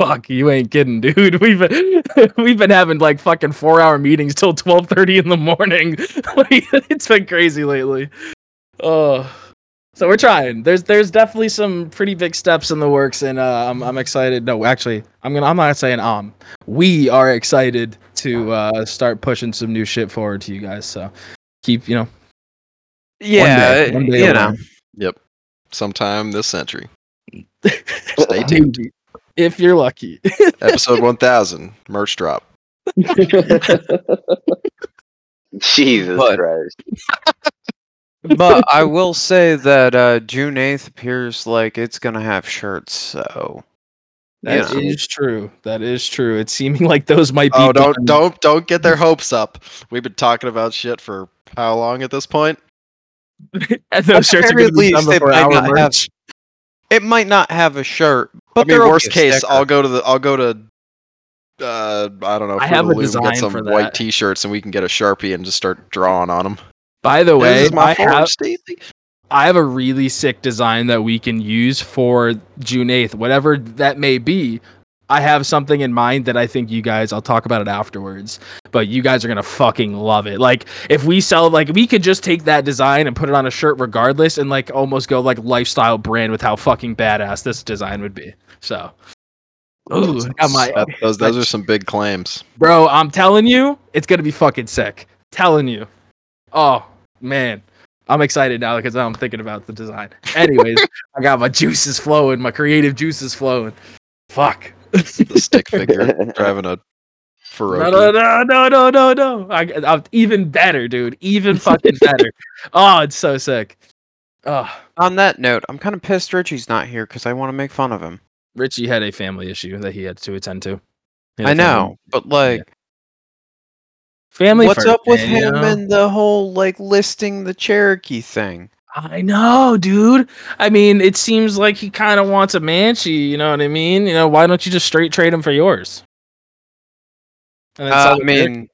Fuck, you ain't kidding, dude. We've been we've been having like fucking four hour meetings till twelve thirty in the morning. like it's been crazy lately. Oh. So we're trying. There's there's definitely some pretty big steps in the works, and uh, I'm I'm excited. No, actually, I'm gonna I'm not saying um. We are excited to uh, start pushing some new shit forward to you guys. So keep you know Yeah, day- one day you at know. Yep. Sometime this century. Stay tuned. Maybe, if you're lucky. Episode 1000 merch drop. Jesus But- Christ. but I will say that uh, June eighth appears like it's gonna have shirts. So That is Yeah. true. That is true. It's seeming like those might be. Oh, don't done- don't don't get their hopes up. We've been talking about shit for how long at this point? And those shirts are very going to be done least, it before might our not have- merch. It might not have a shirt. But I mean, worst case, sticker. I'll go to the I'll go to uh I don't know, I Fruit have of a the Loom, design get some for white t-shirts and we can get a Sharpie and just start drawing on them. By the way, my I have, I have a really sick design that we can use for June 8th, whatever that may be. I have something in mind that I think you guys, I'll talk about it afterwards, but you guys are going to fucking love it. Like, if we sell, like, we could just take that design and put it on a shirt regardless and, like, almost go, like, lifestyle brand with how fucking badass this design would be. So, ooh, my, That- those those are some big claims. Bro, I'm telling you, it's gonna be fucking sick. Telling you. Oh man, I'm excited now because I'm thinking about the design. Anyways, I got my juices flowing, my creative juices flowing. Fuck. The stick figure driving a No, 4okee. no, no, no, no, no, no. I, I'm even better, dude. Even fucking better. oh, it's so sick. Oh, On that note, I'm kind of pissed Richie's not here because I want to make fun of him. Richie had a family issue that he had to attend to. I know, but like, Family. what's first, up with him know? and the whole like listing the Cherokee thing? I know, dude. I mean, it seems like he kind of wants a Manchi. You know what I mean? You know, why don't you just straight trade him for yours? Uh, I mean,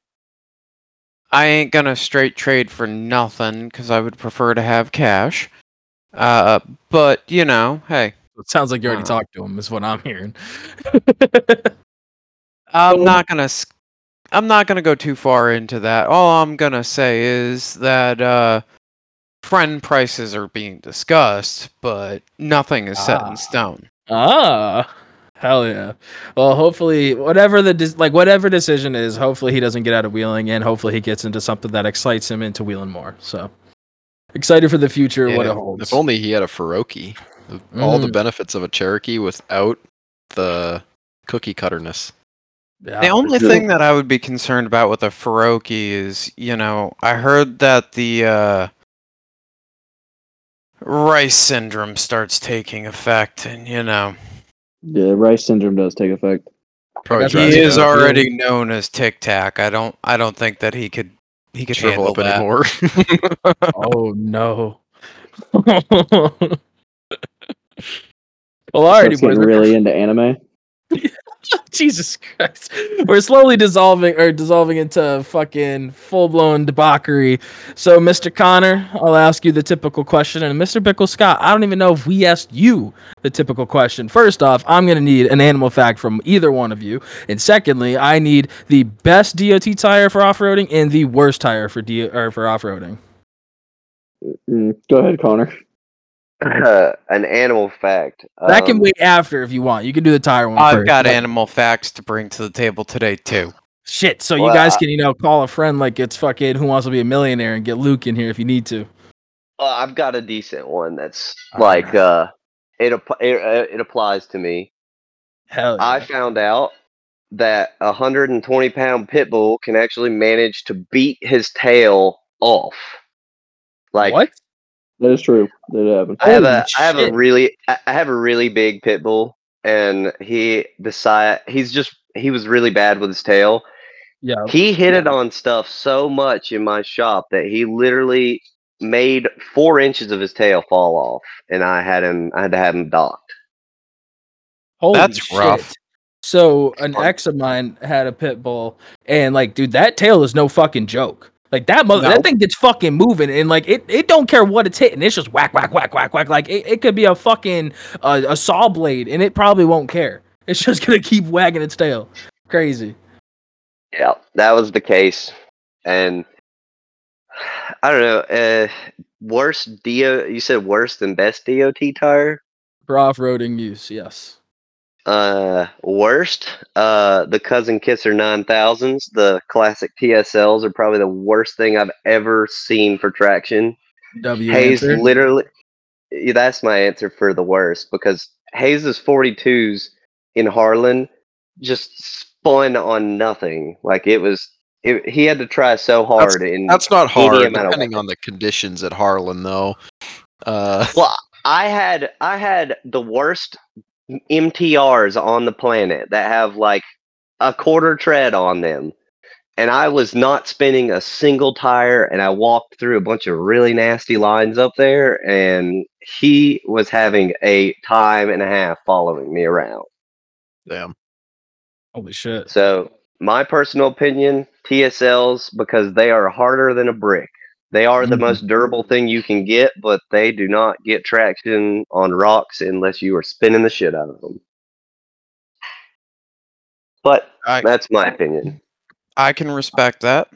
I ain't gonna straight trade for nothing because I would prefer to have cash. Uh, but you know, hey, it sounds like you already uh, talked to him. Is what I'm hearing. I'm not gonna. I'm not gonna go too far into that. All I'm gonna say is that uh, friend prices are being discussed, but nothing is set Ah. in stone. ah, hell yeah. Well, hopefully, whatever the des- like, whatever decision is, hopefully he doesn't get out of wheeling, and hopefully he gets into something that excites him into wheeling more. So excited for the future, what it holds. If only he had a 4okee. All the Mm. benefits of a Cherokee without the cookie cutterness. Yeah. The only thing that I would be concerned about with a 4okee is, you know, I heard that the uh, rice syndrome starts taking effect, and you know, Yeah, rice syndrome does take effect. Probably he is out. already known as Tic Tac. I don't I don't think that he could he could shrivel handle up that. anymore. oh no. well, alrighty, Starts getting really into anime. Jesus Christ. We're slowly dissolving or dissolving into fucking full blown debauchery. So, Mr. Connor, I'll ask you the typical question. And Mr. Bikel Scott, I don't even know if we asked you the typical question. First off, I'm going to need an animal fact from either one of you. And secondly, I need the best DOT tire for off roading and the worst tire for, D- or for off roading. Mm, go ahead, Connor. Uh, an animal fact. That can um, wait after if you want. You can do the tire one I've first. got But- animal facts to bring to the table today too. Shit, so you guys I- can, you know, call a friend like it's fucking Who Wants to Be a Millionaire and get Luke in here if you need to. Uh, I've got a decent one that's All like right. uh, it, it uh, it applies to me. Hell I found out that a 120 pound pit bull can actually manage to beat his tail off. Like what? That is true. That happened. I have Holy a I have a really I I have a really big pit bull, and he decide he's just he was really bad with his tail. Yeah. He hit it on stuff so much in my shop that he literally made four inches of his tail fall off, and I had him I had to have him docked. Holy That's shit. rough. So an ex of mine had a pit bull, and like, dude, that tail is no fucking joke. Like that mother, No. that thing gets fucking moving, and like it, it don't care what it's hitting. It's just whack, whack, whack, whack, whack. Like it, it could be a fucking uh, a saw blade, and it probably won't care. It's just gonna keep wagging its tail. Crazy. Yeah, that was the case, and I don't know. Uh, worst DO? You said worse than best DOT tire? For off-roading use, yes. Uh, worst. Uh, the Cousin Kisser 9000s, the classic TSLs, are probably the worst thing I've ever seen for traction. W Hayes answer. literally. yeah, That's my answer for the worst because Hayes's 42s in Harlan just spun on nothing. Like it was. It, he had to try so hard. in That's not hard, depending on the conditions at Harlan, though. Uh, Well, I had I had the worst MTRs on the planet that have like a quarter tread on them. And I was not spinning a single tire and I walked through a bunch of really nasty lines up there and he was having a time and a half following me around. damn. Holy shit. So, my personal opinion, TSLs because they are harder than a brick. They are the Mhm. most durable thing you can get, but they do not get traction on rocks unless you are spinning the shit out of them. But I that's my opinion. I can respect that.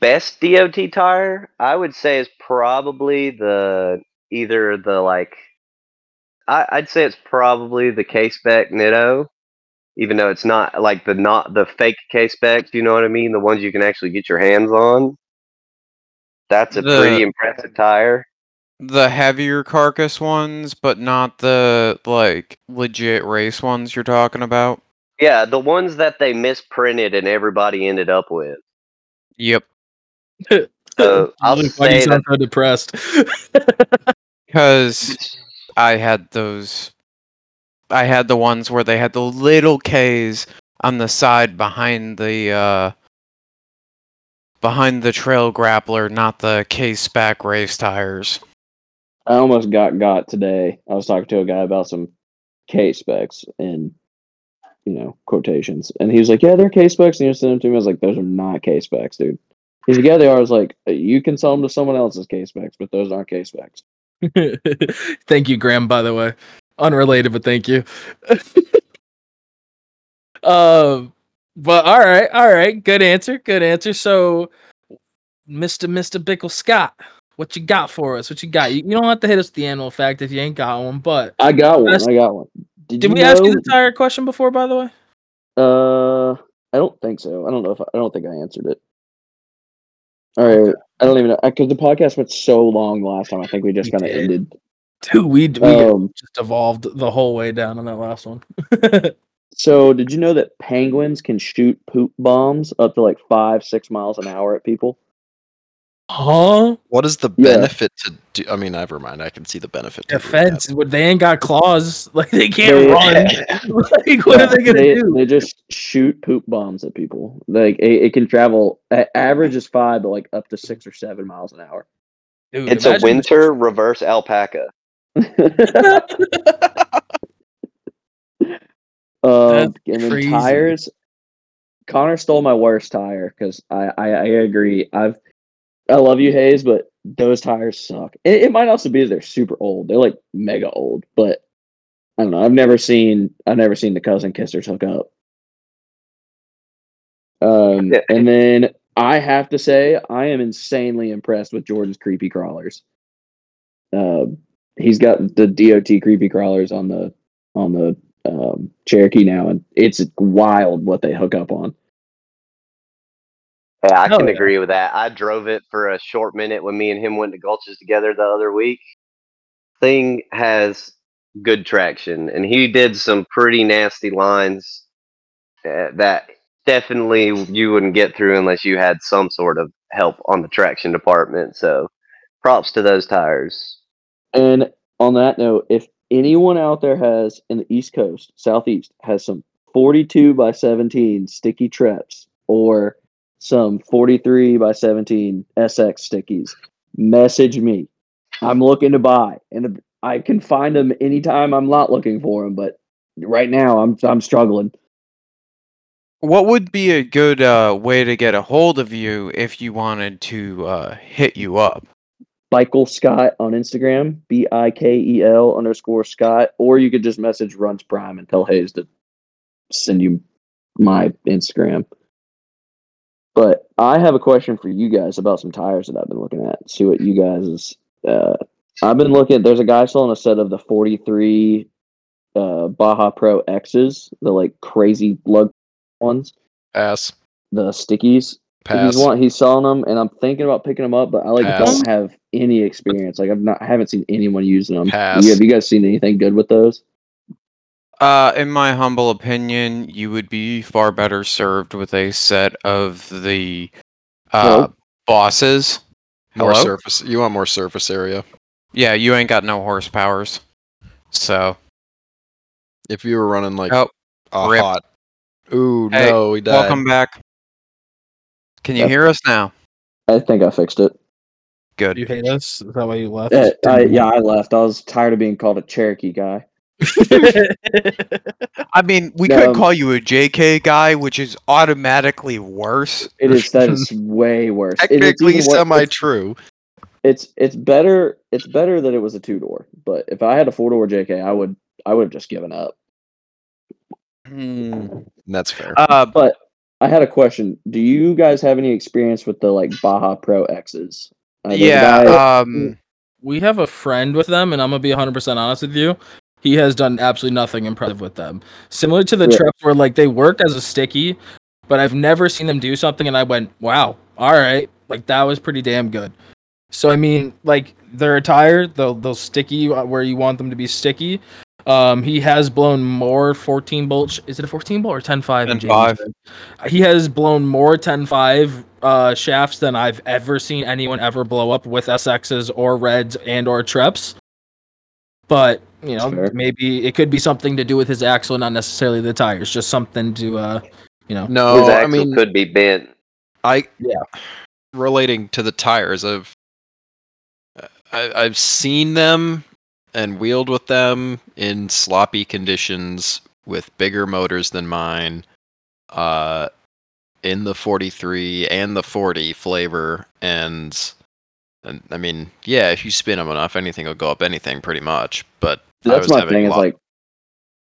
Best DOT tire, I would say, is probably the either the like. I, I'd say it's probably the K spec Nitto, even though it's not like the not the fake K specs. You know what I mean? The ones you can actually get your hands on. That's a The- pretty impressive tire. The heavier carcass ones, but not the like legit race ones you're talking about. Yeah, the ones that they misprinted and everybody ended up with. Yep. So I'll Luke, why do you say sound so depressed? Because I had those. I had the ones where they had the little K's on the side behind the uh behind the trail grappler, not the K spec race tires. I almost got got today. I was talking to a guy about some K specs and you know quotations, and he was like, "Yeah, they're K specs." And he was sending them to me. I was like, "Those are not K specs, dude." He's like, "Yeah, they are." I was like, "You can sell them to someone else's K specs, but those aren't K specs." thank you, Graham, by the way. Unrelated, but thank you. um, but all right, all right. Good answer. Good answer. So, Mr. Mr. Bikel Scott, what you got for us? What you got? You, you don't have to hit us with the animal fact if you ain't got one, but I got one. I got one. Did, did we ask you the tire question before, by the way? Uh, I don't think so. I don't know if I, I don't think I answered it. All right, I don't even know because the podcast went so long last time. I think we just kind of ended. Dude, we, we Um, just evolved the whole way down on that last one. so did you know that penguins can shoot poop bombs up to like five, six miles an hour at people? Huh? What is the Yeah. benefit to do? I mean, never mind. I can see the benefit. To doing Defense. What they ain't got claws. Like they can't They- run. like what are they gonna they, do? They just shoot poop bombs at people. Like it, it can travel. a- Average is five, but like up to six or seven miles an hour. Dude, It's a imagine- winter reverse alpaca. Um, That's and then crazy. tires. Connor stole my worst tire because I, I I agree. I've I love you Hayes, but those tires suck. It, it might also be they're super old. They're like mega old, but I don't know. I've never seen I've never seen the cousin kissers hook up. Um, and then I have to say I am insanely impressed with Jordan's creepy crawlers. Uh, he's got the DOT creepy crawlers on the on the um, Cherokee now, and it's wild what they hook up on. Yeah, I Hell can yeah. agree with that. I drove it for a short minute when me and him went to Gulches together the other week. Thing has good traction, and he did some pretty nasty lines uh, that definitely you wouldn't get through unless you had some sort of help on the traction department. So, props to those tires. And on that note, if anyone out there has in the East Coast, Southeast, has some 42 by 17 sticky Treps or some 43 by 17 SX stickies, message me. I'm looking to buy, and I can find them anytime I'm not looking for them. But right now, I'm I'm struggling. What would be a good uh, way to get a hold of you if you wanted to uh, hit you up? Bikel Scott on Instagram, B I K E L underscore Scott, or you could just message Runs Prime and tell Hayes to send you my Instagram. But I have a question for you guys about some tires that I've been looking at. See what you guys is. Uh, I've been looking. There's a guy selling a set of the 43 uh, Baja Pro X's, the like crazy lug ones, Pass. the stickies. Pass. He's want he's selling them, and I'm thinking about picking them up, but I like Pass. don't have any experience. Like I've not, I haven't seen anyone using them. Pass. You- have you guys seen anything good with those? Uh, in my humble opinion, you would be far better served with a set of the uh, Hello? bosses. more Hello? surface. You want more surface area. Yeah, you ain't got no horsepowers. So, If you were running like oh, a rip. hot. Ooh Hey, no, we died. welcome back. Can you Yeah. hear us now? I think I fixed it. Good. You hate us? Is that why you left? Uh, I, yeah, I left. I was tired of being called a Cherokee guy. I mean, we No. could call you a JK guy, which is automatically worse. It is that is way worse. It- it's Technically even semi true. It's it's better. It's better that it was a two door. But if I had a four door JK, I would I would have just given up. That's fair. Uh, But I had a question. Do you guys have any experience with the like Baja Pro X's? Uh, yeah. guy- Um, we have a friend with them, and I'm gonna be 100 percent honest with you. He has done absolutely nothing impressive with them. Similar to the Yeah. Treps where like they work as a sticky, but I've never seen them do something, and I went, "Wow, all right, like that was pretty damn good." So I mean, like they're a tire, they'll they'll sticky uh, where you want them to be sticky. Um, he has blown more 14 bolt. sh- Is it a 14 bolt or 10.5? in 10.5. James? He has blown more 10.5 uh, shafts than I've ever seen anyone ever blow up with SXs or Reds and or Treps. But you know, Fair. maybe it could be something to do with his axle, not necessarily the tires. Just something to, uh, you know. no, His I axle mean, could be bent. I Yeah. relating to the tires. I've I, I've seen them and wheeled with them in sloppy conditions with bigger motors than mine. Uh, in the 43 and the 40 flavor, and and I mean, yeah, if you spin them enough, anything will go up anything pretty much. But I that's my thing. Is like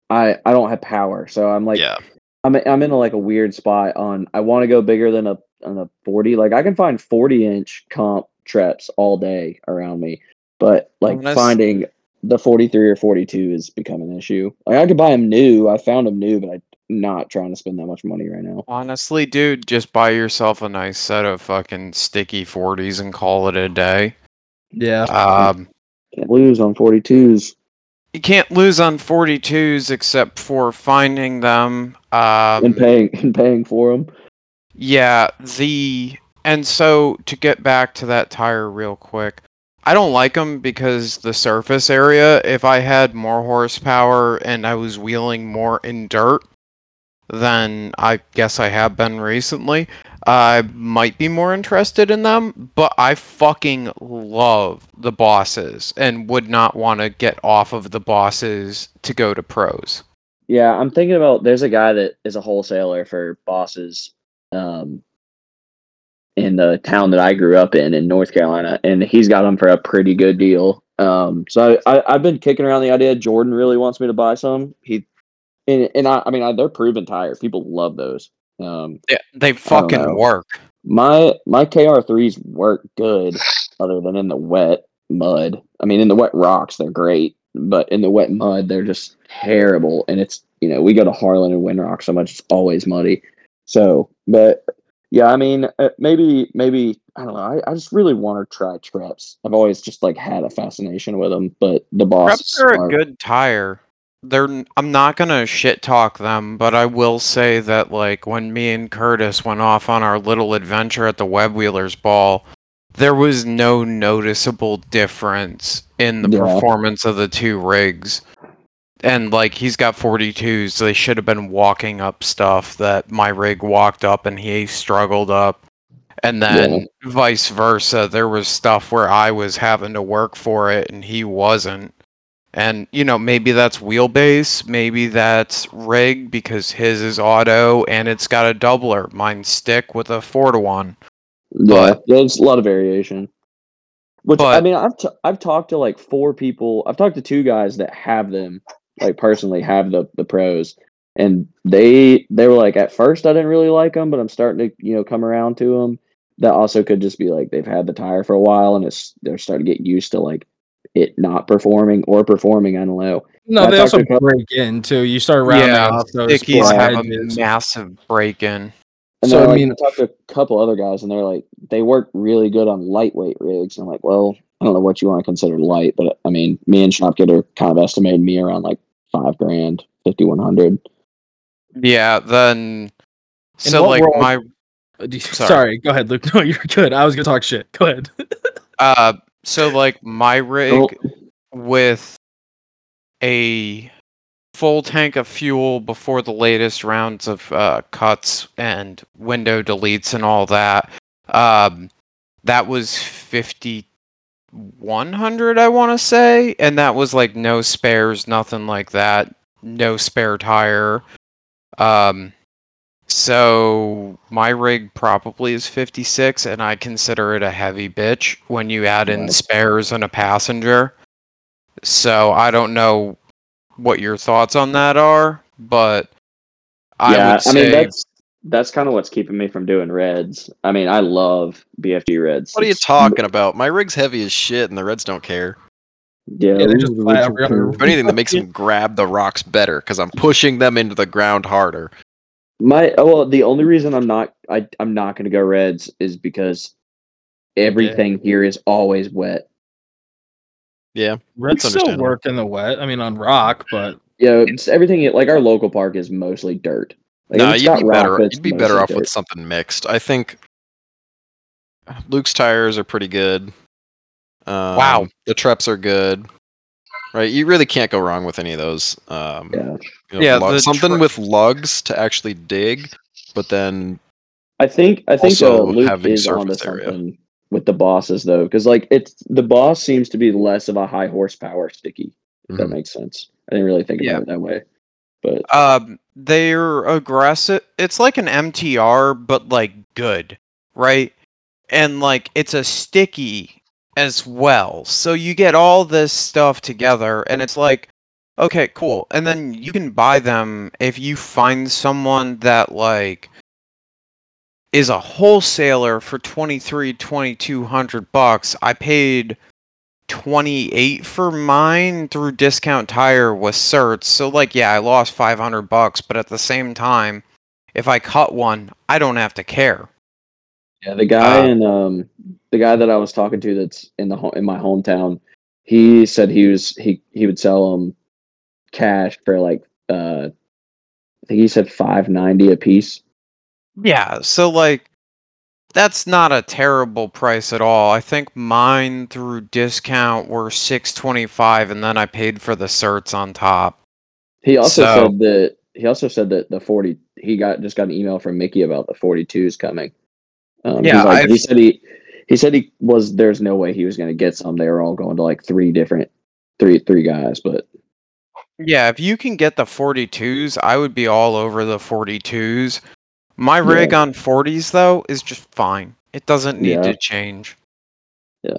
I I don't have power, so I'm like yeah, I'm I'm in a, like a weird spot on I want to go bigger than a on a 40. Like I can find 40 inch comp treps all day around me, but like Unless- finding the 43 or 42 is become an issue. Like I could buy them new. I found them new, but I'm not trying to spend that much money right now. honestly, dude, just buy yourself a nice set of fucking sticky 40s and call it a day. Yeah. Um, Can't lose on 42s. you can't lose on 42s except for finding them. Um, and paying and paying for them. Yeah, the and so to get back to that tire real quick, I don't like them because the surface area. If I had more horsepower and I was wheeling more in dirt, than I guess I have been recently, I might be more interested in them. But I fucking love the bosses and would not want to get off of the bosses to go to pros. Yeah, I'm thinking about. There's a guy that is a wholesaler for bosses, um, in the town that I grew up in in North Carolina, and he's got them for a pretty good deal. Um, so I, I, I've been kicking around the idea. Jordan really wants me to buy some. He and and I, I mean I, they're proven tires. People love those. Um, Yeah, they fucking work. my my KR threes work good, other than in the wet mud. I mean, in the wet rocks they're great, but in the wet mud they're just terrible. And it's you know we go to Harlan and Windrock so much, it's always muddy. So, but yeah, I mean uh, maybe maybe I don't know. I, I just really want to try Treps. I've always just like had a fascination with them, but the boss Preps are a good tire. They're I'm not gonna shit talk them, but I will say that like when me and Curtis went off on our little adventure at the Web Wheelers Ball, there was no noticeable difference in the Yeah. performance of the two rigs. And like he's got 42s, so they should have been walking up stuff that my rig walked up and he struggled up. And then vice versa, there was stuff where I was having to work for it and he wasn't. And you know, maybe that's wheelbase, maybe that's rig because his is auto and it's got a doubler. Mine stick with a four to one. Yeah, But- there's a lot of variation. Which I mean, I've t- I've talked to like four people. I've talked to two guys that have them, like personally have the the pros, and they they were like at first I didn't really like them, but I'm starting to you know come around to them. That also could just be like they've had the tire for a while and it's they're starting to get used to like it not performing or performing. I don't know. No, I they also to couple- break in too. You start rounding yeah, off those stickies flat have a massive break in. And So, then I like, mean- I talked to a couple other guys, and they're like, they work really good on lightweight rigs. And I'm like, well, I don't know what you want to consider light, but I mean, me and Shopkid are kind of estimated me around like five grand, fifty one hundred. Yeah, then In so like world- my Uh, you- Sorry. Sorry. go ahead, Luke. No, you're good. I was gonna talk shit. Go ahead. uh so like my rig Oh, with a full tank of fuel before the latest rounds of uh, cuts and window deletes and all that. Um, that was 5100 I want to say and that was like no spares, nothing like that, no spare tire. Um so my rig probably is 56 and I consider it a heavy bitch when you add in spares and a passenger. So I don't know what your thoughts on that are, but I yeah, would I say mean that's that's kind of what's keeping me from doing reds. I mean, I love BFG reds. What are you It's- talking about? My rig's heavy as shit, and the Reds don't care. Yeah, Yeah, they these just are the fly ones every who other- care. If anything, that makes them grab the rocks better because I'm pushing them into the ground harder. My oh, well, the only reason I'm not I I'm not going to go reds is because everything here is always wet. Yeah, Reds That's still work in the wet. I mean, on rock, but Yeah, it's everything like our local park is mostly dirt. Like, if no, you'd be better. it's You'd be better mostly off with something mixed. I think Luke's tires are pretty good. Um, Wow. the Treps are good. Right, you really can't go wrong with any of those. Um, Yeah, you know, Yeah, lug- something Tre- with lugs to actually dig, but then I think I think uh, Luke having is onto surface area. something with the bosses though, because like it's the boss seems to be less of a high horsepower sticky. If that Mhm. makes sense. I didn't really think Yeah. about it that way, but um they're aggressive. It's like an MTR but like good, right? And like it's a sticky as well. So you get all this stuff together and it's like okay, cool. And then you can buy them if you find someone that like is a wholesaler for 23 2200 bucks. I paid 28 for mine through discount tire with certs. So like yeah, I lost 500 bucks, but at the same time, if I cut one, I don't have to care. yeah, the guy Uh, in um the guy that I was talking to that's in the in my hometown, he said he was he he would sell them cash for like uh I think he said five ninety a piece. Yeah, so like that's not a terrible price at all. I think mine through discount were six twenty five, and then I paid for the certs on top. He also So- said that he also said that the forty he got just got an email from Mickey about the forty twos coming. Um, Yeah, like, he said he he said he was there's no way he was going to get some. They were all going to like three different three three guys, but Yeah, if you can get the 42s, I would be all over the 42s. My Yeah. rig on 40s though is just fine. It doesn't need Yeah. to change. Yeah.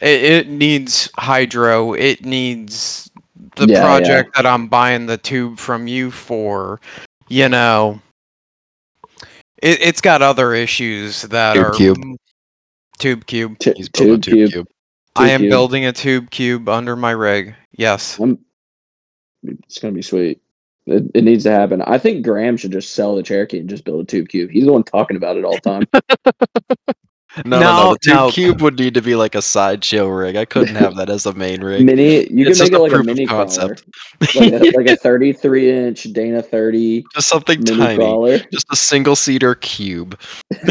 It, it needs hydro. It needs the Yeah, yeah. project that I'm buying the tube from you for. You know, it, it's got other issues that Tube are cube. tube cube. t- He's building tube cube. cube. I am cube. building a tube cube under my rig. Yes. I'm, it's going to be sweet. It, it needs to happen. I think Graham should just sell the Cherokee and just build a tube cube. He's the one talking about it all the time. No, no, no. No, The tube no. cube would need to be like a sideshow rig. I couldn't have that as a main rig. mini, you can It's make it like a mini concept. crawler, like a, like a 33 inch Dana 30 Just something tiny. crawler, Just a single seater cube.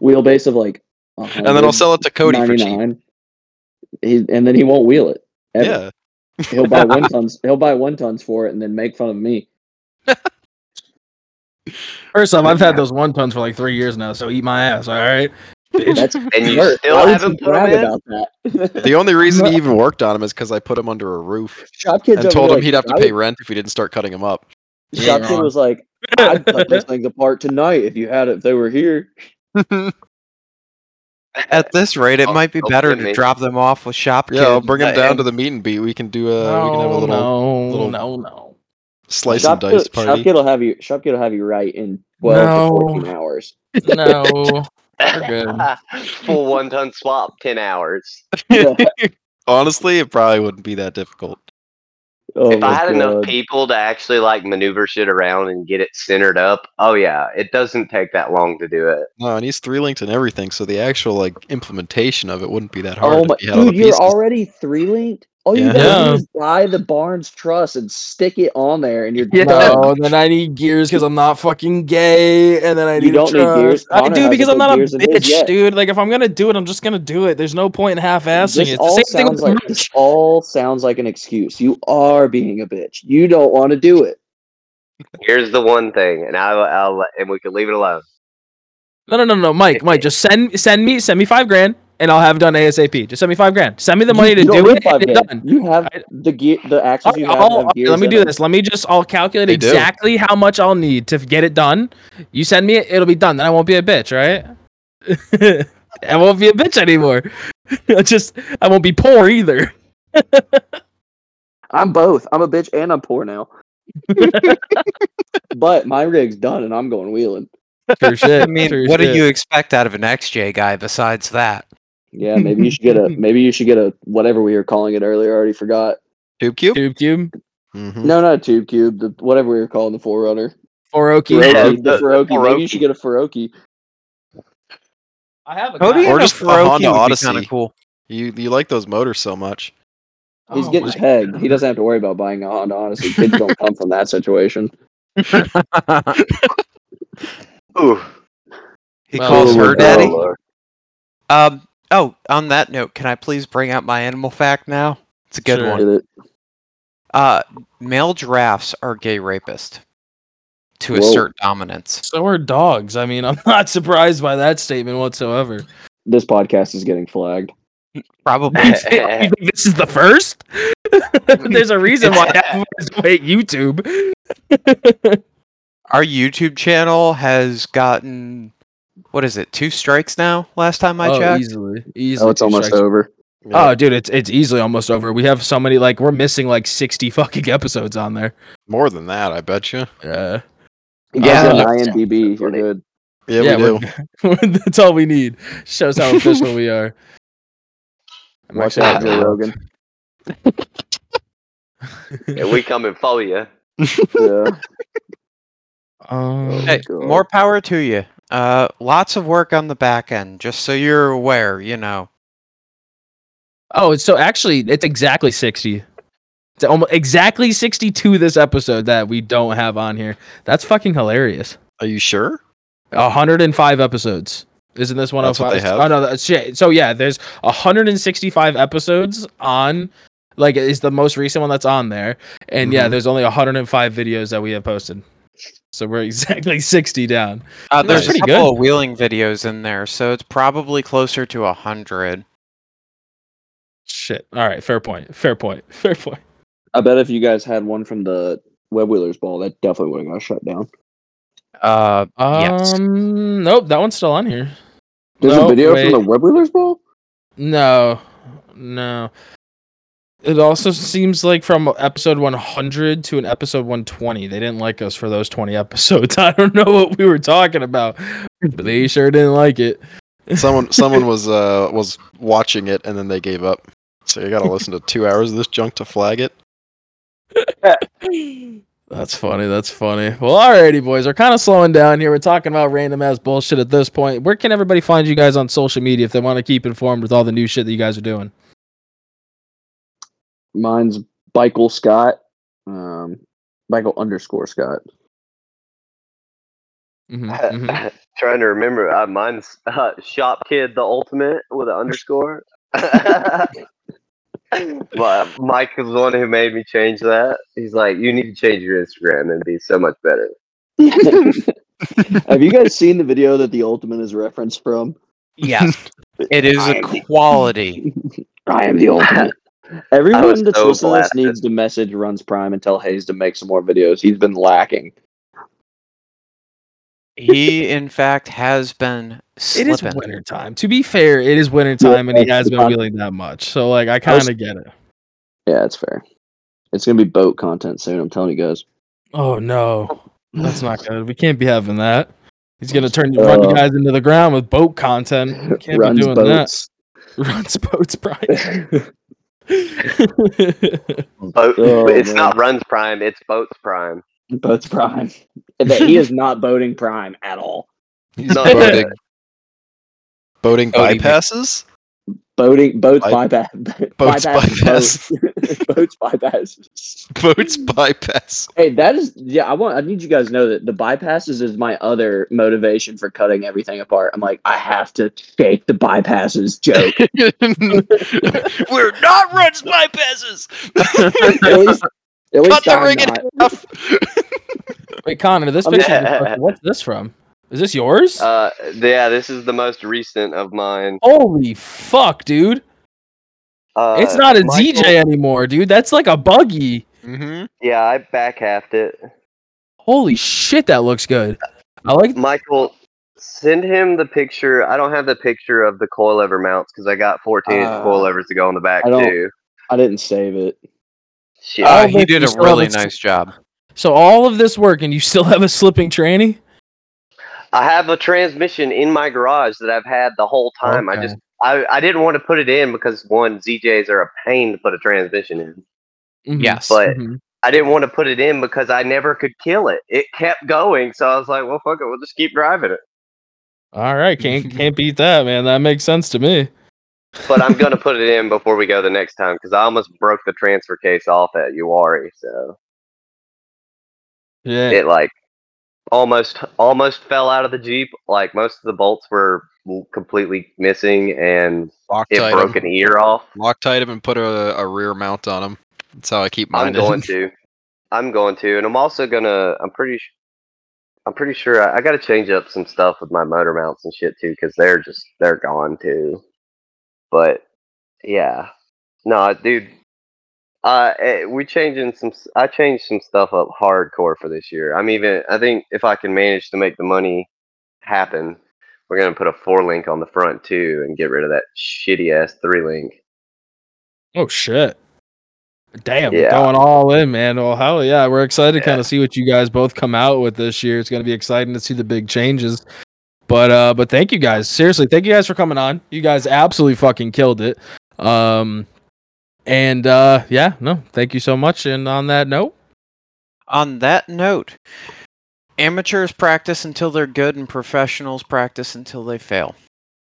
wheelbase of like. And then I'll sell it to Cody for cheap. He, and then he won't wheel it. ever. Yeah. He'll buy one tons. He'll buy one tons for it, and then make fun of me. First off, I've had those one tons for like three years now, so eat my ass, all right? That's And you Bert, still why haven't you put 'em brag in? about that. The only reason he even worked on him is because I put him under a roof Shop kids and told there, him he'd have to pay rent if we didn't start cutting him up. Shop kid was like, "I'd cut those things apart tonight if you had it. If they were here." At this rate, it I'll- might be I'll better send to me. drop them off with shop. Yeah, I'll Kid bring him and- down to the meet and beat. We can do a we can have a little no, little- no, no. slice Shop and dice kid, party. kid will have you. Shop kid will have you right in twelve No. to fourteen hours. No. We're good. Full one ton swap, ten hours. Honestly, it probably wouldn't be that difficult. Oh if I my had enough people to actually like maneuver shit around and get it centered up, oh yeah, it doesn't take that long to do it. No, and he's three linked and everything, so the actual like implementation of it wouldn't be that oh hard. Oh my, you dude, you're already three linked. All you Yeah. gotta do is buy the Barnes Truss and stick it on there, and you're No, done. and then I need gears because I'm not fucking gay, and then I You need. don't need trust. gears. I Connor do because I'm not a gears in his bitch, dude. Like if I'm gonna do it, I'm just gonna do it. There's no point in half-assing This it. It's all the same sounds with like this all sounds like an excuse. You are being a bitch. You don't want to do it. Here's the one thing, and I'll, I'll and we can leave it alone. No, no, no, no, Mike, Mike, just send send me send me five grand, and I'll have it done ASAP. Just send me five grand. Send me the money you, to you don't do need it, and it's done. You have I- the gear, the axles you have. I'll- have I'll- let me do them. this. Let me just. I'll calculate They do. exactly how much I'll need to get it done. You send me it, it'll be done. Then I won't be a bitch, right? I won't be a bitch anymore. I just I won't be poor either. I'm both. I'm a bitch and I'm poor now. but my rig's done and I'm going wheeling. True shit. I mean, true what do you expect out of an XJ guy besides that? Yeah, maybe you should get a maybe you should get a whatever we were calling it earlier. I already forgot. Tube cube. Tube cube? Mhm. No, not a tube cube. The whatever we were calling the 4Runner. Oroki. Yeah, 4okee, the the- the Maybe you should get a 4okee. I have a Cody Or and a just a 4okee Honda would be Odyssey. kinda cool. You you like those motors so much. He's Oh getting pegged. God. He doesn't have to worry about buying a Honda. Honestly, kids don't come from that situation. Ooh. he Well, calls her daddy. Um. Oh, on that note, can I please bring out my animal fact now? It's a good Sure. one. Get it? Uh, male giraffes are gay rapists to Whoa. assert dominance. So are dogs. I mean, I'm not surprised by that statement whatsoever. This podcast is getting flagged. Probably. You think this is the first? There's a reason why half of us hate YouTube. Our YouTube channel has gotten what is it? Two strikes now. Last time I oh, checked. easily, easily. Oh, it's almost strikes. over. Yeah, Oh, dude, it's it's easily almost over. We have so many like we're missing like sixty fucking episodes on there. more than that, I bet you. Yeah, Yeah, guys got that's- IMDb. You're good. Yeah, we do. we're- that's all we need. Shows how official we are. I'm Watch actually out, Joe Rogan. And we coming for you. Yeah. Um, Hey, more power to you. Uh, lots of work on the back end, just so you're aware. You know. oh, so actually it's exactly sixty. It's almost exactly sixty-two this episode that we don't have on here. That's fucking hilarious. Are you sure? 105 episodes. Isn't this one That's of what they have? Oh no, that's shit. So yeah, there's 165 episodes on like is the most recent one that's on there. And yeah, Mhm. there's only 105 videos that we have posted. So we're exactly 60 down. Uh, That's there's a couple good. of wheeling videos in there, so it's probably closer to a hundred. Shit. All right, fair point. Fair point. Fair point. I bet if you guys had one from the Web Wheelers Ball, that definitely would have got shut down. Uh, yes. Um nope, that one's still on here. There's No, a video wait. from the Web Wheelers Ball. No. No. It also seems like from episode 100 to an episode 120, they didn't like us for those 20 episodes. I don't know what we were talking about, but they sure didn't like it. Someone someone was uh was watching it and then they gave up. So you got to listen to two hours of this junk to flag it. That's funny. That's funny. Well, alrighty, boys. We're kind of slowing down here. We're talking about random ass bullshit at this point. Where can everybody find you guys on social media if they want to keep informed with all the new shit that you guys are doing? Mine's Michael Scott. Um, Michael underscore Scott. Mhm, mhm. Trying to remember. Uh, mine's uh, Shop Kid the Ultimate with an underscore. but Mike was the one who made me change that. He's like, "You need to change your Instagram and be so much better." Have you guys seen the video that the Ultimate is referenced from? Yes, it is I a am the- quality. I am the Ultimate. I Everyone that's so listening this blasted. needs to message Runs Prime and tell Hayes to make some more videos. He's been lacking. He, in fact, has been It is slipping. winter time. To be fair, it is winter time, and he has been con- wheeling that much. So, like, I kind of get it. Yeah, it's fair. It's gonna be boat content soon. I'm telling you guys. Oh no, that's not good. We can't be having that. He's gonna turn run you Uh, guys into the ground with boat content. We can't Runs be doing boats. that. Runs boats, Brian. Boat. Oh, it's man. not Runs Prime. It's Boats Prime. Boats Prime. That he is not boating Prime at all. He's No, boating boating Boating. bypasses. Boating boats By- bypass. Boats bypass. Boats, boats bypasses. Boats bypass. Hey, that is yeah. I want. I need you guys to know that the bypasses is my other motivation for cutting everything apart. I'm like, I have to shake the bypasses joke. We're not runs bypasses. at least, at least Cut the I'm ring in half. Wait, Connor, this picture. Yeah. What's this from? Is this yours? Uh, yeah, this is the most recent of mine. Holy fuck, dude! Uh, it's not a Michael- ZJ anymore, dude. That's like a buggy. Mm-hmm. Yeah, I back halved it. Holy shit, that looks good. I like. Michael, send him the picture. I don't have the picture of the coilover mounts because I got 14 inch Uh, coilovers to go on the back I too. I didn't save it. Shit. Oh, Uh, he did a really nice job. So all of this work, and you still have a slipping tranny? I have a transmission in my garage that I've had the whole time. I just I, I didn't want to put it in because one ZJs are a pain to put a transmission in. Mhm, Yes. But mhm. I didn't want to put it in because I never could kill it. It kept going, so I was like, "Well, fuck it, we'll just keep driving it." All right, can't can't beat that, man. That makes sense to me. But I'm gonna put it in before we go the next time because I almost broke the transfer case off at Uwharrie, so Yeah. it like almost almost fell out of the Jeep. Like most of the bolts were completely missing, and it broke him. an ear off. Loctite him and put a, a rear mount on him. That's how I keep mine. I'm going to. I'm going to, and I'm also gonna. I'm pretty. I'm pretty sure I, I got to change up some stuff with my motor mounts and shit too, because they're just they're gone too. But yeah, no, dude. Uh, eh, we changing some. I changed some stuff up hardcore for this year. I'm even. I think if I can manage to make the money happen, we're gonna put a four link on the front too, and get rid of that shitty ass three link. Oh shit. Damn, Yeah. going all in, man. Well, hell yeah. We're excited to kind of see what you guys both come out with this year. It's gonna be exciting to see the big changes. But uh but thank you guys. Seriously, thank you guys for coming on. You guys absolutely fucking killed it. Um and uh yeah, no, thank you so much. And on that note, On that note, amateurs practice until they're good, and professionals practice until they fail.